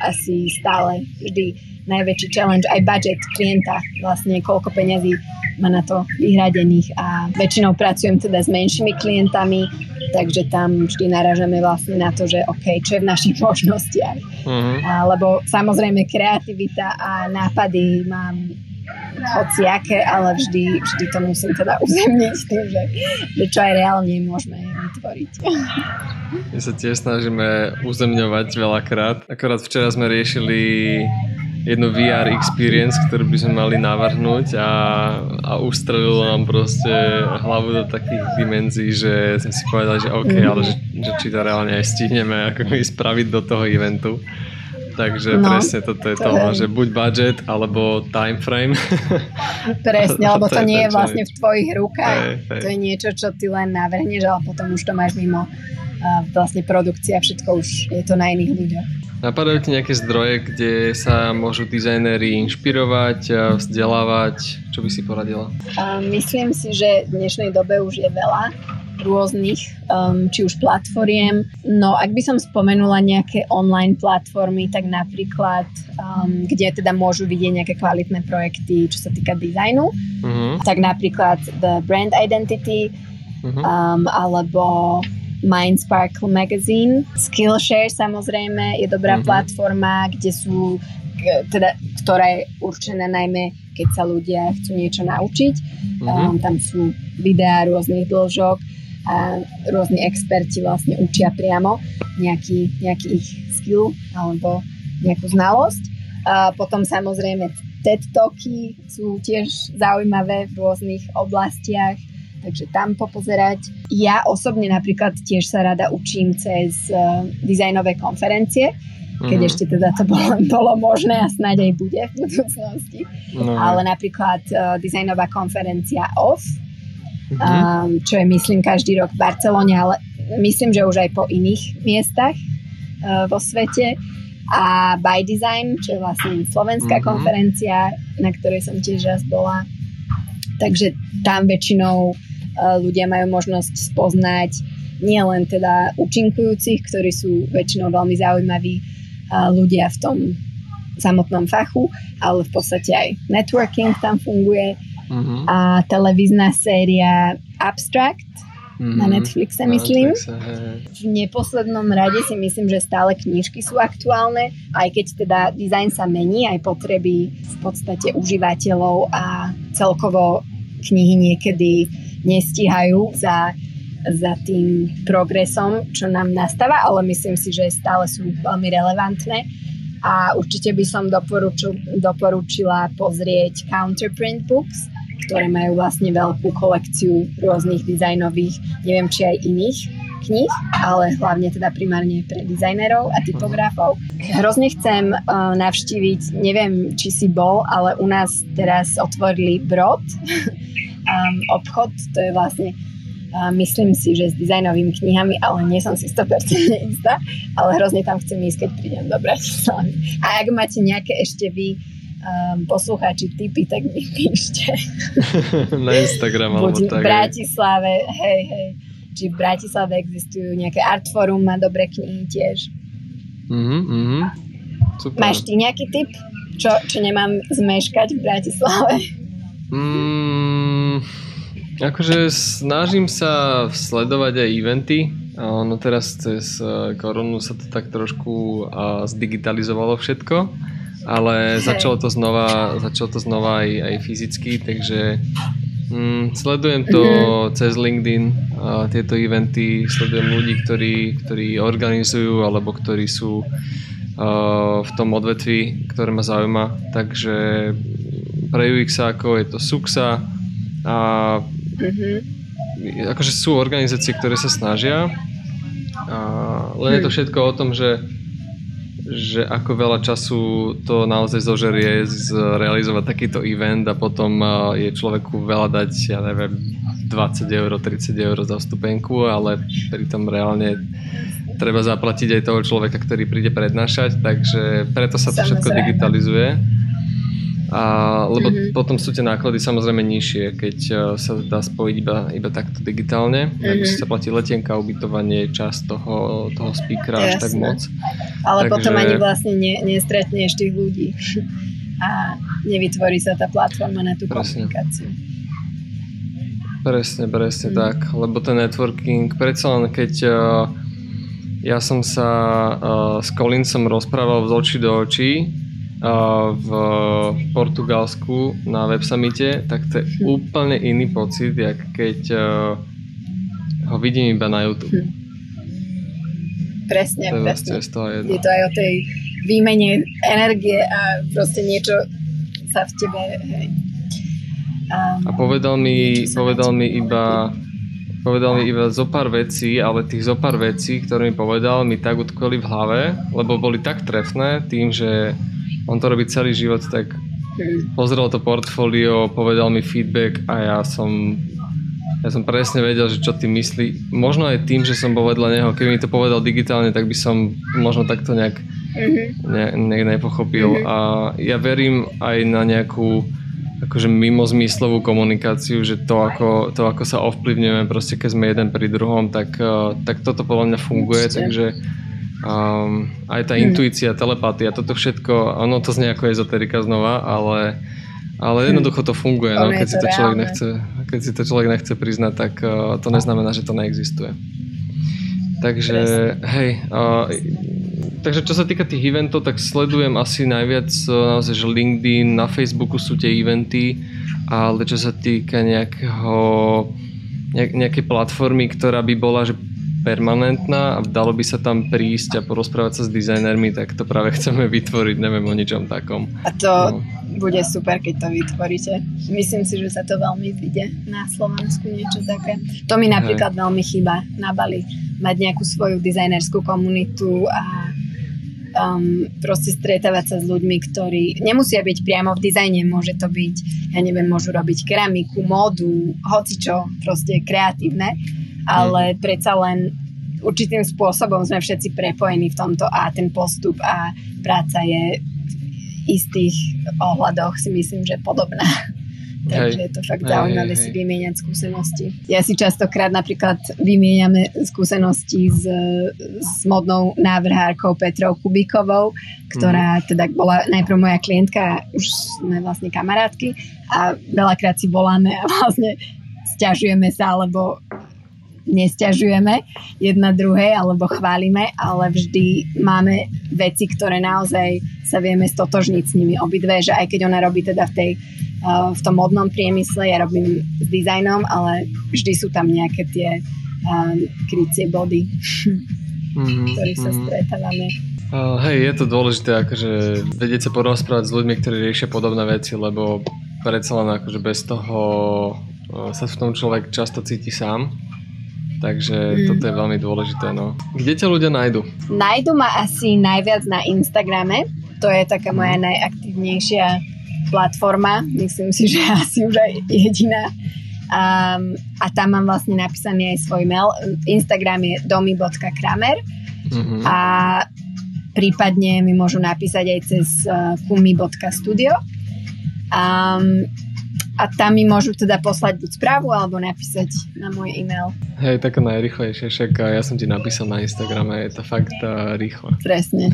asi stále vždy najväčší challenge, aj budget klienta, vlastne koľko peňazí má na to vyhradených a väčšinou pracujem teda s menšími klientami, takže tam vždy naražame vlastne na to, že OK, čo je v našich možnostiach. Uh-huh. A, lebo samozrejme kreativita a nápady mám hociaké, ale vždy, vždy to musím teda uzemniť tým, že, že čo aj reálne môžeme vytvoriť. My sa tiež snažíme uzemňovať veľakrát. Akorát včera sme riešili jednu VR experience, ktorú by sme mali navrhnúť a, a ustrelilo nám proste hlavu do takých dimenzií, že sme si povedali, že OK, mm. ale že, že či to reálne aj stihneme ako spraviť do toho eventu. Takže no, presne toto je to, je... že buď budget alebo time frame. Presne, lebo to, to nie je vlastne v tvojich rukách. Hey, hey. To je niečo, čo ty len navrhneš, ale potom už to máš mimo vlastne produkcia, všetko už je to na iných ľuďoch. Napadajú ti nejaké zdroje, kde sa môžu dizajnéri inšpirovať, vzdelávať? Čo by si poradila? Myslím si, že v dnešnej dobe už je veľa rôznych, um, či už platformiem. No ak by som spomenula nejaké online platformy, tak napríklad, um, kde teda môžu vidieť nejaké kvalitné projekty, čo sa týka dizajnu, uh-huh. tak napríklad The Brand Identity, uh-huh. um, alebo Mind Sparkle Magazine. Skillshare samozrejme je dobrá uh-huh. platforma, kde sú teda, ktorá je určená najmä, keď sa ľudia chcú niečo naučiť. Uh-huh. Um, tam sú videá rôznych dĺžok a rôzni experti vlastne učia priamo nejaký, nejaký ich skill alebo nejakú znalosť. A potom samozrejme TED Talky sú tiež zaujímavé v rôznych oblastiach, takže tam popozerať. Ja osobne napríklad tiež sa rada učím cez uh, dizajnové konferencie, keď mm. ešte teda to bolo, bolo možné a snáď aj bude v budúcnosti. No. Ale napríklad uh, dizajnová konferencia OFF, mm-hmm. um, čo je myslím každý rok v Barcelone, ale myslím, že už aj po iných miestach uh, vo svete. A By Design, čo je vlastne slovenská mm-hmm. konferencia, na ktorej som tiež raz bola. Takže tam väčšinou uh, ľudia majú možnosť spoznať nielen teda účinkujúcich, ktorí sú väčšinou veľmi zaujímaví uh, ľudia v tom samotnom fachu, ale v podstate aj networking tam funguje uh-huh. a televízna séria Abstract uh-huh. na Netflixe, myslím. V neposlednom rade si myslím, že stále knižky sú aktuálne, aj keď teda dizajn sa mení, aj potreby v podstate užívateľov a celkovo knihy niekedy nestíhajú za, za tým progresom, čo nám nastáva, ale myslím si, že stále sú veľmi relevantné a určite by som doporučil, doporučila pozrieť Counterprint Books, ktoré majú vlastne veľkú kolekciu rôznych dizajnových, neviem či aj iných kníh, ale hlavne teda primárne pre dizajnerov a typografov. Hrozne chcem uh, navštíviť, neviem či si bol, ale u nás teraz otvorili Brod, um, obchod, to je vlastne myslím si, že s dizajnovými knihami, ale nie som si 100% istá, ale hrozne tam chcem ísť, keď prídem do Bratislavy. A ak máte nejaké ešte vy um, poslucháči tipy, tak mi píšte. Na Instagram alebo Buď tak. v Bratislave, hej, hej. Či v Bratislave existujú nejaké artforum, má dobré knihy tiež. Mhm, mhm. Super. Máš ty nejaký tip? Čo, čo nemám zmeškať v Bratislave? Mm, Akože snažím sa sledovať aj eventy. No teraz cez e, koronu sa to tak trošku zdigitalizovalo všetko, ale začalo to znova, začalo to znova aj, aj fyzicky, takže Mm, sledujem to mm-hmm. cez LinkedIn, uh, tieto eventy, sledujem ľudí, ktorí, ktorí organizujú alebo ktorí sú uh, v tom odvetvi, ktoré ma zaujíma. Takže pre UX ako je to Suxa a mm-hmm. akože sú organizácie, ktoré sa snažia. A len je to mhm. všetko o tom, že že ako veľa času to naozaj zožerie zrealizovať takýto event a potom je človeku veľa dať, ja neviem, 20 eur, 30 eur za vstupenku, ale pritom reálne treba zaplatiť aj toho človeka, ktorý príde prednášať, takže preto sa to všetko digitalizuje. A, lebo mm-hmm. potom sú tie náklady samozrejme nižšie, keď uh, sa dá spojiť iba, iba takto digitálne. Mm-hmm. Ak sa platí letenka, ubytovanie, čas toho, toho speakera až tak moc. Ale Takže... potom ani vlastne ne, nestretneš tých ľudí a nevytvorí sa tá platforma na tú presne. komunikáciu. Presne, presne mm. tak. Lebo ten networking, predsa len keď uh, ja som sa uh, s Collinsom rozprával z očí do očí, v Portugalsku na Web Summite, tak to je úplne iný pocit, jak keď ho vidím iba na YouTube. Hm. Presne, to je presne. Z toho jedno. Je to aj o tej výmene energie a proste niečo sa v tebe hej, um, a povedal mi, povedal mi iba povedal mi iba zo pár vecí, ale tých zo pár vecí, ktoré mi povedal, mi tak utkoli v hlave, lebo boli tak trefné tým, že on to robí celý život, tak pozrel to portfólio, povedal mi feedback a ja som ja som presne vedel, že čo ty myslí. Možno aj tým, že som bol vedľa neho. Keby mi to povedal digitálne, tak by som možno takto nejak, mm-hmm. ne, ne, nepochopil. Mm-hmm. A ja verím aj na nejakú akože mimozmyslovú komunikáciu, že to ako, to, ako sa ovplyvňujeme proste, keď sme jeden pri druhom, tak, tak toto podľa mňa funguje, takže Um, aj tá hmm. intuícia, telepatia, toto všetko, ono to znie ako ezoterika znova, ale, ale hm. jednoducho to funguje. No, keď, si to človek nechce, keď si to človek nechce priznať, tak uh, to neznamená, že to neexistuje. Takže, hej, uh, takže čo sa týka tých eventov, tak sledujem asi najviac uh, naozaj, že LinkedIn, na Facebooku sú tie eventy, ale čo sa týka nejakého, nejak, nejakej platformy, ktorá by bola, že permanentná a dalo by sa tam prísť a porozprávať sa s dizajnermi, tak to práve chceme vytvoriť, neviem o ničom takom. A to no. bude super, keď to vytvoríte. Myslím si, že sa to veľmi vyjde na Slovensku niečo také. To mi napríklad Hej. veľmi chýba na Bali. Mať nejakú svoju dizajnerskú komunitu a um, proste stretávať sa s ľuďmi, ktorí nemusia byť priamo v dizajne, môže to byť, ja neviem, môžu robiť keramiku, módu, hocičo, proste kreatívne ale mm. predsa len určitým spôsobom sme všetci prepojení v tomto a ten postup a práca je v istých ohľadoch si myslím, že podobná. Takže je to fakt zaujímavé si vymieňať skúsenosti. Ja si častokrát napríklad vymieňame skúsenosti s, s modnou návrhárkou Petrou Kubíkovou, ktorá mm. teda bola najprv moja klientka, už sme vlastne kamarátky a veľakrát si voláme a vlastne stiažujeme sa, alebo nesťažujeme jedna druhej alebo chválime, ale vždy máme veci, ktoré naozaj sa vieme stotožniť s nimi obidve, že aj keď ona robí teda v, tej, uh, v tom modnom priemysle, ja robím s dizajnom, ale vždy sú tam nejaké tie uh, krycie body, mm-hmm, ktoré sa mm-hmm. stretávame. Uh, hej, je to dôležité akože vedieť sa porozprávať s ľuďmi, ktorí riešia podobné veci, lebo predsa len akože bez toho uh, sa v tom človek často cíti sám Takže mm. toto je veľmi dôležité. No. Kde ťa ľudia nájdu? Nájdu ma asi najviac na Instagrame. To je taká moja mhm. najaktívnejšia platforma. Myslím si, že asi už aj jediná. Um, a tam mám vlastne napísaný aj svoj mail. Instagram je domy.kramer mm-hmm. a prípadne mi môžu napísať aj cez uh, kumi.studio. Um, a tam mi môžu teda poslať buď správu alebo napísať na môj e-mail. Hej, taká najrychlejšie, však ja som ti napísal na Instagrame, je to fakt uh, rýchlo. Presne.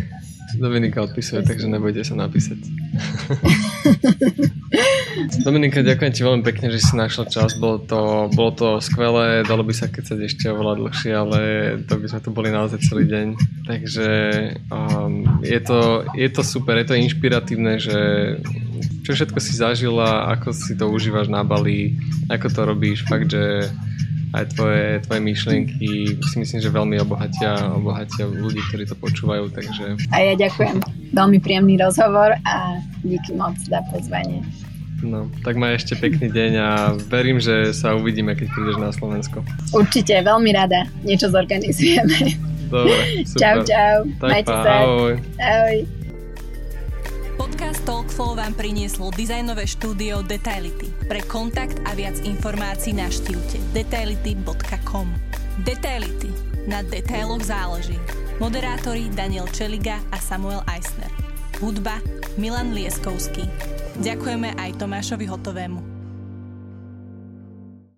Dominika odpisuje, Presne. takže nebojte sa napísať. Dominika, ďakujem ti veľmi pekne, že si našla čas, bolo to, bolo to skvelé, dalo by sa keď sa ešte oveľa dlhšie, ale to by sme tu boli naozaj celý deň. Takže um, je, to, je to super, je to inšpiratívne, že čo všetko si zažila, ako si to užívaš na Bali, ako to robíš, fakt, že aj tvoje, tvoje myšlienky si myslím, že veľmi obohatia, obohatia ľudí, ktorí to počúvajú, takže... A ja ďakujem. Veľmi príjemný rozhovor a díky moc za pozvanie. No, tak má ešte pekný deň a verím, že sa uvidíme, keď prídeš na Slovensko. Určite, veľmi rada. Niečo zorganizujeme. Dobre, super. Čau, čau. Tak Majte pa, sa. ahoj. Ahoj. Podcast Talkflow vám prinieslo dizajnové štúdio Detaility. Pre kontakt a viac informácií navštívte detaility.com Detaility. Na detailoch záleží. Moderátori Daniel Čeliga a Samuel Eisner. Hudba Milan Lieskovský. Ďakujeme aj Tomášovi Hotovému.